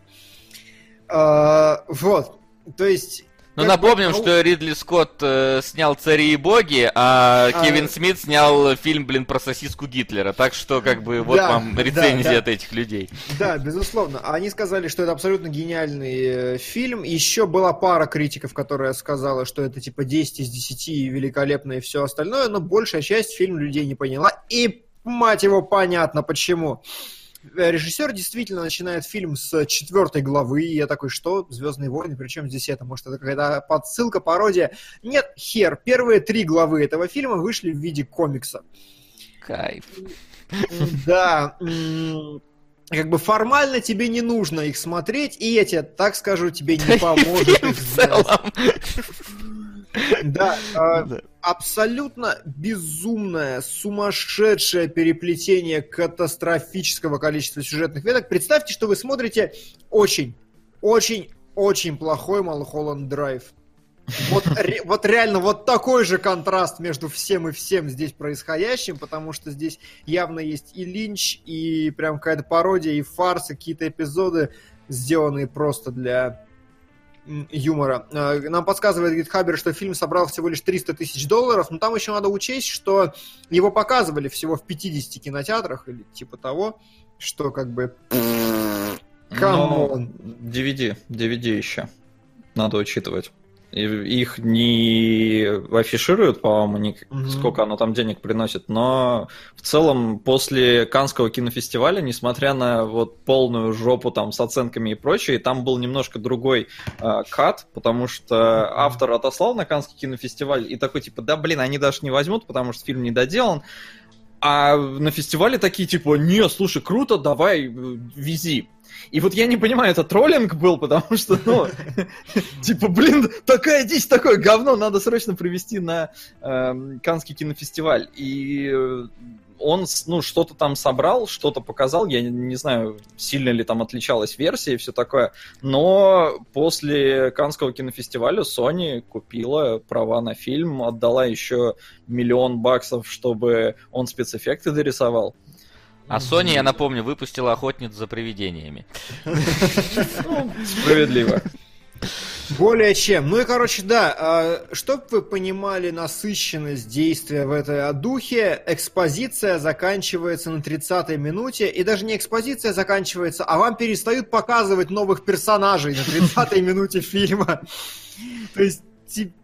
А, вот. То есть... Ну, напомним, что Ридли Скотт э, снял «Цари и боги», а, а Кевин Смит снял фильм, блин, про сосиску Гитлера. Так что, как бы, вот да, вам рецензия да, да. от этих людей. Да, безусловно. Они сказали, что это абсолютно гениальный э, фильм. Еще была пара критиков, которая сказала, что это, типа, 10 из 10 и великолепно и все остальное, но большая часть фильма людей не поняла. И, мать его, понятно, почему. Э, режиссер действительно начинает фильм с четвертой главы, и я такой, что? Звездные войны, причем здесь это? Может, это какая-то подсылка, пародия? Нет, хер, первые три главы этого фильма вышли в виде комикса. Кайф. Да, как бы формально тебе не нужно их смотреть, и я тебе так скажу, тебе не поможет их. Да, а, абсолютно безумное, сумасшедшее переплетение катастрофического количества сюжетных веток. Представьте, что вы смотрите очень, очень, очень плохой Малхолланд Драйв. Вот, ре, вот реально вот такой же контраст между всем и всем здесь происходящим, потому что здесь явно есть и линч, и прям какая-то пародия, и фарс, и какие-то эпизоды, сделанные просто для юмора. Э, нам подсказывает Гитхабер, что фильм собрал всего лишь 300 тысяч долларов, но там еще надо учесть, что его показывали всего в 50 кинотеатрах или типа того, что как бы... Come on. DVD, DVD еще. Надо учитывать. Их не афишируют, по-моему, ни... угу. сколько оно там денег приносит, но в целом после Канского кинофестиваля, несмотря на вот полную жопу там с оценками и прочее, там был немножко другой э, кат, потому что автор отослал на Канский кинофестиваль и такой типа, да блин, они даже не возьмут, потому что фильм не доделан. А на фестивале такие типа, не, слушай, круто, давай, э, вези. И вот я не понимаю, это троллинг был, потому что, ну, типа, блин, такая дичь, такое говно надо срочно привести на э, Канский кинофестиваль. И э, он, ну, что-то там собрал, что-то показал, я не, не знаю, сильно ли там отличалась версия и все такое, но после Канского кинофестиваля Sony купила права на фильм, отдала еще миллион баксов, чтобы он спецэффекты дорисовал. А Sony, я напомню, выпустила охотницу за привидениями. Справедливо. Более чем. Ну и, короче, да, чтобы вы понимали насыщенность действия в этой духе, экспозиция заканчивается на 30-й минуте, и даже не экспозиция заканчивается, а вам перестают показывать новых персонажей на 30-й минуте фильма. То есть,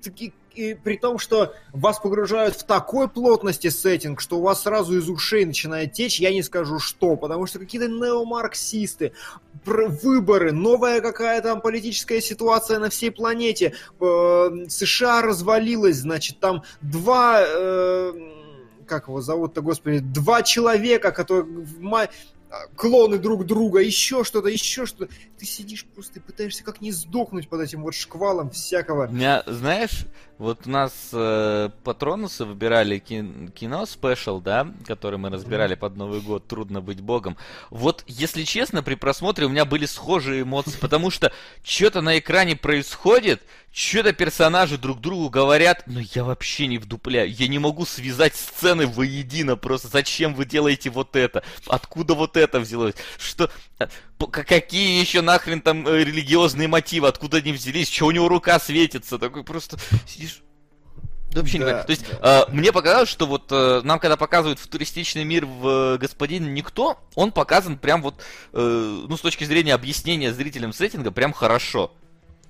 такие и при том, что вас погружают в такой плотности сеттинг, что у вас сразу из ушей начинает течь, я не скажу что, потому что какие-то неомарксисты, выборы, новая какая-то политическая ситуация на всей планете, э, США развалилась, значит, там два... Э, как его зовут-то, господи, два человека, которые клоны друг друга, еще что-то, еще что-то. Ты сидишь просто и пытаешься как не сдохнуть под этим вот шквалом всякого. Меня, знаешь, вот у нас э, патронусы выбирали кин- кино спешл, да, который мы разбирали под Новый год, трудно быть богом. Вот, если честно, при просмотре у меня были схожие эмоции, потому что что-то на экране происходит, что-то персонажи друг другу говорят, но я вообще не вдупляю. Я не могу связать сцены воедино просто. Зачем вы делаете вот это? Откуда вот это взялось? Что... Э, какие еще нахрен там э, религиозные мотивы? Откуда они взялись? Что у него рука светится? Такой просто сидишь... Да вообще да, не. То есть, да. э, мне показалось, что вот э, нам, когда показывают футуристичный мир в э, «Господин Никто», он показан прям вот, э, ну, с точки зрения объяснения зрителям сеттинга, прям хорошо.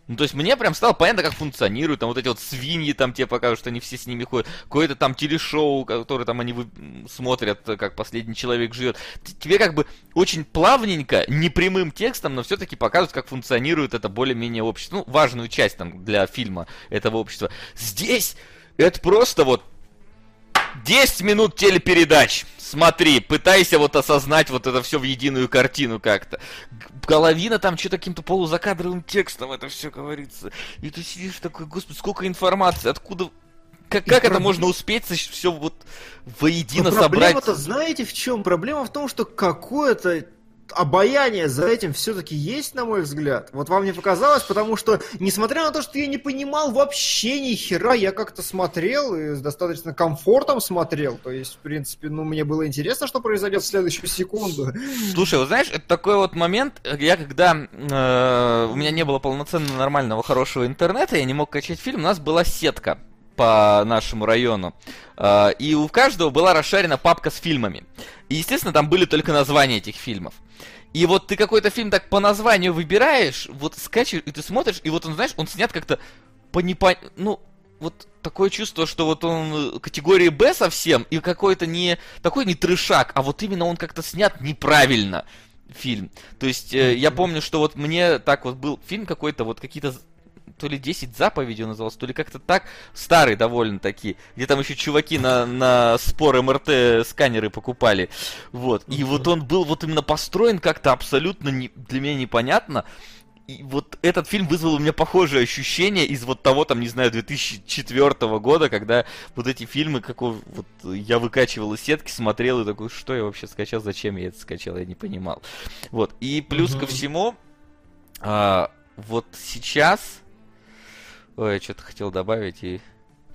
Ну, то есть мне прям стало понятно, как функционируют, там вот эти вот свиньи там тебе покажут, что они все с ними ходят, какое-то там телешоу, которое там они вы... смотрят, как последний человек живет. Тебе как бы очень плавненько, непрямым текстом, но все-таки показывают, как функционирует это более-менее общество. Ну, важную часть там для фильма этого общества. Здесь это просто вот 10 минут телепередач. Смотри, пытайся вот осознать вот это все в единую картину как-то. Половина там что-то каким-то полузакадровым текстом это все говорится. И ты сидишь такой, господи, сколько информации, откуда как, как это можно успеть все вот воедино Но собрать? Проблема-то знаете в чем? Проблема в том, что какое-то обаяние за этим все-таки есть, на мой взгляд. Вот вам не показалось, потому что, несмотря на то, что я не понимал вообще ни хера, я как-то смотрел и с достаточно комфортом смотрел. То есть, в принципе, ну, мне было интересно, что произойдет в следующую секунду. Слушай, вот знаешь, это такой вот момент, я когда э, у меня не было полноценного нормального хорошего интернета, я не мог качать фильм, у нас была сетка по нашему району. Э, и у каждого была расшарена папка с фильмами. И, естественно, там были только названия этих фильмов. И вот ты какой-то фильм так по названию выбираешь, вот скачиваешь, и ты смотришь, и вот он, знаешь, он снят как-то по непон... Ну, вот такое чувство, что вот он категории Б совсем, и какой-то не такой не трешак, а вот именно он как-то снят неправильно фильм. То есть э, я помню, что вот мне так вот был фильм какой-то, вот какие-то то ли 10 заповедей он назывался, то ли как-то так, старый довольно таки, где там еще чуваки на, на спор МРТ сканеры покупали, вот, и вот он был вот именно построен как-то абсолютно не, для меня непонятно, и вот этот фильм вызвал у меня похожее ощущение из вот того, там, не знаю, 2004 года, когда вот эти фильмы, какой вот я выкачивал из сетки, смотрел и такой, что я вообще скачал, зачем я это скачал, я не понимал. Вот, и плюс ко всему, а, вот сейчас Ой, я что-то хотел добавить и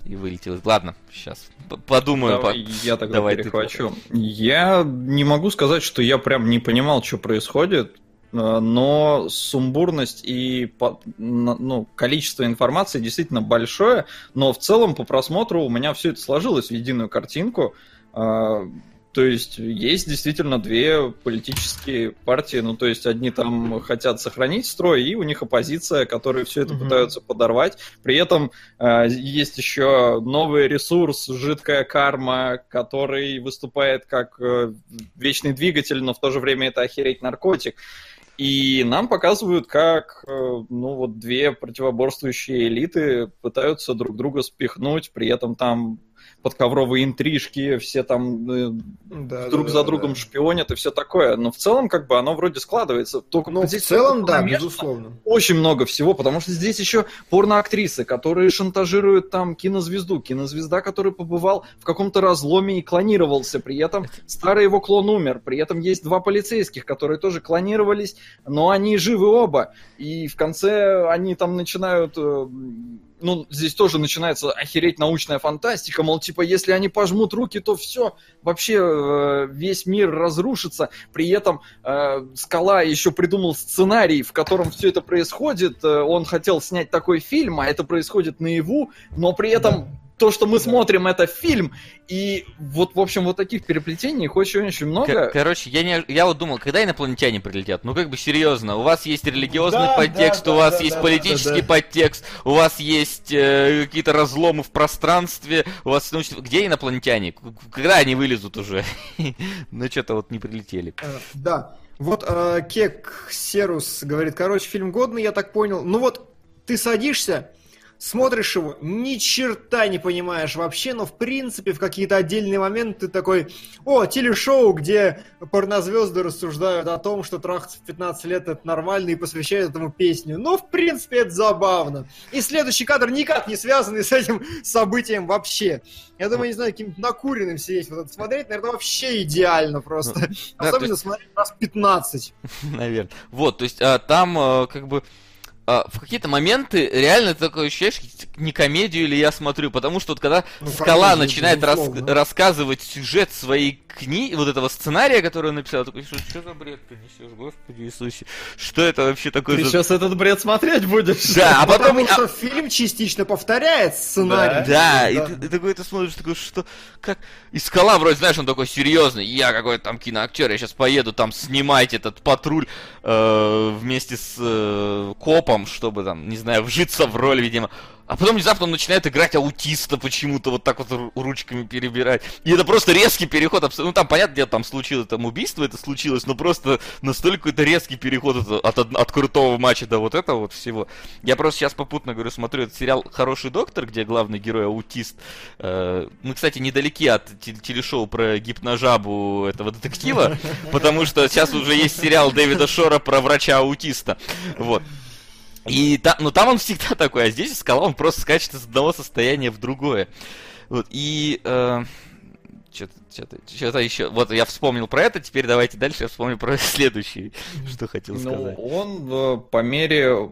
и вылетел. Ладно, сейчас подумаю. Давай, по... Я тогда Давай перехвачу. Ты... Я не могу сказать, что я прям не понимал, что происходит, э, но сумбурность и ну, количество информации действительно большое, но в целом по просмотру у меня все это сложилось в единую картинку. То есть есть действительно две политические партии, ну то есть одни там хотят сохранить строй, и у них оппозиция, которые все это mm-hmm. пытаются подорвать. При этом э, есть еще новый ресурс, жидкая карма, который выступает как э, вечный двигатель, но в то же время это охереть наркотик. И нам показывают, как э, ну, вот две противоборствующие элиты пытаются друг друга спихнуть, при этом там подковровые интрижки, все там э, да, друг да, за другом да. шпионят и все такое. Но в целом, как бы, оно вроде складывается. Только ну, в целом, да, безусловно. Очень много всего, потому что здесь еще порноактрисы, которые шантажируют там кинозвезду. Кинозвезда, который побывал в каком-то разломе и клонировался. При этом старый его клон умер. При этом есть два полицейских, которые тоже клонировались, но они живы оба. И в конце они там начинают э, ну, здесь тоже начинается охереть научная фантастика, мол, типа, если они пожмут руки, то все, вообще э, весь мир разрушится. При этом э, Скала еще придумал сценарий, в котором все это происходит. Э, он хотел снять такой фильм, а это происходит наяву, но при этом то, что мы смотрим, это фильм. И вот, в общем, вот таких переплетений их очень-очень много. Короче, я, не, я вот думал, когда инопланетяне прилетят? Ну, как бы серьезно, у вас есть религиозный Да, подтекст, да, у да, вас да, есть да, политический да, да. подтекст, у вас есть э, какие-то разломы в пространстве, у вас, ну, где инопланетяне? Когда они вылезут уже? Ну, что-то вот не прилетели. Э, Да. Вот э, Кек Серус говорит, короче, фильм годный, я так понял. Ну вот, ты садишься, смотришь его, ни черта не понимаешь вообще, но в принципе в какие-то отдельные моменты ты такой, о, телешоу, где порнозвезды рассуждают о том, что трахаться в 15 лет это нормально и посвящают этому песню. Ну, в принципе, это забавно. И следующий кадр никак не связанный с этим событием вообще. Я думаю, не знаю, каким-то накуренным сидеть вот это смотреть, наверное, вообще идеально просто. да, то Особенно есть- смотреть раз 15. Наверное. Вот, то есть а, там а, как бы а, в какие-то моменты реально ты такое ощущаешь, не комедию или я смотрю, потому что вот когда Ну, Скала комедию, начинает рас- рассказывать сюжет своей книги, вот этого сценария, который он написал, такой, что, что за бред ты несешь, господи Иисусе, что это вообще такое Ты за... сейчас этот бред смотреть будешь? Да, а потом... Потому а- что фильм частично повторяет сценарий. Да, и ты, ты такой это смотришь, такой, что, как... И Скала вроде, знаешь, он такой серьезный, я какой-то там киноактер, я сейчас поеду там снимать этот патруль э, вместе с э, копом, чтобы там, не знаю, вжиться в роль, видимо. А потом внезапно он начинает играть аутиста почему-то, вот так вот ру- ручками перебирать. И это просто резкий переход. Ну там, понятно, где там случилось, там убийство это случилось, но просто настолько это резкий переход от, от, от крутого матча до вот этого вот всего. Я просто сейчас попутно, говорю, смотрю этот сериал «Хороший доктор», где главный герой аутист. Э, Мы, кстати, недалеки от те- телешоу про гипножабу этого детектива, потому что сейчас уже есть сериал Дэвида Шора про врача-аутиста. Вот. И та, ну там он всегда такой, а здесь скала он просто скачет из одного состояния в другое. Вот, и что-то, что-то, что-то еще. Вот я вспомнил про это, теперь давайте дальше я вспомню про следующий, что хотел Ну, сказать. он э, по мере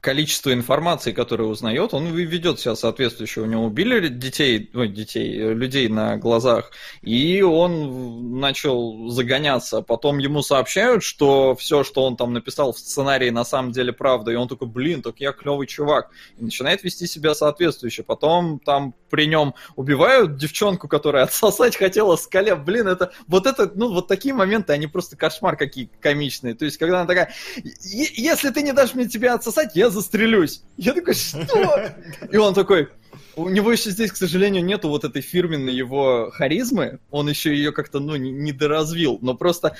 количества информации, которую узнает, он ведет себя соответствующе. У него убили детей, ой, детей, э, людей на глазах, и он начал загоняться. Потом ему сообщают, что все, что он там написал в сценарии, на самом деле правда. И он такой, блин, так я клевый чувак. И начинает вести себя соответствующе. Потом там при нем убивают девчонку, которая отсосать хотела скале. Блин, это вот это, ну, вот такие моменты, они просто кошмар какие комичные. То есть, когда она такая, «Е- если ты не дашь мне тебя отсосать, я застрелюсь. Я такой, что? И он такой, у него еще здесь, к сожалению, нету вот этой фирменной его харизмы. Он еще ее как-то, ну, не- недоразвил. Но просто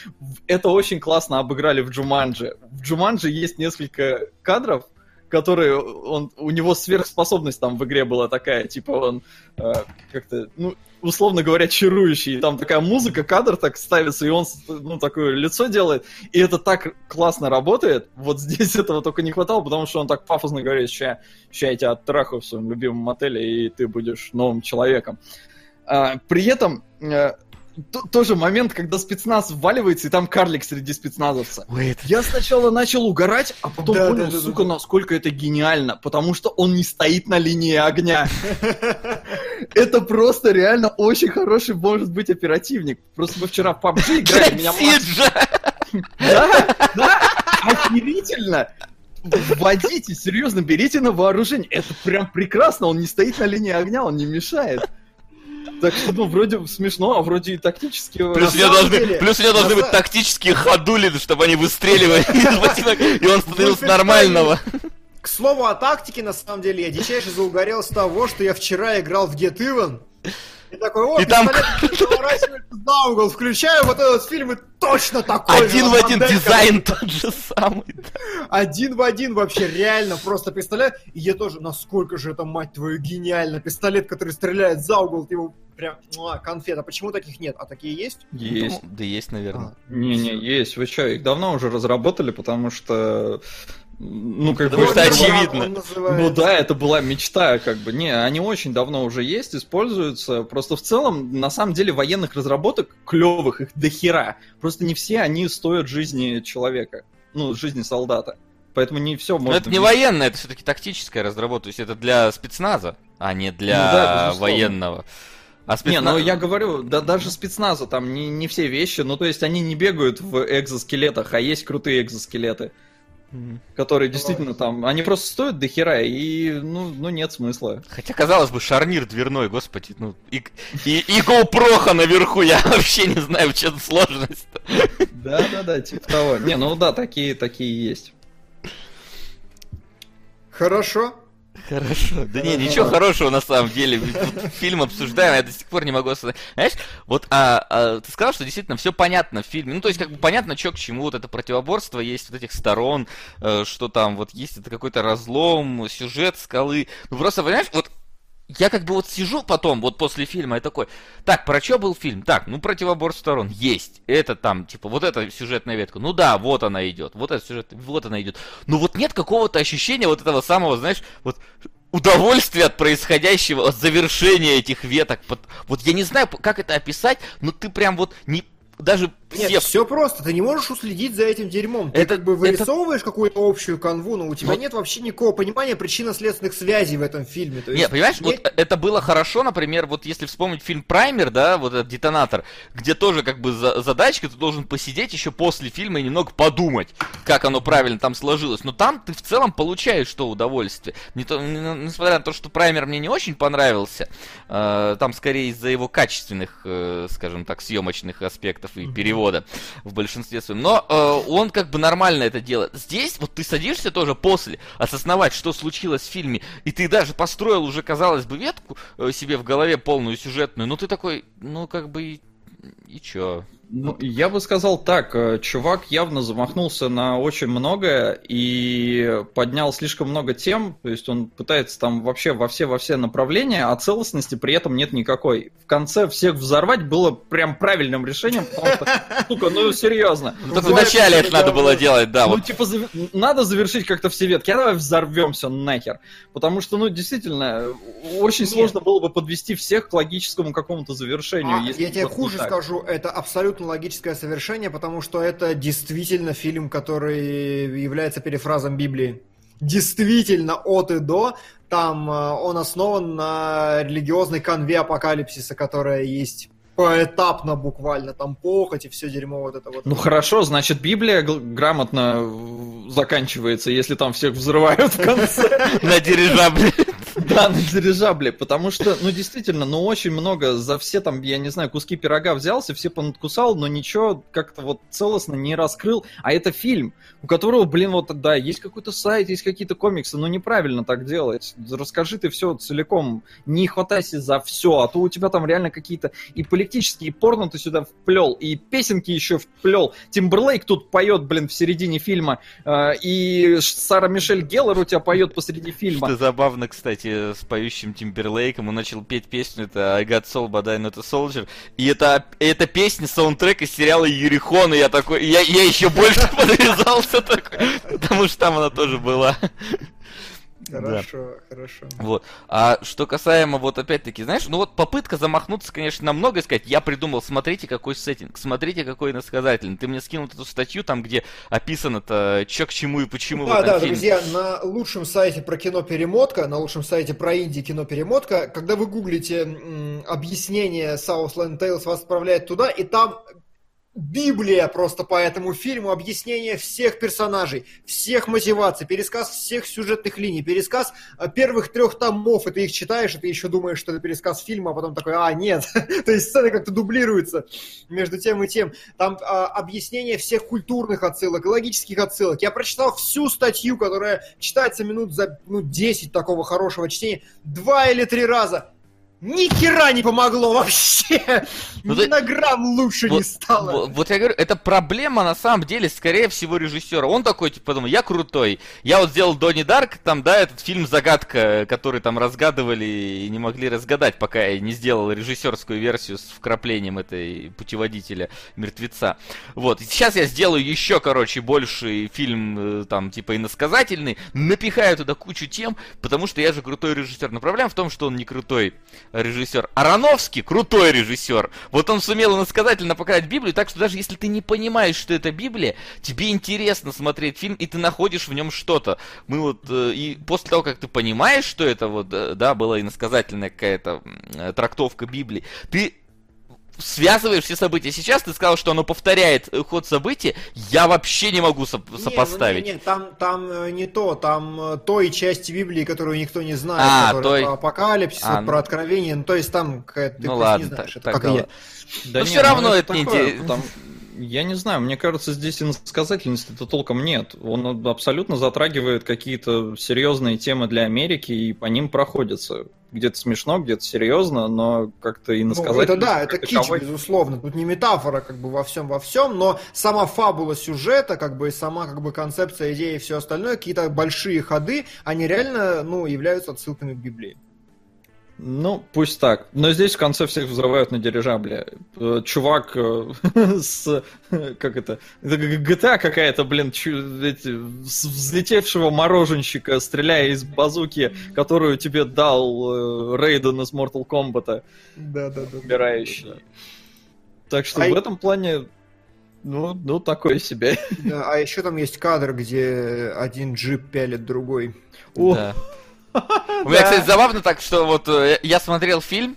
это очень классно обыграли в Джуманджи. В Джуманджи есть несколько кадров, которые он, у него сверхспособность там в игре была такая, типа он э, как-то, ну, условно говоря, чарующий. Там такая музыка, кадр так ставится, и он, ну, такое лицо делает. И это так классно работает. Вот здесь этого только не хватало, потому что он так пафосно говорит, ща, ща я тебя оттрахаю в своем любимом отеле, и ты будешь новым человеком. А, при этом э, тоже момент, когда спецназ вваливается, и там карлик среди спецназовца. Ой, это... Я сначала начал угорать, а потом Да, понял, да, да, сука, да. насколько это гениально, потому что он не стоит на линии огня. Это просто реально очень хороший, может быть, оперативник. Просто мы вчера в PUBG играли, меня! Да, да, охерительно. Вводите, серьезно, берите на вооружение. Это прям прекрасно, он не стоит на линии огня, он не мешает. Так что, ну, вроде смешно, а вроде и тактически... Плюс у него должны, деле, плюс у него должны быть тактические ходули, чтобы они выстреливали из ботинок, и он становился нормального. К слову о тактике, на самом деле, я дичайше заугорел с того, что я вчера играл в Get Even. И такой, о, И там- за угол, включаю вот этот фильм, и точно такой же. Один в вот один моделька. дизайн тот же самый. Один в один вообще, реально, просто пистолет. И я тоже, насколько же это, мать твою, гениально. Пистолет, который стреляет за угол, ты его прям, конфета. Почему таких нет? А такие есть? Есть. Ну, Да есть, наверное. Не-не, есть. Вы что, их давно уже разработали, потому что... Ну, как бы... Вот очевидно. Ну да, это была мечта, как бы. Не, они очень давно уже есть, используются. Просто в целом, на самом деле, военных разработок клевых, их до хера. Просто не все они стоят жизни человека. Ну, жизни солдата. Поэтому не все Но можно... это не военная, это все-таки тактическая разработка. То есть это для спецназа, а не для Ну да, военного. А Не, спецна- ну я говорю, да даже спецназа там не, не все вещи, ну то есть они не бегают в экзоскелетах, а есть крутые экзоскелеты, Мгм. которые действительно там, они просто стоят до хера, и ну, ну нет смысла. Хотя, казалось бы, шарнир дверной, господи, ну, и, и, и GoPro наверху, я вообще не знаю, в чем сложность. Да-да-да, типа того. Не, ну да, такие, такие есть. Хорошо. Хорошо. Да не, ничего хорошего на самом деле. Фильм обсуждаем, я до сих пор не могу осознать. Знаешь, вот а, а, ты сказал, что действительно все понятно в фильме. Ну, то есть, как бы понятно, что к чему, вот это противоборство есть вот этих сторон, э, что там вот есть это какой-то разлом, сюжет скалы. Ну, просто, понимаешь, вот я как бы вот сижу потом, вот после фильма, и такой, так, про что был фильм? Так, ну, противоборство сторон есть. Это там, типа, вот эта сюжетная ветка. Ну да, вот она идет. Вот эта сюжет, вот она идет. Но вот нет какого-то ощущения вот этого самого, знаешь, вот удовольствия от происходящего, от завершения этих веток. Вот я не знаю, как это описать, но ты прям вот не даже Нет, все все просто. Ты не можешь уследить за этим дерьмом. Ты Это- как бы это- вырисовываешь какую-то общую канву, но у тебя Вот. нет вообще никакого понимания причинно-следственных связей в этом фильме. То есть Нет, понимаешь, нет- вот это было хорошо, например, вот если вспомнить фильм Праймер, да, вот этот детонатор, где тоже как бы за- задачка, ты должен посидеть еще после фильма и немного подумать, как оно правильно там сложилось. Но там ты в целом получаешь что удовольствие. Не то, несмотря на то, что Праймер мне не очень понравился, э, там скорее из-за его качественных, э, скажем так, съемочных аспектов и перевода в большинстве своем. Но э, он как бы нормально это делает. Здесь вот ты садишься тоже после осознавать, что случилось в фильме, и ты даже построил уже, казалось бы, ветку э, себе в голове полную сюжетную, но ты такой, ну как бы и, и чё? Ну, я бы сказал так, э, чувак явно замахнулся на очень многое и поднял слишком много тем, то есть он пытается там вообще во все во все направления, а целостности при этом нет никакой. В конце всех взорвать было прям правильным решением, потому что, сука, ну серьезно. Ну, Вот вначале это надо было делать, да, ну, вот. типа, надо завершить как-то все ветки, а давай взорвемся нахер. Потому что, ну, действительно, очень Нет. сложно было бы подвести всех к логическому какому-то завершению. А, если я тебе хуже так. скажу, это абсолютно логическое совершение, потому что это действительно фильм, который является перефразом Библии. Действительно, от и до, там э, он основан на религиозной конве апокалипсиса, которая есть поэтапно буквально, там похоть и все дерьмо вот это вот. Ну хорошо, значит Библия грамотно э, заканчивается, если там всех взрывают в конце. На дирижабле. Да, на дирижабле, потому что, ну действительно, ну очень много за все там, я не знаю, куски пирога взялся, все понадкусал, но ничего как-то вот целостно не раскрыл. А это фильм, у которого, блин, вот да, есть какой-то сайт, есть какие-то комиксы, но неправильно так делать. Расскажи ты все целиком, не хватайся за все, а то у тебя там реально какие-то и политические, и порно ты сюда вплел, и песенки еще вплел. Тимберлейк тут поет, блин, в середине фильма, э, и Сара Мишель Геллер у тебя поет посреди фильма. Что забавно, кстати, с поющим Тимберлейком. Он начал петь песню, это I Got Soul, but I'm not a Soldier. И это, это песня, саундтрек из сериала Юрихон, и я такой, я, я еще больше подвязался такой, потому что там она тоже была. Хорошо, хорошо. Вот. А что касаемо, вот опять-таки, знаешь, ну вот попытка замахнуться, конечно, на многое сказать. Я придумал, смотрите, какой сеттинг, смотрите, какой иносказательный. Ты мне скинул эту статью, там, где описано-то, что к чему и почему Да, да, фильме. друзья, на лучшем сайте про кино перемотка, на лучшем сайте про инди кино перемотка, когда вы гуглите м, объяснение Southland Tales, вас отправляет туда, и там Библия просто по этому фильму, объяснение всех персонажей, всех мотиваций, пересказ всех сюжетных линий, пересказ э, первых трех томов, и ты их читаешь, и ты еще думаешь, что это пересказ фильма, а потом такой, а, нет, то есть сцены как-то дублируются между тем и тем. Там а, объяснение всех культурных отсылок, логических отсылок. Я прочитал всю статью, которая читается минут за ну, 10 такого хорошего чтения, два или три раза. Ни хера не помогло вообще! Ну, Ни на грамм лучше не Вот- стало. Вот, вот я говорю, это проблема на самом деле, скорее всего, режиссера. Он такой, типа, думаю, я крутой. Я вот сделал Донни Дарк, там, да, этот фильм «Загадка», который там разгадывали и не могли разгадать, пока я не сделал режиссерскую версию с вкраплением этой путеводителя мертвеца. Вот, и сейчас я сделаю еще, короче, больший фильм, э, там, типа, иносказательный, напихаю туда кучу тем, потому что я же крутой режиссер. Но проблема в том, что он не крутой режиссер. Ароновский крутой режиссер. Вот он сумел иносказательно показать Библию, так что даже если ты не понимаешь, что это Библия, тебе интересно смотреть фильм, и ты находишь в нем что-то. Мы вот, э, и после того, как ты понимаешь, что это вот, э, да, была иносказательная какая-то э, трактовка Библии, ты связываешь все события. Сейчас ты сказал, что оно повторяет э, ход событий, я вообще не могу соп- Не, сопоставить. Ну, не, не, там, там э, не то, там э, той части Библии, которую никто не знает, А, которая той- про апокалипсис, А, вот ну. про откровение, ну то есть там какая-то, ты Ну ладно, не знаешь, так- это как тогда и я. ладно. Да Но не, всё равно ну, это не там, я не знаю, мне кажется, здесь иносказательности-то толком нет. Он абсолютно затрагивает какие-то серьезные темы для Америки и по ним проходится. Где-то смешно, где-то серьезно, но как-то Ну, иносказательность... это да, это кич, безусловно. Тут не метафора как бы во всем во всем, но сама фабула сюжета, как бы и сама как бы концепция, идея и все остальное, какие-то большие ходы, они реально, ну, являются отсылками к Библии. Ну, пусть так. Но здесь в конце всех взрывают на дирижабле. Э, Чувак э, с... Как это? GTA какая-то, блин, чу- эти, с взлетевшего мороженщика, стреляя из базуки, которую тебе дал э, Рейден из Mortal Kombat, Да, да, да. умирающий. Так что А в этом плане, ну, ну, такое себе. Да, а еще там есть кадр, где один джип пялит другой. О, Да. У меня, кстати, забавно так, что вот э, я смотрел фильм,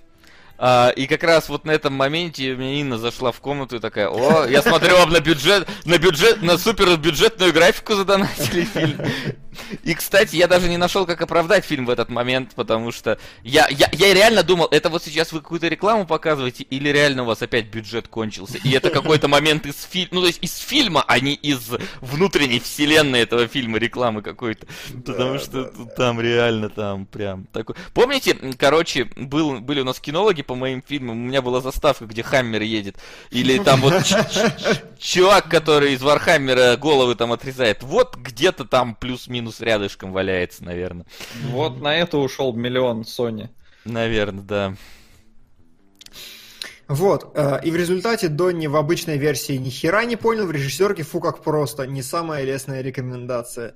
а, и как раз вот на этом моменте мне Инна зашла в комнату и такая, о, я смотрю вам на бюджет, на бюджет, на супер бюджетную графику задонатили фильм. И, кстати, я даже не нашел, как оправдать фильм в этот момент, потому что я, я, я реально думал, это вот сейчас вы какую-то рекламу показываете, или реально у вас опять бюджет кончился, и это какой-то момент из фильма, ну, то есть из фильма, а не из внутренней вселенной этого фильма рекламы какой-то. Потому что там реально там прям такой. Помните, короче, был, были у нас кинологи по моим фильмам, у меня была заставка, где Хаммер едет. Или там вот чувак, который из Вархаммера головы там отрезает. Вот где-то там плюс-минус рядышком валяется, наверное. вот на это ушел миллион Sony. Наверное, да. Вот, э, и в результате Донни в обычной версии ни хера не понял, в режиссерке фу как просто, не самая лестная рекомендация.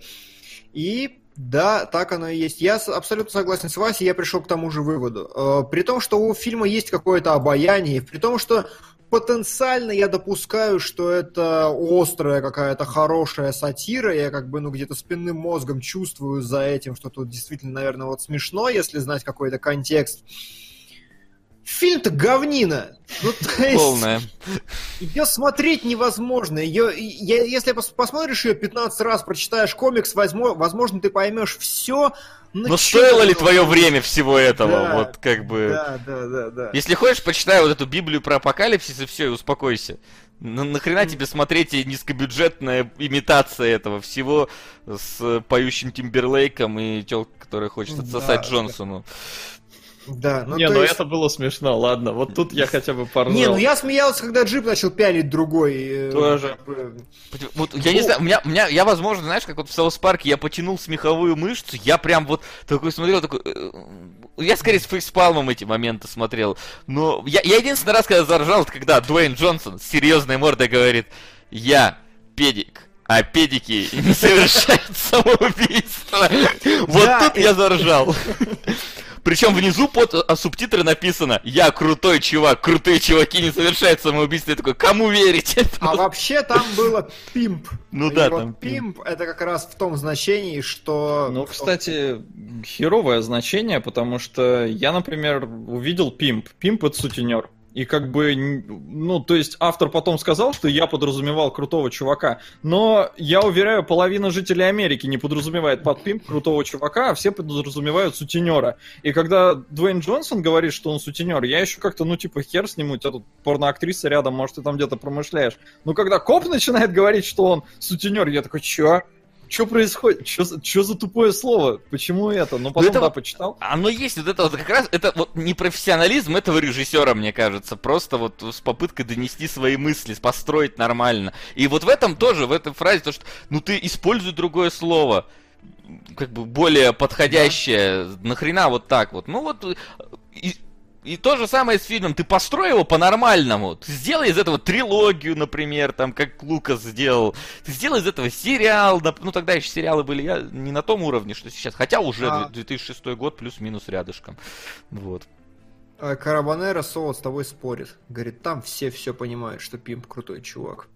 И да, так оно и есть. Я абсолютно согласен с Васей, я пришел к тому же выводу. Э, При том, что у фильма есть какое-то обаяние, при том, что потенциально я допускаю, что это острая какая-то хорошая сатира, я как бы, ну, где-то спинным мозгом чувствую за этим, что тут действительно, наверное, вот смешно, если знать какой-то контекст. Фильм-то говнина. Ну, то есть, Полная. ее смотреть невозможно. Ее, я- если пос- посмотришь ее 15 раз, прочитаешь комикс, возьмо- возможно, ты поймешь все. Но стоило ли твое время всего этого? Да, Вот как бы... Да, да, да, да. Если хочешь, почитай вот эту Библию про апокалипсис и все, и успокойся. На, нахрена тебе смотреть и низкобюджетная имитация этого всего с поющим Тимберлейком и телкой, которая хочет отсосать да. Джонсону. Да, ну, не, ну есть- это было смешно, ладно. Вот тут я хотя бы поржал. Не, ну я смеялся, когда джип начал пялить другой. э, Тоже. Вот, я не знаю, у меня, у меня, я, возможно, знаешь, как вот в Саус Парке я потянул смеховую мышцу, я прям вот такой смотрел, такой... э, Я скорее с фейспалмом эти моменты смотрел. Но я, я единственный раз, когда заржал, это когда Дуэйн Джонсон с серьезной мордой говорит, я педик, а педики не совершают самоубийство. Вот Да, тут я заржал. Причем внизу под а, субтитры написано «Я крутой чувак, крутые чуваки не совершают самоубийство». Я такой, кому верить? А вообще там было пимп. Ну И да, вот там пимп это как раз в том значении, что... Ну, кстати, херовое значение, потому что я, например, увидел пимп. Пимп это сутенер. И как бы, ну, то есть автор потом сказал, что я подразумевал крутого чувака, но я уверяю, половина жителей Америки не подразумевает под пимп крутого чувака, а все подразумевают сутенера. И когда Дуэйн Джонсон говорит, что он сутенер, я еще как-то, ну, типа, хер с ним, у тебя тут порноактриса рядом, может, ты там где-то промышляешь. Но когда коп начинает говорить, что он сутенер, я такой, чё? Что происходит? Что за, тупое слово? Почему это? Ну, потом, это да, почитал. Оно есть, вот это вот как раз, это вот не профессионализм этого режиссера, мне кажется, просто вот с попыткой донести свои мысли, построить нормально. И вот в этом тоже, в этой фразе, то, что, ну ты используй другое слово, как бы более подходящее, нахрена вот так вот. Ну вот, и, и то же самое с фильмом, ты построй его по-нормальному, ты сделай из этого трилогию, например, там, как Лукас сделал, ты сделай из этого сериал, ну тогда еще сериалы были я, не на том уровне, что сейчас, хотя уже А. 2006 год плюс-минус рядышком, вот. А Карабанера Соло с тобой спорит. Говорит, там все все понимают, что Пимп крутой чувак.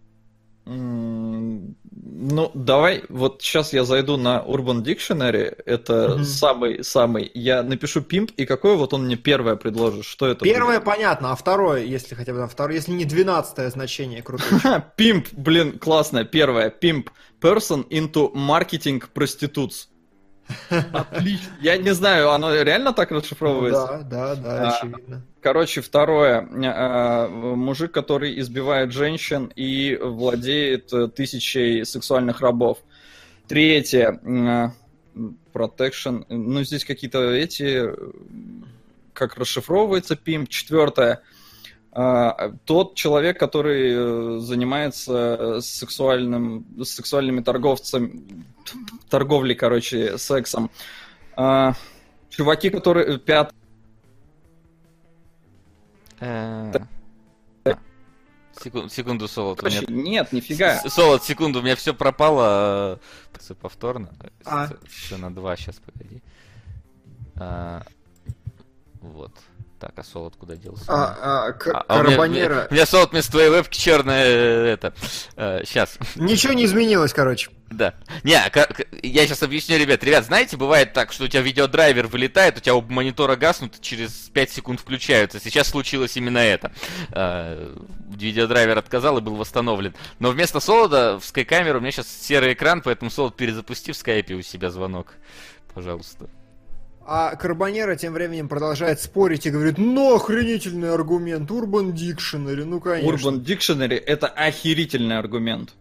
Ну, давай, вот сейчас я зайду на Urban Dictionary, это самый-самый, я напишу пимп, и какое вот он мне первое предложит, что это Первое будет? понятно, а второе, если хотя бы там второе, если не двенадцатое значение. Ха, Пимп, блин, классное, первое, пимп, person into marketing prostitutes. Отлично. Я не знаю, оно реально так расшифровывается? Да, да, да, А, очевидно. Короче, второе. э, Мужик, который избивает женщин и владеет э, тысячей сексуальных рабов. Третье. э, Protection. Ну, здесь какие-то эти... э, Как расшифровывается пимп. Четвертое. Э, Тот человек, который э, занимается сексуальным, с сексуальными торговцами, торговлей, короче, сексом. Э, Чуваки, которые... Пятое. Э, секун- Секунду, Солод. у меня- Короче, нет, нифига. С- Солод, секунду, у меня все пропало. э, Повторно. А. Все на два, сейчас, погоди. А, Вот. Так, а Солод куда делся? А, а, К- А, а у меня-. У меня Солод вместо твоей вебки черная это. Сейчас. Ничего не изменилось, короче. Да. Не, а я сейчас объясню, ребят. Ребят, знаете, бывает так, что у тебя видеодрайвер вылетает, у тебя оба монитора гаснут, через 5 секунд включаются. Сейчас случилось именно это. А, Видеодрайвер отказал и был восстановлен. Но вместо солода в скайкамеру у меня сейчас серый экран, поэтому солод перезапусти в скайпе у себя звонок. Пожалуйста. А Карбонера тем временем продолжает спорить и говорит, ну, охренительный аргумент, Urban Dictionary, ну, конечно. Urban Dictionary это охерительный аргумент.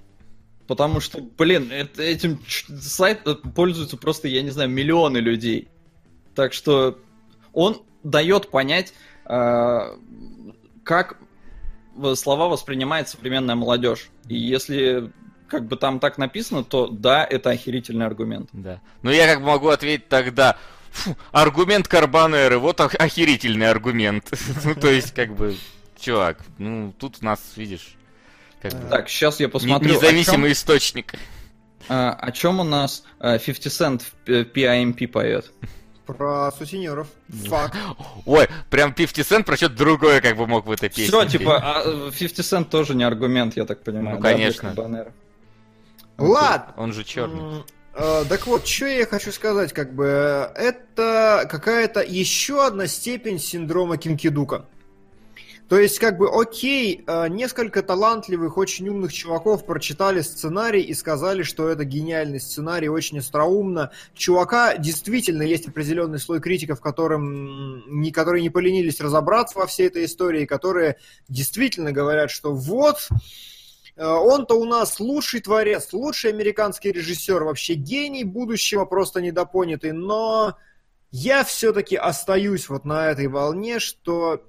Потому что, блин, это- этим ч- сайт э, пользуются просто, я не знаю, миллионы людей. Так что он дает понять, э, как слова воспринимает современная молодежь. И если как бы там так написано, то да, это охерительный аргумент. Да. Ну я как бы могу ответить тогда. «Фу, аргумент Карбанеры, вот ох- охерительный аргумент. ну, то есть, как бы, чувак, ну, тут у нас, видишь, как бы, Так, сейчас я посмотрю. независимый источник. А, о чем у нас э, 50 Cent в э, PIMP поет? Про сутенеров. Факт. Ой, прям 50 Cent про что-то другое как бы мог в этой песне. Все, типа, а, э, 50 Cent тоже не аргумент, я так понимаю. Ну, да, конечно. Ладно. Он же черный. Э, Так вот, что я хочу сказать, как бы, это какая-то еще одна степень синдрома Кинкидука. То есть, как бы, окей, э, несколько талантливых, очень умных чуваков прочитали сценарий и сказали, что это гениальный сценарий, очень остроумно. Чувака действительно есть определенный слой критиков, которым, не, которые не поленились разобраться во всей этой истории, которые действительно говорят, что вот, Он-то у нас лучший творец, лучший американский режиссер, вообще гений будущего, просто недопонятый. Но я все-таки остаюсь вот на этой волне, что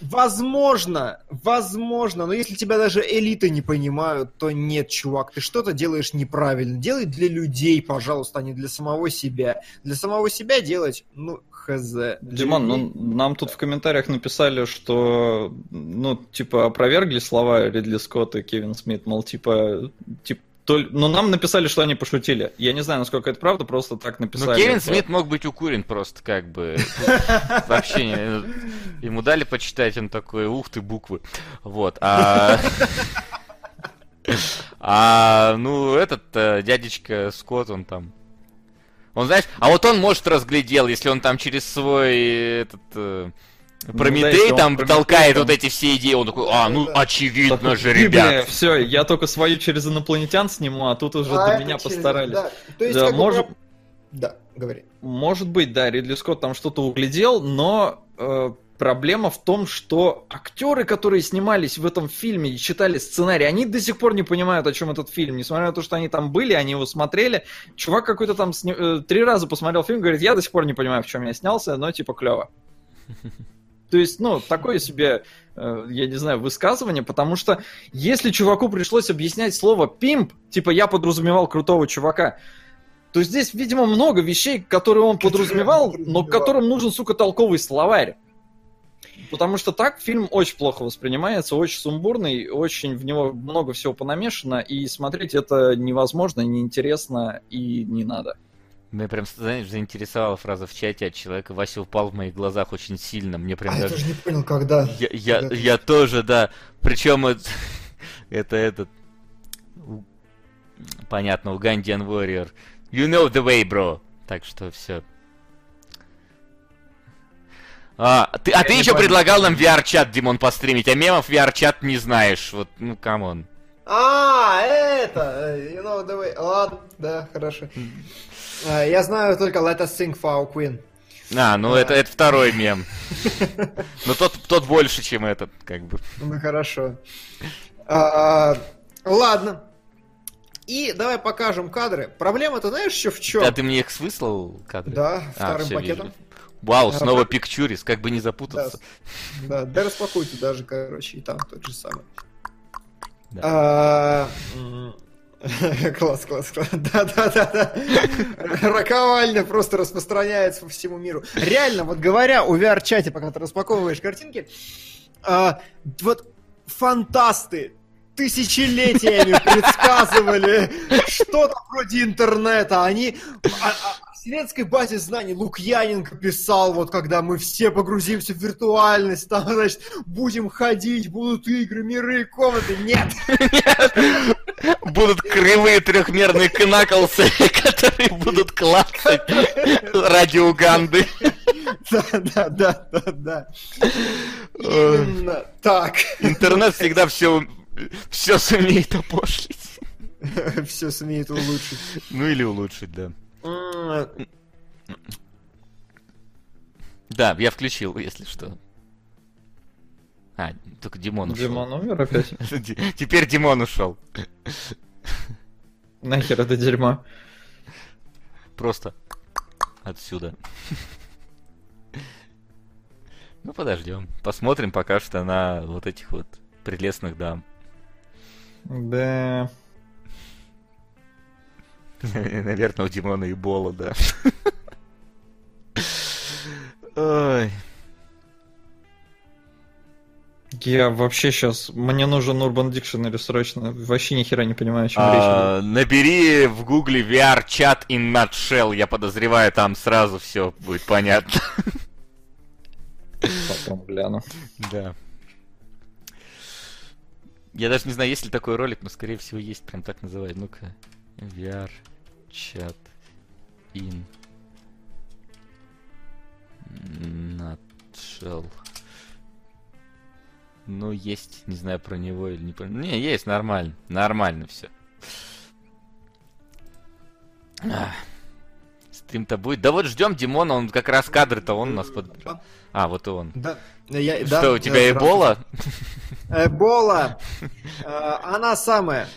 возможно, возможно, но если тебя даже элиты не понимают, то нет, чувак, ты что-то делаешь неправильно. Делай для людей, пожалуйста, а не для самого себя. Для самого себя делать, ну, хз. Людей- ну нам тут в комментариях написали, что, ну, типа, опровергли слова Ридли Скотта и Кевин Смит, мол, типа, типа, то ли- ну, нам написали, что они пошутили. Я не знаю, насколько это правда, просто так написали. Ну, Кевин Смит мог быть укурен просто, как бы. Вообще не... Ему дали почитать, он такой, ух ты, буквы. Вот. А, а ну, этот э, дядечка Скотт, он там... Он, знаешь, а вот он, может, разглядел, если он там через свой этот... э, Ну да, Прометей если он там Прометей толкает там- вот эти все идеи, он такой, а, ну, очевидно же, Библия, ребят. все, я только свою через инопланетян сниму, а тут уже А до меня через- постарались. да. То есть, Да, как бы, может- прям- Да, говори. Может быть, да, Ридли Скотт там что-то углядел, но э, проблема в том, что актеры, которые снимались в этом фильме и читали сценарий, они до сих пор не понимают, о чем этот фильм. Несмотря на то, что они там были, они его смотрели. Чувак какой-то там сни- э, три раза посмотрел фильм, говорит, я до сих пор не понимаю, в чем я снялся, но типа клево. То есть, ну, такое себе, э, я не знаю, высказывание, потому что если чуваку пришлось объяснять слово «пимп», типа я подразумевал крутого чувака, то здесь, видимо, много вещей, которые он подразумевал, но к которым нужен, сука, толковый словарь. Потому что так фильм очень плохо воспринимается, очень сумбурный, очень в него много всего понамешано, и смотреть это невозможно, неинтересно и не надо. Меня прям, знаешь, заинтересовала фраза в чате от человека. Вася упал в моих глазах очень сильно. Мне прям А я даже... тоже не понял, когда. Я, я, Когда я тоже, да. Причем это, это этот... у- Понятно, Ugandan Warrior. You know the way, bro. Так что все. А, ты, а ты еще понял. предлагал нам VR-чат, Димон, постримить, а мемов VR-чат не знаешь. Вот, ну, come on. А, это, э, you know the way. Ладно, да, хорошо. А, Я знаю только Let Us Sing for Our Queen. А, ну Да. это, это второй мем. Но тот, тот больше, чем этот, как бы. Ну хорошо. А, Ладно. И давай покажем кадры. Проблема-то знаешь еще в чем? А ты мне их выслал кадры? Да, А, вторым всё, пакетом. вижу. Вау, снова пикчурис, как бы не запутаться. да, да распакуйте даже, короче, и там тот же самый. Да. А, Класс, класс, класс. Да, да, да, да. Роковальня просто распространяется по всему миру. Реально, вот говоря о VR-чате, пока ты распаковываешь картинки, а, вот фантасты тысячелетиями предсказывали что-то вроде интернета. Они а- о вселенской базе знаний Лукьяненко писал, вот когда мы все погрузимся в виртуальность, там, значит, будем ходить, будут игры, миры, комнаты. Нет! Будут кривые трехмерные кнаклсы, которые будут клацать ради Уганды. Да, да, да, да, да. Именно так. Интернет всегда все, все сумеет опошлить. Все смеет улучшить. Ну или улучшить, да. Да, я включил, если что. А, только Димон ушел. Димон умер опять? Теперь Димон ушел. Нахер это дерьмо. Просто отсюда. Ну, подождем. Посмотрим пока что на вот этих вот прелестных дам. Да. Наверное, у Димона и Бола, да. Ой. Я вообще сейчас... Мне нужен Urban Dictionary срочно. Вообще ни хера не понимаю, о чем речь. А, набери в гугле VR чат in nutshell. Я подозреваю, там сразу все будет понятно. идет. Потом гляну. Да. Я даже не знаю, есть ли такой ролик, но скорее всего есть, прям так называют. Ну-ка. VR чат in nutshell. Ну, есть, не знаю про него или не про... Не, есть, нормально. Нормально все. Стрим-то будет. Да вот ждем Димона, он как раз кадры-то он у нас под... А, вот и он. Да. Я- Что, да, у тебя да, Эбола? Эбола. Э, Она самая.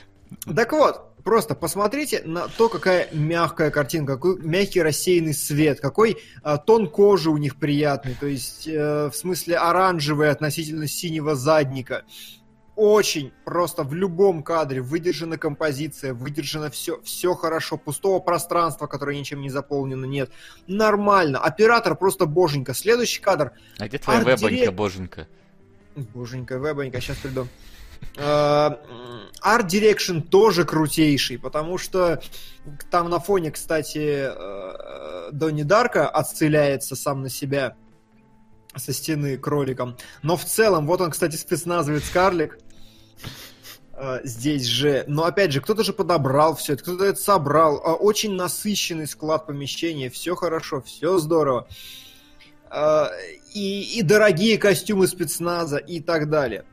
Так вот, просто посмотрите на то, какая мягкая картинка, какой мягкий рассеянный свет, какой э, тон кожи у них приятный, то есть э, в смысле оранжевый относительно синего задника. Очень просто в любом кадре выдержана композиция, выдержано все, все хорошо, пустого пространства, которое ничем не заполнено, нет. Нормально. Оператор просто боженька. Следующий кадр. А где твоя Арт-директ- вебонька, боженька? Боженька, вебонька, сейчас приду. Э, Art Direction тоже крутейший, потому что там на фоне, кстати, э, Донни Дарка отстреляется сам на себя со стены кроликом. Но в целом, вот он, кстати, спецназовец карлик. э, Здесь же. Но опять же, кто-то же подобрал все это, кто-то это собрал. Очень насыщенный склад помещения. Все хорошо, все здорово. Э, И, и дорогие костюмы спецназа и так далее.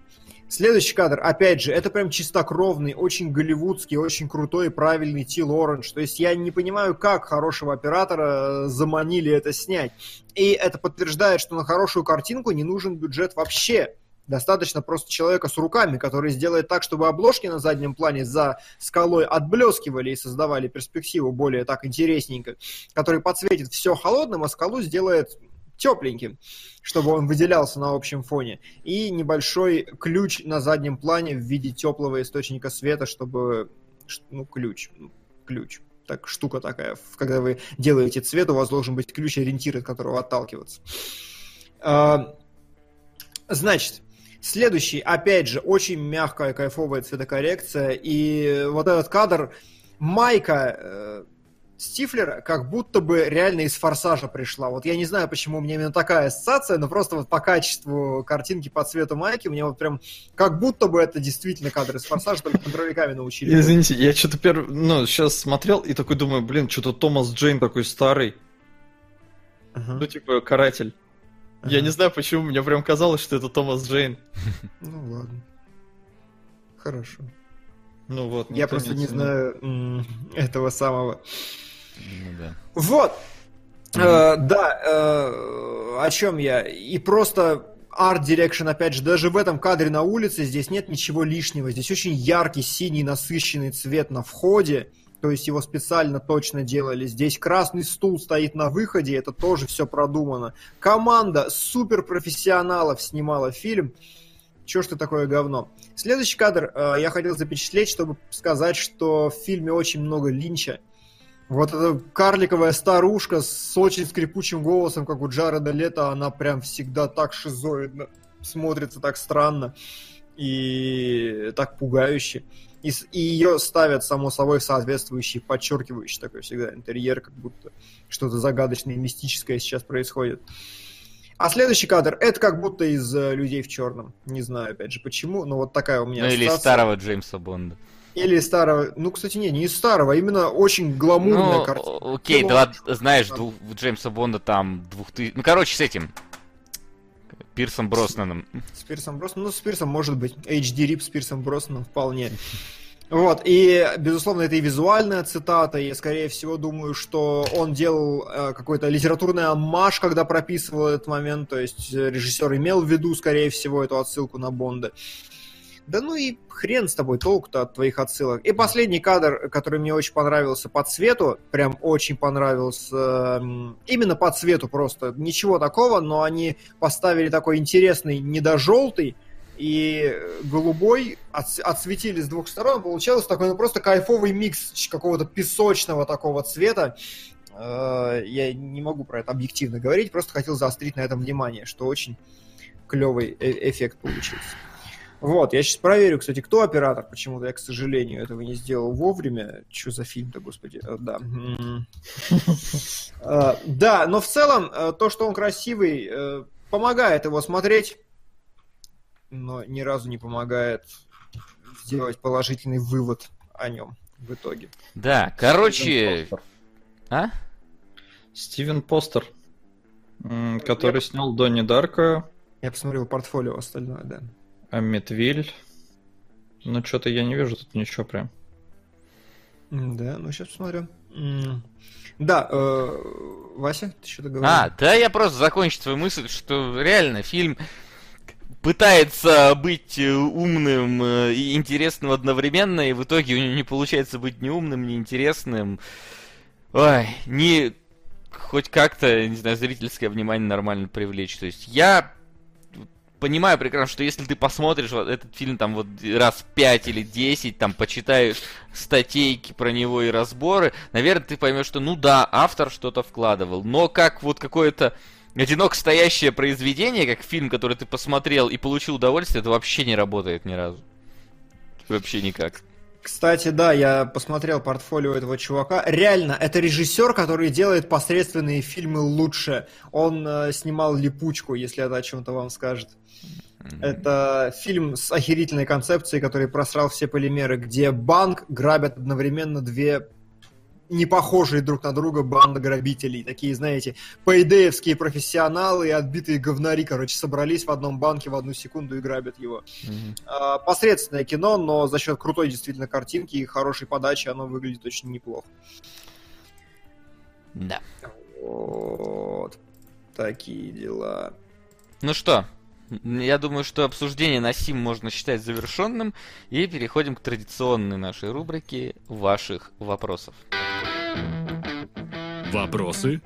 Следующий кадр, опять же, это прям чистокровный, очень голливудский, очень крутой и правильный Тил Оранж. То есть я не понимаю, как хорошего оператора э, заманили это снять. И это подтверждает, что на хорошую картинку не нужен бюджет вообще. Достаточно просто человека с руками, который сделает так, чтобы обложки на заднем плане за скалой отблескивали и создавали перспективу более так интересненько, который подсветит все холодным, а скалу сделает тепленьким, чтобы он выделялся на общем фоне. И небольшой ключ на заднем плане в виде теплого источника света, чтобы... Ну, ключ. ну, Ключ. Так, штука такая. Когда вы делаете цвет, у вас должен быть ключ, ориентир, от которого отталкиваться. А, Значит, следующий, опять же, очень мягкая, кайфовая цветокоррекция. И вот этот кадр, майка, э, Стифлер как будто бы реально из «Форсажа» пришла. Вот я не знаю, почему у меня именно такая ассоциация, но просто вот по качеству картинки, по цвету майки, мне вот прям как будто бы это действительно кадр из «Форсажа», только контролевиками научили. Извините, я что-то первый, ну, сейчас смотрел и такой думаю, блин, что-то Томас Джейн такой старый. Ага. Ну, типа, каратель. Я Ага. не знаю, почему, мне прям казалось, что это Томас Джейн. Ну ладно. Хорошо. Ну вот. Я просто не знаю этого самого. Ну да. Вот. Э, да, э, о чем я? И просто art direction, опять же, даже в этом кадре на улице здесь нет ничего лишнего. Здесь очень яркий, синий, насыщенный цвет на входе. То есть его специально точно делали. Здесь красный стул стоит на выходе, это тоже все продумано. Команда суперпрофессионалов снимала фильм. Чё ж ты такое говно? Следующий кадр э, я хотел запечатлеть, чтобы сказать, что в фильме очень много линча. Вот эта карликовая старушка с очень скрипучим голосом, как у Джареда Лето, она прям всегда так шизоидно смотрится, так странно и так пугающе. И, и ее ставят, само собой, в соответствующий, подчеркивающий такой всегда интерьер, как будто что-то загадочное и мистическое сейчас происходит. А следующий кадр, это как будто из э, «Людей в черном». Не знаю, опять же, почему, но вот такая у меня Ну или ассоциация. старого Джеймса Бонда. Или старого. Ну, кстати, не, не из старого, а именно очень гламурная Ну, картина. окей, Кино. два, знаешь, двух- Джеймса Бонда там двух тысяч... Ну, короче, с этим. Пирсом Броснаном. С Пирсом Броснаном. Ну, с Пирсом может быть. HD Рип с Пирсом Броснаном вполне. Вот, и, безусловно, это и визуальная цитата, и, скорее всего, думаю, что он делал э, какой-то литературный аммаж, когда прописывал этот момент, то есть э, режиссер имел в виду, скорее всего, эту отсылку на Бонда. Да ну и хрен с тобой, толку-то от твоих отсылок. И последний кадр, который мне очень понравился по цвету, прям очень понравился, м, именно по цвету просто, ничего такого, но они поставили такой интересный недожелтый и голубой, отс- отсветили с двух сторон, получился такой ну, просто кайфовый микс какого-то песочного такого цвета. Э, Я не могу про это объективно говорить, просто хотел заострить на этом внимание, что очень клевый э- эффект получился. Вот, я сейчас проверю, кстати, кто оператор. Почему-то я, к сожалению, этого не сделал вовремя. Что за фильм-то, господи? Э, Да. Э, Да, но в целом э, то, что он красивый, помогает его смотреть, но ни разу не помогает сделать положительный вывод о нем в итоге. Да, короче... А? Стивен Постер, который снял Донни Дарка, Я посмотрел портфолио остальное, да. Амитвиль. Ну, что-то я не вижу тут ничего прям. Да, ну сейчас посмотрю. Да, э, Вася, ты что-то говорил? А, да, я просто закончу свою мысль, что реально фильм пытается быть э, умным э, и интересным одновременно, и в итоге у него не получается быть ни умным, ни интересным. Ой, не хоть как-то, не знаю, зрительское внимание нормально привлечь. То есть я понимаю прекрасно, что если ты посмотришь вот этот фильм там вот раз 5 или 10, там почитаешь статейки про него и разборы, наверное, ты поймешь, что ну да, автор что-то вкладывал. Но как вот какое-то одиноко стоящее произведение, как фильм, который ты посмотрел и получил удовольствие, это вообще не работает ни разу. Вообще никак. Кстати, да, я посмотрел портфолио этого чувака. Реально, это режиссер, который делает посредственные фильмы лучше. Он э, снимал «Липучку», если это о чем-то вам скажет. Это фильм с охерительной концепцией, который просрал все полимеры, где банк грабят одновременно две не похожие друг на друга банды грабителей. Такие, знаете, пейдеевские профессионалы и отбитые говнари, короче, собрались в одном банке в одну секунду и грабят его. А, посредственное кино, но за счет крутой действительно картинки и хорошей подачи оно выглядит очень неплохо. Да. Вот. Такие дела. Ну что, я думаю, что обсуждение на Сим можно считать завершенным, и переходим к традиционной нашей рубрике ваших вопросов. Вопросы?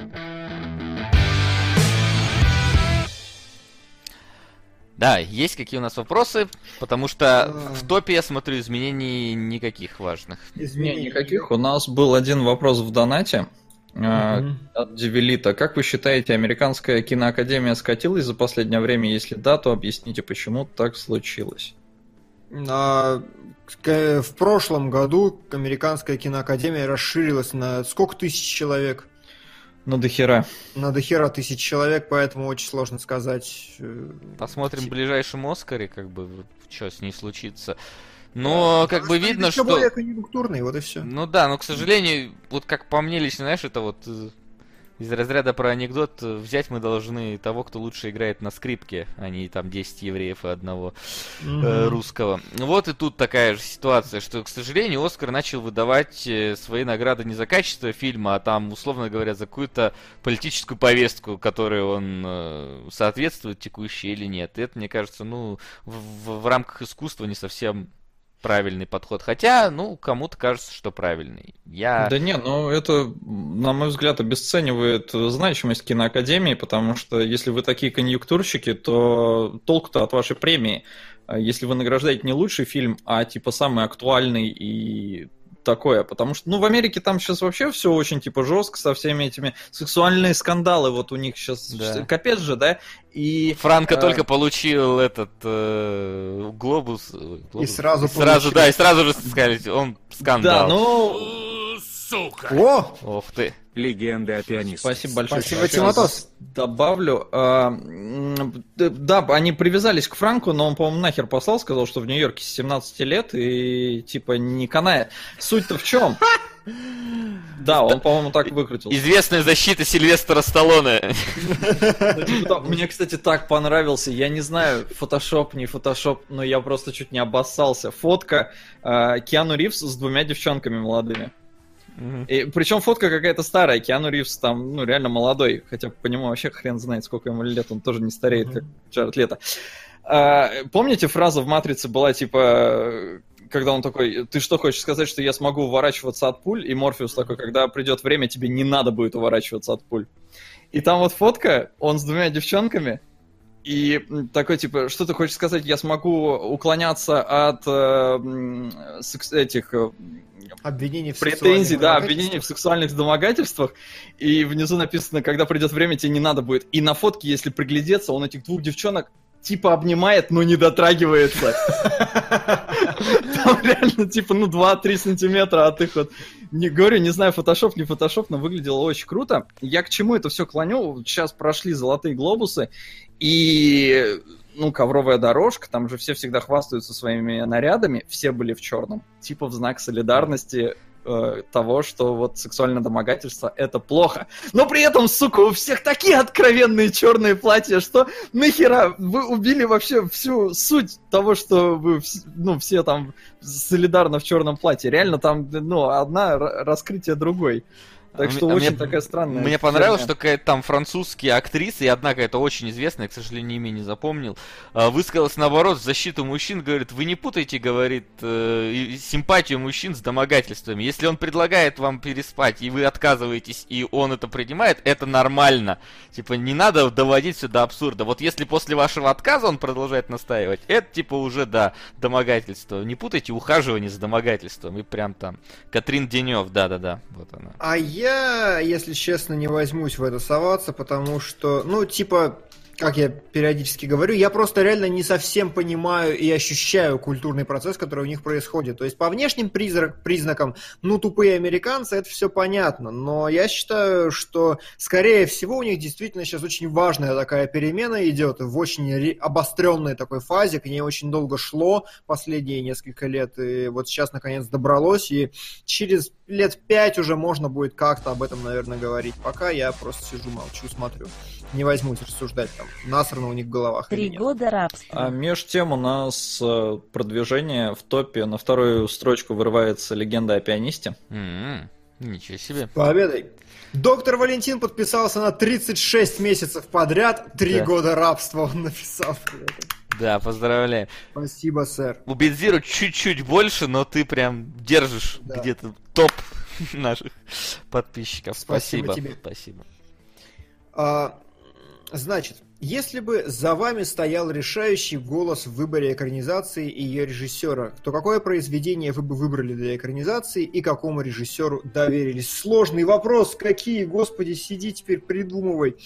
Да, есть какие у нас вопросы, потому что А. в топе я смотрю изменений никаких важных. Не, Изменений никаких. У нас был один вопрос в донате. Мгм. От Девелита. Как вы считаете, американская киноакадемия скатилась за последнее время? Если да, то объясните, почему так случилось. А, В прошлом году американская киноакадемия расширилась на сколько тысяч человек? Ну, до хера. На дохера тысяч человек, поэтому очень сложно сказать. э, Посмотрим в ближайшем Оскаре, как бы, что с ней случится. Но, как бы, видно, что... более конъюнктурный, вот и все. Ну да, но, к сожалению, вот как по мне лично, знаешь, это вот э, из разряда про анекдот, э, взять мы должны того, кто лучше играет на скрипке, а не там 10 евреев и одного э, русского. Вот и тут такая же ситуация, что, к сожалению, Оскар начал выдавать свои награды не за качество фильма, а там, условно говоря, за какую-то политическую повестку, которой он э, соответствует текущей или нет. И это, мне кажется, ну, в, в- в рамках искусства не совсем правильный подход. Хотя, ну, кому-то кажется, что правильный. Я... Да не, ну это, на мой взгляд, обесценивает значимость киноакадемии, потому что если вы такие конъюнктурщики, то толку-то от вашей премии. А Если вы награждаете не лучший фильм, а типа самый актуальный и такое, потому что, ну, в Америке там сейчас вообще все очень, типа, жестко со всеми этими сексуальные скандалы, вот у них сейчас Да. капец же, да, и... Франко э, только получил этот э, глобус, э, глобус. сразу сразу, получил. да, и сразу же сказали, он Да, скандал. ну, Сука. О! Ох ты. Легенда о пианисте. Спасибо большое. Спасибо, Тиматос. Добавлю. а, Да, они привязались к Франку, но он, по-моему, нахер послал, сказал, что в Нью-Йорке с 17 лет и типа не канает. Суть-то в чем? Да, он, по-моему, так выкрутился. Известная защита Сильвестра Сталлоне. Типа. Мне, кстати, так понравился. Я не знаю, фотошоп, не фотошоп, но я просто чуть не обоссался. Фотка а, Киану Ривз с двумя девчонками молодыми. И причем фотка какая-то старая, Киану Ривз там, ну, реально молодой, хотя по нему вообще хрен знает, сколько ему лет, он тоже не стареет, как Джаред Лето. А, помните, фраза в «Матрице» была, типа, когда он такой, ты что, хочешь сказать, что я смогу уворачиваться от пуль? И Морфеус такой, когда придет время, тебе не надо будет уворачиваться от пуль. И там вот фотка, он с двумя девчонками, и такой, типа, что ты хочешь сказать, я смогу уклоняться от э, этих Обвинений в сексуальных да, обвинений в сексуальных домогательствах, и внизу написано, когда придет время, тебе не надо будет. И на фотке, если приглядеться, он этих двух девчонок типа обнимает, но не дотрагивается. Там реально типа, ну, 2-3 сантиметра от их вот... Не говорю, не знаю, фотошоп, не фотошоп, но выглядело очень круто. Я к чему это все клоню? Сейчас прошли золотые глобусы, и ну, ковровая дорожка, там же все всегда хвастаются своими нарядами, все были в черном. Типа в знак солидарности э, того, что вот сексуальное домогательство это плохо. Но при этом, сука, у всех такие откровенные черные платья, что нахера вы убили вообще всю суть того, что вы ну, все там солидарно в черном платье. Реально там, ну, одна раскрытие другой. Так А что мне- а очень мне- такая странная. Мне понравилось, что какая-то там французские актрисы, и одна какая-то очень известная, я, к сожалению, имя не запомнил, а, высказалась наоборот в защиту мужчин, говорит, вы не путайте, говорит, э, симпатию мужчин с домогательствами. Если он предлагает вам переспать, и вы отказываетесь, и он это принимает, это нормально. Типа, не надо доводить все до абсурда. Вот если после вашего отказа он продолжает настаивать, это типа уже, да, домогательство. Не путайте ухаживание с домогательством. И прям там. Катрин Денев, да-да-да, вот она. А я, если честно, не возьмусь в это соваться, потому что, ну, типа, как я периодически говорю, я просто реально не совсем понимаю и ощущаю культурный процесс, который у них происходит. То есть по внешним призрак- признакам, ну, тупые американцы, это все понятно, но я считаю, что, скорее всего, у них действительно сейчас очень важная такая перемена идет в очень ре- обостренной такой фазе, к ней очень долго шло последние несколько лет, и вот сейчас, наконец, добралось, и через лет пять уже можно будет как-то об этом, наверное, говорить. Пока я просто сижу, молчу, смотрю. Не возьмусь рассуждать там, насрано у них в головах Три года рабства. А меж тем у нас э, продвижение в топе на вторую строчку вырывается легенда о пианисте. М-м, Ничего себе. Победой. Доктор Валентин подписался на 36 месяцев подряд, три Да. года рабства он написал. Да, поздравляем. Спасибо, сэр. У Бензиру чуть-чуть больше, но ты прям держишь Да. где-то топ наших подписчиков. Спасибо Спасибо. тебе. Спасибо. А, значит, если бы за вами стоял решающий голос в выборе экранизации и ее режиссера, то какое произведение вы бы выбрали для экранизации и какому режиссеру доверились? Сложный вопрос. Какие, господи, сиди теперь придумывай.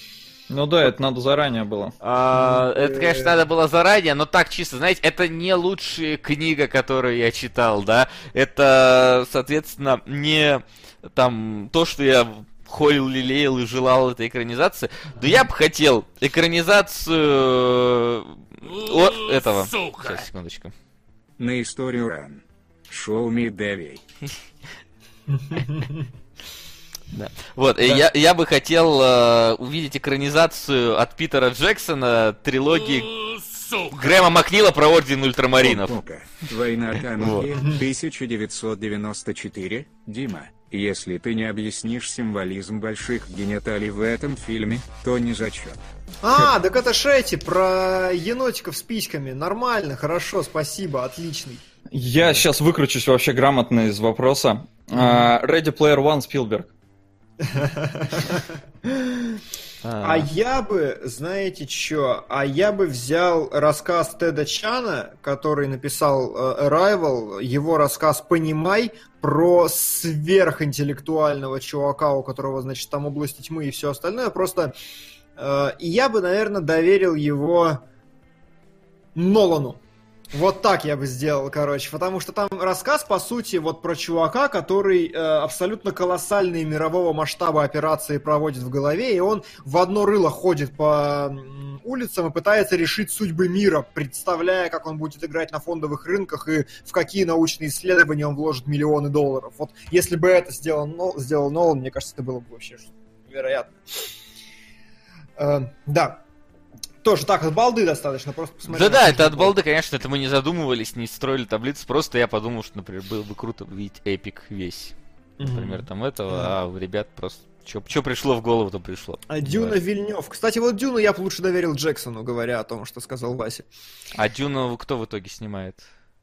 Ну да, это надо заранее было. А, это, конечно, надо было заранее, но так чисто, знаете, это не лучшая книга, которую я читал, да. Это, соответственно, не там то, что я холил, лелеял и желал этой экранизации. Да я бы хотел экранизацию э, этого. Сука. Сейчас, секундочку. На историю ран. Шоу Me Дэви. Да. Вот, э, я, я бы хотел э, увидеть экранизацию от Питера Джексона трилогии Сука. Грэма Макнила про Орден Ультрамаринов. Ока. Война Танки 1994. Дима, если ты не объяснишь символизм больших гениталий в этом фильме, то не зачет. А, так это эти, про енотиков с письками. Нормально, хорошо, спасибо, отличный. Я сейчас выкручусь вообще грамотно из вопроса. А, Ready Player One Спилберг. А я бы, знаете что, а я бы взял рассказ Теда Чана, который написал э, Arrival, его рассказ «Понимай», про сверхинтеллектуального чувака, у которого, значит, там области тьмы и все остальное, просто... э, я бы, наверное, доверил его Нолану. Вот так я бы сделал, короче, потому что там рассказ, по сути, вот про чувака, который э, абсолютно колоссальные мирового масштаба операции проводит в голове, и он в одно рыло ходит по улицам и пытается решить судьбы мира, представляя, как он будет играть на фондовых рынках и в какие научные исследования он вложит миллионы долларов. Вот если бы это сделал, Нол- сделал Нолан, мне кажется, это было бы вообще невероятно. Э, да. Тоже так, от балды достаточно, просто посмотреть. Да-да, это от балды, конечно, это мы не задумывались, не строили таблицу, просто я подумал, что, например, было бы круто увидеть эпик весь. Например, там этого, а у ребят просто... Что пришло в голову, то пришло. А Дюна Вильнев. Кстати, вот Дюну я бы лучше доверил Джексону, говоря о том, что сказал Вася. А Дюну кто в итоге снимает?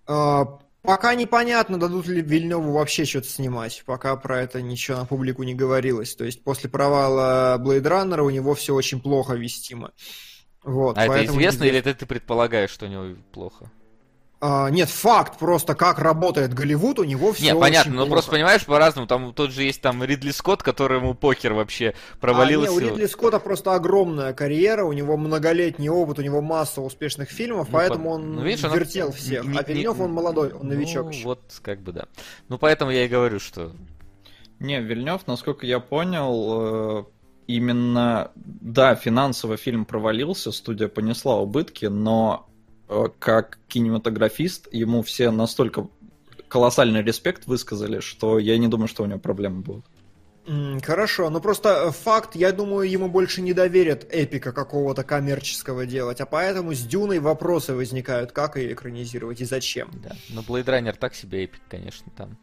А, пока непонятно, дадут ли Вильневу вообще что-то снимать. Пока про это ничего на публику не говорилось. То есть после провала Runner у него все очень плохо вестимо. Вот, А это известно или это ты предполагаешь, что у него плохо? А, нет, факт просто, как работает Голливуд, у него все Не, понятно, но просто понимаешь, по-разному. Там тот же есть там Ридли Скотт, которому покер вообще провалился. А, не, у Ридли Скотта просто огромная карьера, у него многолетний опыт, у него масса успешных фильмов, Ну, поэтому по- он ну, видишь, она- вертел всех. не- а не- Вильнев, он молодой, он новичок Ну, еще. вот, как бы да. Ну, поэтому я и говорю, что... Не, Вильнев, насколько я понял, э, именно, да, финансово фильм провалился, студия понесла убытки, но э, как кинематографист ему все настолько колоссальный респект высказали, что я не думаю, что у него проблемы будут. Хорошо, но просто э, факт, я думаю, ему больше не доверят эпика какого-то коммерческого делать, а поэтому с Дюной вопросы возникают, как ее экранизировать и зачем. Да. Но Blade Runner так себе эпик, конечно, там.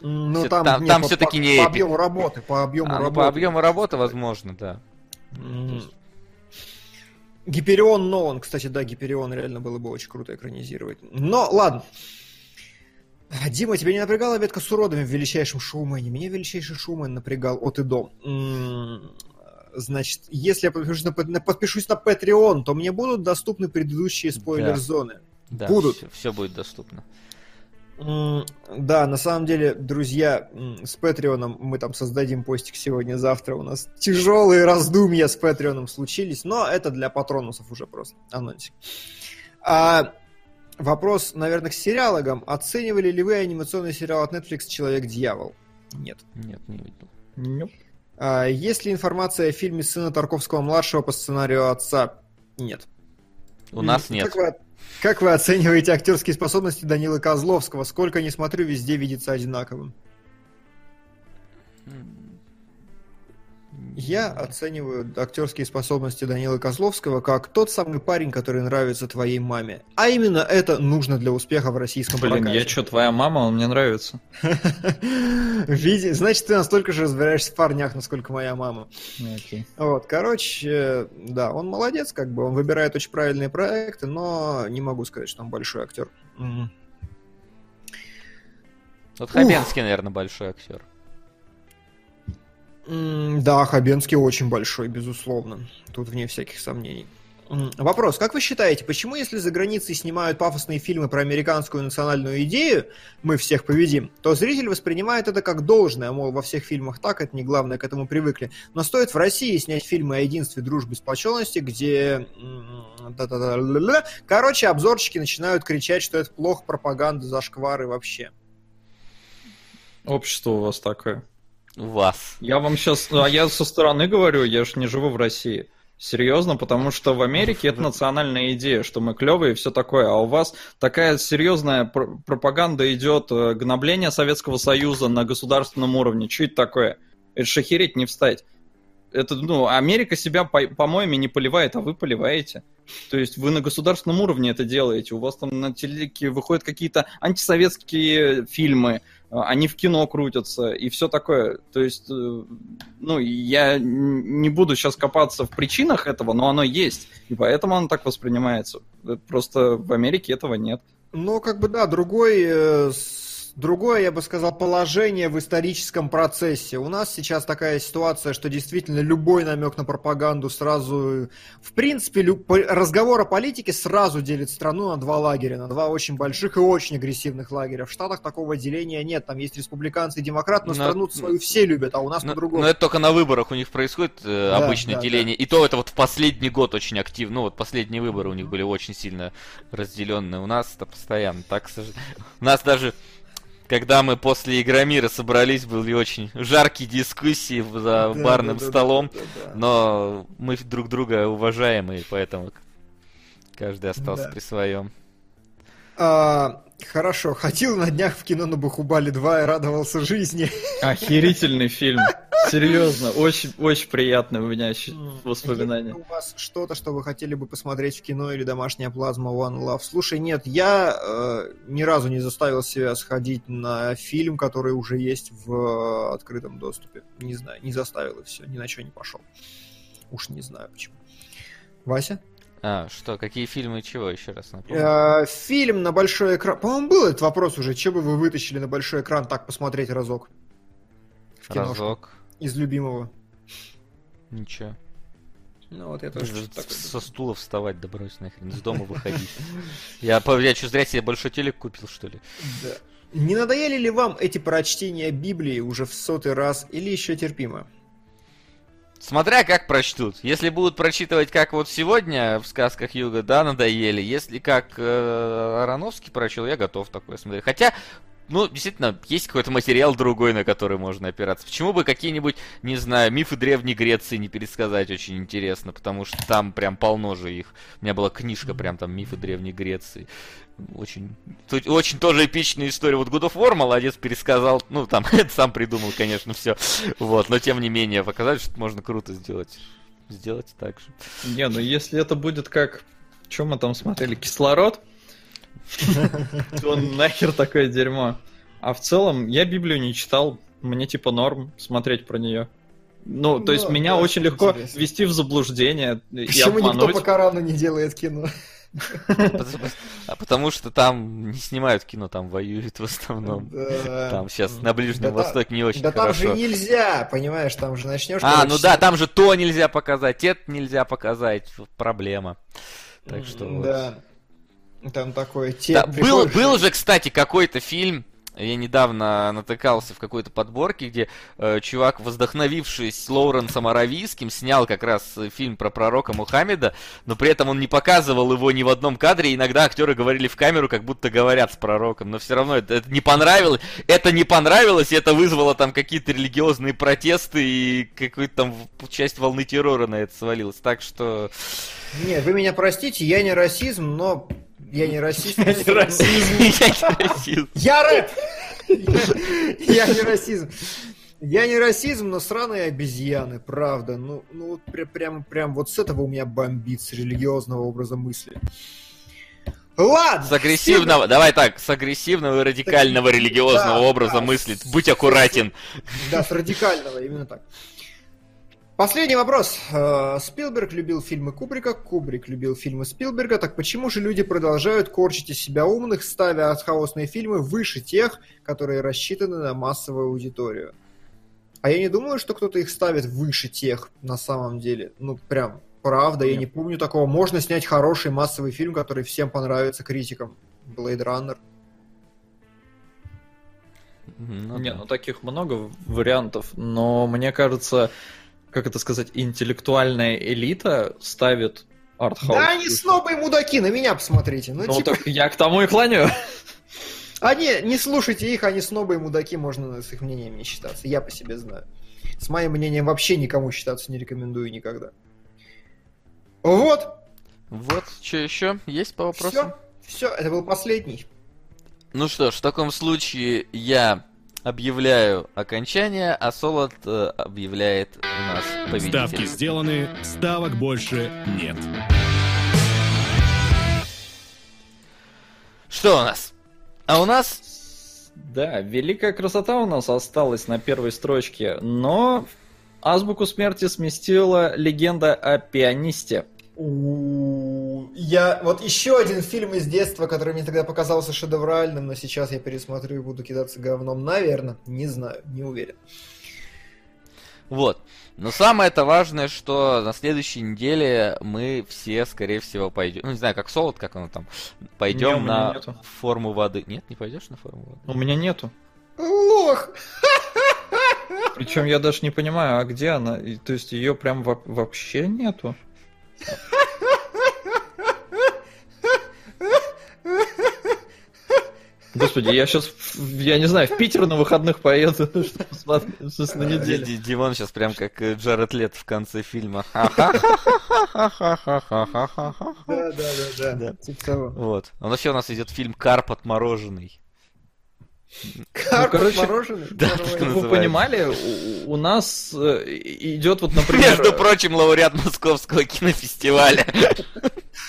Ну Всё- там, там- нет, там по- не По объему работы, по объему А, ну, работы. по объему работы, возможно, да. М. Гиперион Нолан, кстати, да, Гиперион реально было бы очень круто экранизировать. Но, ладно. Дима, тебя не напрягала ветка с уродами в величайшем шоумене? Меня величайший шоумен напрягал от и до. Значит, если я подпишусь на, подпишусь на Patreon, то мне будут доступны предыдущие спойлер-зоны. да Будут. Все, будет доступно. Да, на самом деле, друзья, с Патреоном мы там создадим постик сегодня-завтра. У нас тяжелые раздумья с Патреоном случились, но это для патронусов уже просто анонсик. А, вопрос, наверное, к сериалогам. Оценивали ли вы анимационный сериал от Netflix «Человек-дьявол»? Нет. Нет, не видел. Нюп. А, есть ли информация о фильме сына Тарковского-младшего по сценарию отца? Нет. У нас нет. Как вы, как вы оцениваете актерские способности Данилы Козловского? Сколько не смотрю, везде видится одинаковым. Я оцениваю актерские способности Данилы Козловского как тот самый парень, который нравится твоей маме. А именно это нужно для успеха в российском Блин, прокате. я что, твоя мама, он мне нравится. Значит, ты настолько же разбираешься в парнях, насколько моя мама. Ну, окей. Вот, короче, да, он молодец, как бы, он выбирает очень правильные проекты, но не могу сказать, что он большой актер. Вот Хабенский, наверное, большой актер. Да, Хабенский очень большой, безусловно. Тут вне всяких сомнений. Вопрос. Как вы считаете, почему если за границей снимают пафосные фильмы про американскую национальную идею «Мы всех победим», то зритель воспринимает это как должное, мол, во всех фильмах так, это не главное, к этому привыкли. Но стоит в России снять фильмы о единстве, дружбе, сплоченности, где... Короче, обзорщики начинают кричать, что это плохо, пропаганда, зашквары вообще. Общество у вас такое. Вас. Я вам сейчас, а я со стороны говорю, я же не живу в России. Серьезно, потому что в Америке это национальная идея, что мы клевые и все такое, а у вас такая серьезная пр- пропаганда идет, э, гнобление Советского Союза на государственном уровне. Что это такое? Это ж охереть не встать. Это, ну, Америка себя по- помоями не поливает, а вы поливаете. То есть вы на государственном уровне это делаете. У вас там на телеке выходят какие-то антисоветские фильмы, они в кино крутятся и все такое. То есть, э, ну, я не буду сейчас копаться в причинах этого, но оно есть. И поэтому оно так воспринимается. Э, Просто в Америке этого нет. Ну, как бы да, другой, э, другое, я бы сказал, положение в историческом процессе. У нас сейчас такая ситуация, что действительно любой намек на пропаганду сразу, в принципе, лю- по- разговор о политике сразу делит страну на два лагеря, на два очень больших и очень агрессивных лагеря. В Штатах такого деления нет, там есть республиканцы и демократы, но На- страну свою все любят, а у нас Но, по-другому. но это только на выборах у них происходит э, Да, обычное да, деление. И то это вот в последний год очень активно. Ну вот последние выборы у них были очень сильно разделенные. У нас это постоянно так. У нас даже когда мы после Игромира собрались, были очень жаркие дискуссии за Да, барным да, да, столом. да, да, да. Но мы друг друга уважаем, и поэтому каждый остался Да. при своем. А, хорошо, ходил на днях в кино на Бахубали 2 и радовался жизни. Охерительный фильм. Серьезно, очень, очень приятное у меня воспоминание. ли у вас что-то, что вы хотели бы посмотреть в кино или домашняя плазма One Love? Слушай, нет, я э, ни разу не заставил себя сходить на фильм, который уже есть в э, открытом доступе. Не знаю, не заставил и все, ни на что не пошел. Уж не знаю почему. Вася? А, что, какие фильмы и чего еще раз напомню? Э, фильм на большой экран. По-моему, был этот вопрос уже. Че бы вы вытащили на большой экран так посмотреть разок? В киношку. Разок. Из любимого. Ничего. Ну вот я тоже Даже что-то такое со стула вставать, да брось нахрен, из дома выходить. Я, я что, зря себе большой телек купил, что ли? Да. Не надоели ли вам эти прочтения Библии уже в сотый раз или еще терпимо? Смотря как прочтут. Если будут прочитывать, как вот сегодня в сказках Юга, да, надоели. Если как э, Ароновский прочел, я готов такое смотреть. Хотя, ну, действительно, есть какой-то материал другой, на который можно опираться. Почему бы какие-нибудь, не знаю, мифы Древней Греции не пересказать, очень интересно, потому что там прям полно же их. У меня была книжка прям там мифы Древней Греции. Очень, тут очень тоже эпичная история. Вот God of War молодец, пересказал, ну, там, сам придумал, конечно, все. Вот, но тем не менее, показали, что можно круто сделать. Сделать так же. Не, ну если это будет как... Что мы там смотрели? Кислород? То нахер такое дерьмо. А в целом, я Библию не читал. Мне типа норм смотреть про нее. Ну, то есть Ну, меня да, очень легко интересно. ввести в заблуждение и Почему никто по Корану не делает кино? Потому- а Потому что там не снимают кино, там воюют в основном. Там сейчас на Ближнем Востоке не очень Да там же хорошо. нельзя, понимаешь, там же начнешь... А, ну да, там же то нельзя показать, это нельзя показать. Проблема. Так что вот. Да. Там такое... те Да, был, был же, кстати, какой-то фильм, я недавно натыкался в какой-то подборке, где э, чувак, вдохновившись Лоуренсом Аравийским, снял как раз э, фильм про пророка Мухаммеда, но при этом он не показывал его ни в одном кадре, иногда актеры говорили в камеру, как будто говорят с пророком, но все равно это, это не понравилось, это не понравилось, и это вызвало там какие-то религиозные протесты, и какую-то там часть волны террора на это свалилась, так что... Нет, вы меня простите, я не расизм, но... Я не расист. Я не расист. Я рэп! Я не расизм. Я не расизм, но сраные обезьяны, правда. Ну, ну вот пря- прям, прям вот с этого у меня бомбит, с религиозного образа мысли. Ладно! С агрессивного, давай так, с агрессивного и радикального религиозного Да, образа да, мыслит. с- Будь аккуратен. Да, с радикального, именно так. Последний вопрос. Э, Спилберг любил фильмы Кубрика, Кубрик любил фильмы Спилберга. Так почему же люди продолжают корчить из себя умных, ставя артхаусные фильмы выше тех, которые рассчитаны на массовую аудиторию? А я не думаю, что кто-то их ставит выше тех на самом деле. Ну, прям Правда, я не помню такого. Можно снять хороший массовый фильм, который всем понравится критикам. Blade Runner. Ну, Не, да. ну таких много вариантов, но мне кажется, как это сказать, интеллектуальная элита ставит артхаус. Да они снобы и мудаки, на меня посмотрите. Ну, Ну типа, так я к тому и клоню. они, не слушайте их, они снобы и мудаки, можно с их мнением не считаться. Я по себе знаю. С моим мнением вообще никому считаться не рекомендую никогда. Вот, Вот, что еще? Есть по вопросам? все, все, это был последний. Ну что ж, в таком случае я объявляю окончание, а Солод э, объявляет у нас победителя. Ставки сделаны, ставок больше нет. Что у нас? А у нас Да, великая красота у нас осталась на первой строчке, но азбуку смерти сместила легенда о пианисте. У, Я вот еще один фильм из детства, который мне тогда показался шедевральным, но сейчас я пересмотрю и буду кидаться говном, наверное, не знаю, не уверен. Вот. Но самое это важное, что на следующей неделе мы все, скорее всего, пойдем. Ну, не знаю, как солод, как оно там. Не, Пойдем меня на нету. форму воды. Нет, не пойдешь на форму воды? У меня нету. Лох! Причем я даже не понимаю, а где она? И, то есть ее прям во- вообще нету. Господи, я сейчас, я не знаю, в Питер на выходных поеду, чтобы посмотреть на неделю. Димон сейчас прям как э, Джаред Лет в конце фильма. Да, да, да, да. Типа вот. А вообще у нас идет фильм «Карп отмороженный». Карп короче, отмороженный? да, так Вы называется. понимали, у, у нас э, идет вот, например... Между прочим, лауреат Московского кинофестиваля.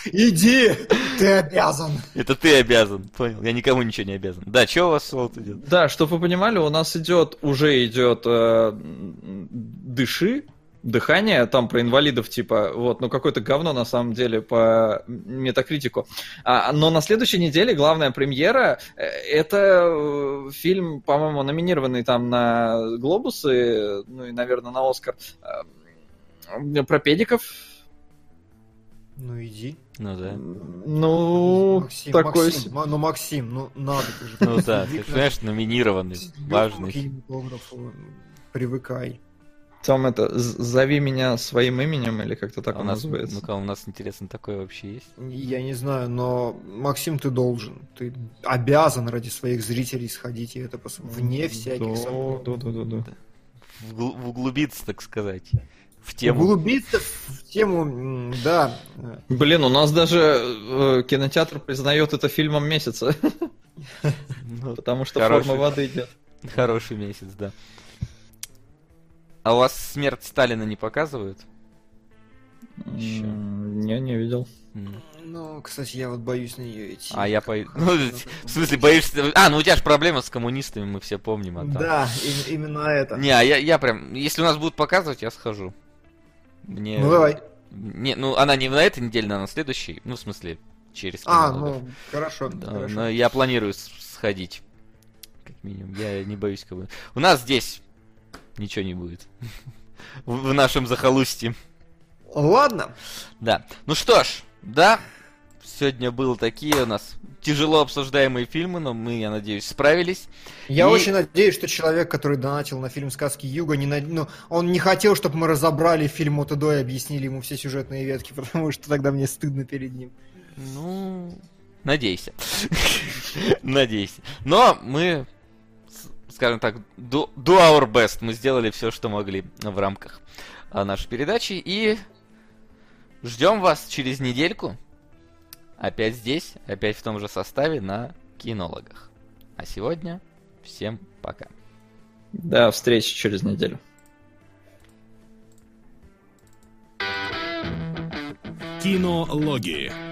Иди, ты обязан. Это ты обязан, понял? Я никому ничего не обязан. Да, что у вас солод идет? Да, чтобы вы понимали, у нас идет, уже идет э, дыши, дыхание, там про инвалидов типа, вот, ну какое-то говно на самом деле по метакритику. А, но на следующей неделе главная премьера, э, это э, фильм, по-моему, номинированный там на Глобусы, ну и, наверное, на Оскар, э, про педиков. Ну иди. Ну да. Ну, Максим, такой... Максим, ма- ну Максим, ну надо же. Ну да, ты понимаешь, номинированный, важный. Привыкай. Там это, зови меня своим именем, или как-то так А у он нас, называется. ну-ка, у нас, интересно, такое вообще есть? Я не знаю, но Максим, ты должен. Ты обязан ради своих зрителей сходить и это пос- вне всяких сомнений. Да, да, да, да. Вгл- Углубиться, так сказать, в тему. Углубиться в тему, да. Блин, у нас даже э, кинотеатр признает это фильмом месяца, Ну, потому что форма воды идет. Хороший месяц, да. А у вас смерть Сталина не показывают? Ещё. М, Не, не видел. Ну, кстати, я вот боюсь на нее идти. А я Ну, ну, в смысле, боишься. А, ну у тебя же проблема с коммунистами, мы все помним. А там- Да, и- именно это. Не, а я, я прям. Если у нас будут показывать, я схожу. Мне. Ну давай. Не, ну она не на этой неделе, а на следующей. Ну, в смысле, через А, ну, хорошо, Да, хорошо. но я планирую сходить. Как минимум. Я не боюсь кого. У нас здесь ничего не будет. В, нашем захолустье. Ладно. Да. Ну что ж, да. Сегодня было такие у нас тяжело обсуждаемые фильмы, но мы, я надеюсь, справились. Я И- очень надеюсь, что человек, который донатил на фильм «Сказки Юга», не над- ну, он не хотел, чтобы мы разобрали фильм от и объяснили ему все сюжетные ветки, потому что тогда мне стыдно перед ним. Ну, надейся. Надейся. Но мы, скажем так, do, do our best. Мы сделали все, что могли в рамках а, нашей передачи. И ждем вас через недельку. Опять здесь, опять в том же составе на кинологах. А сегодня всем пока. До встречи через неделю. Кинологии.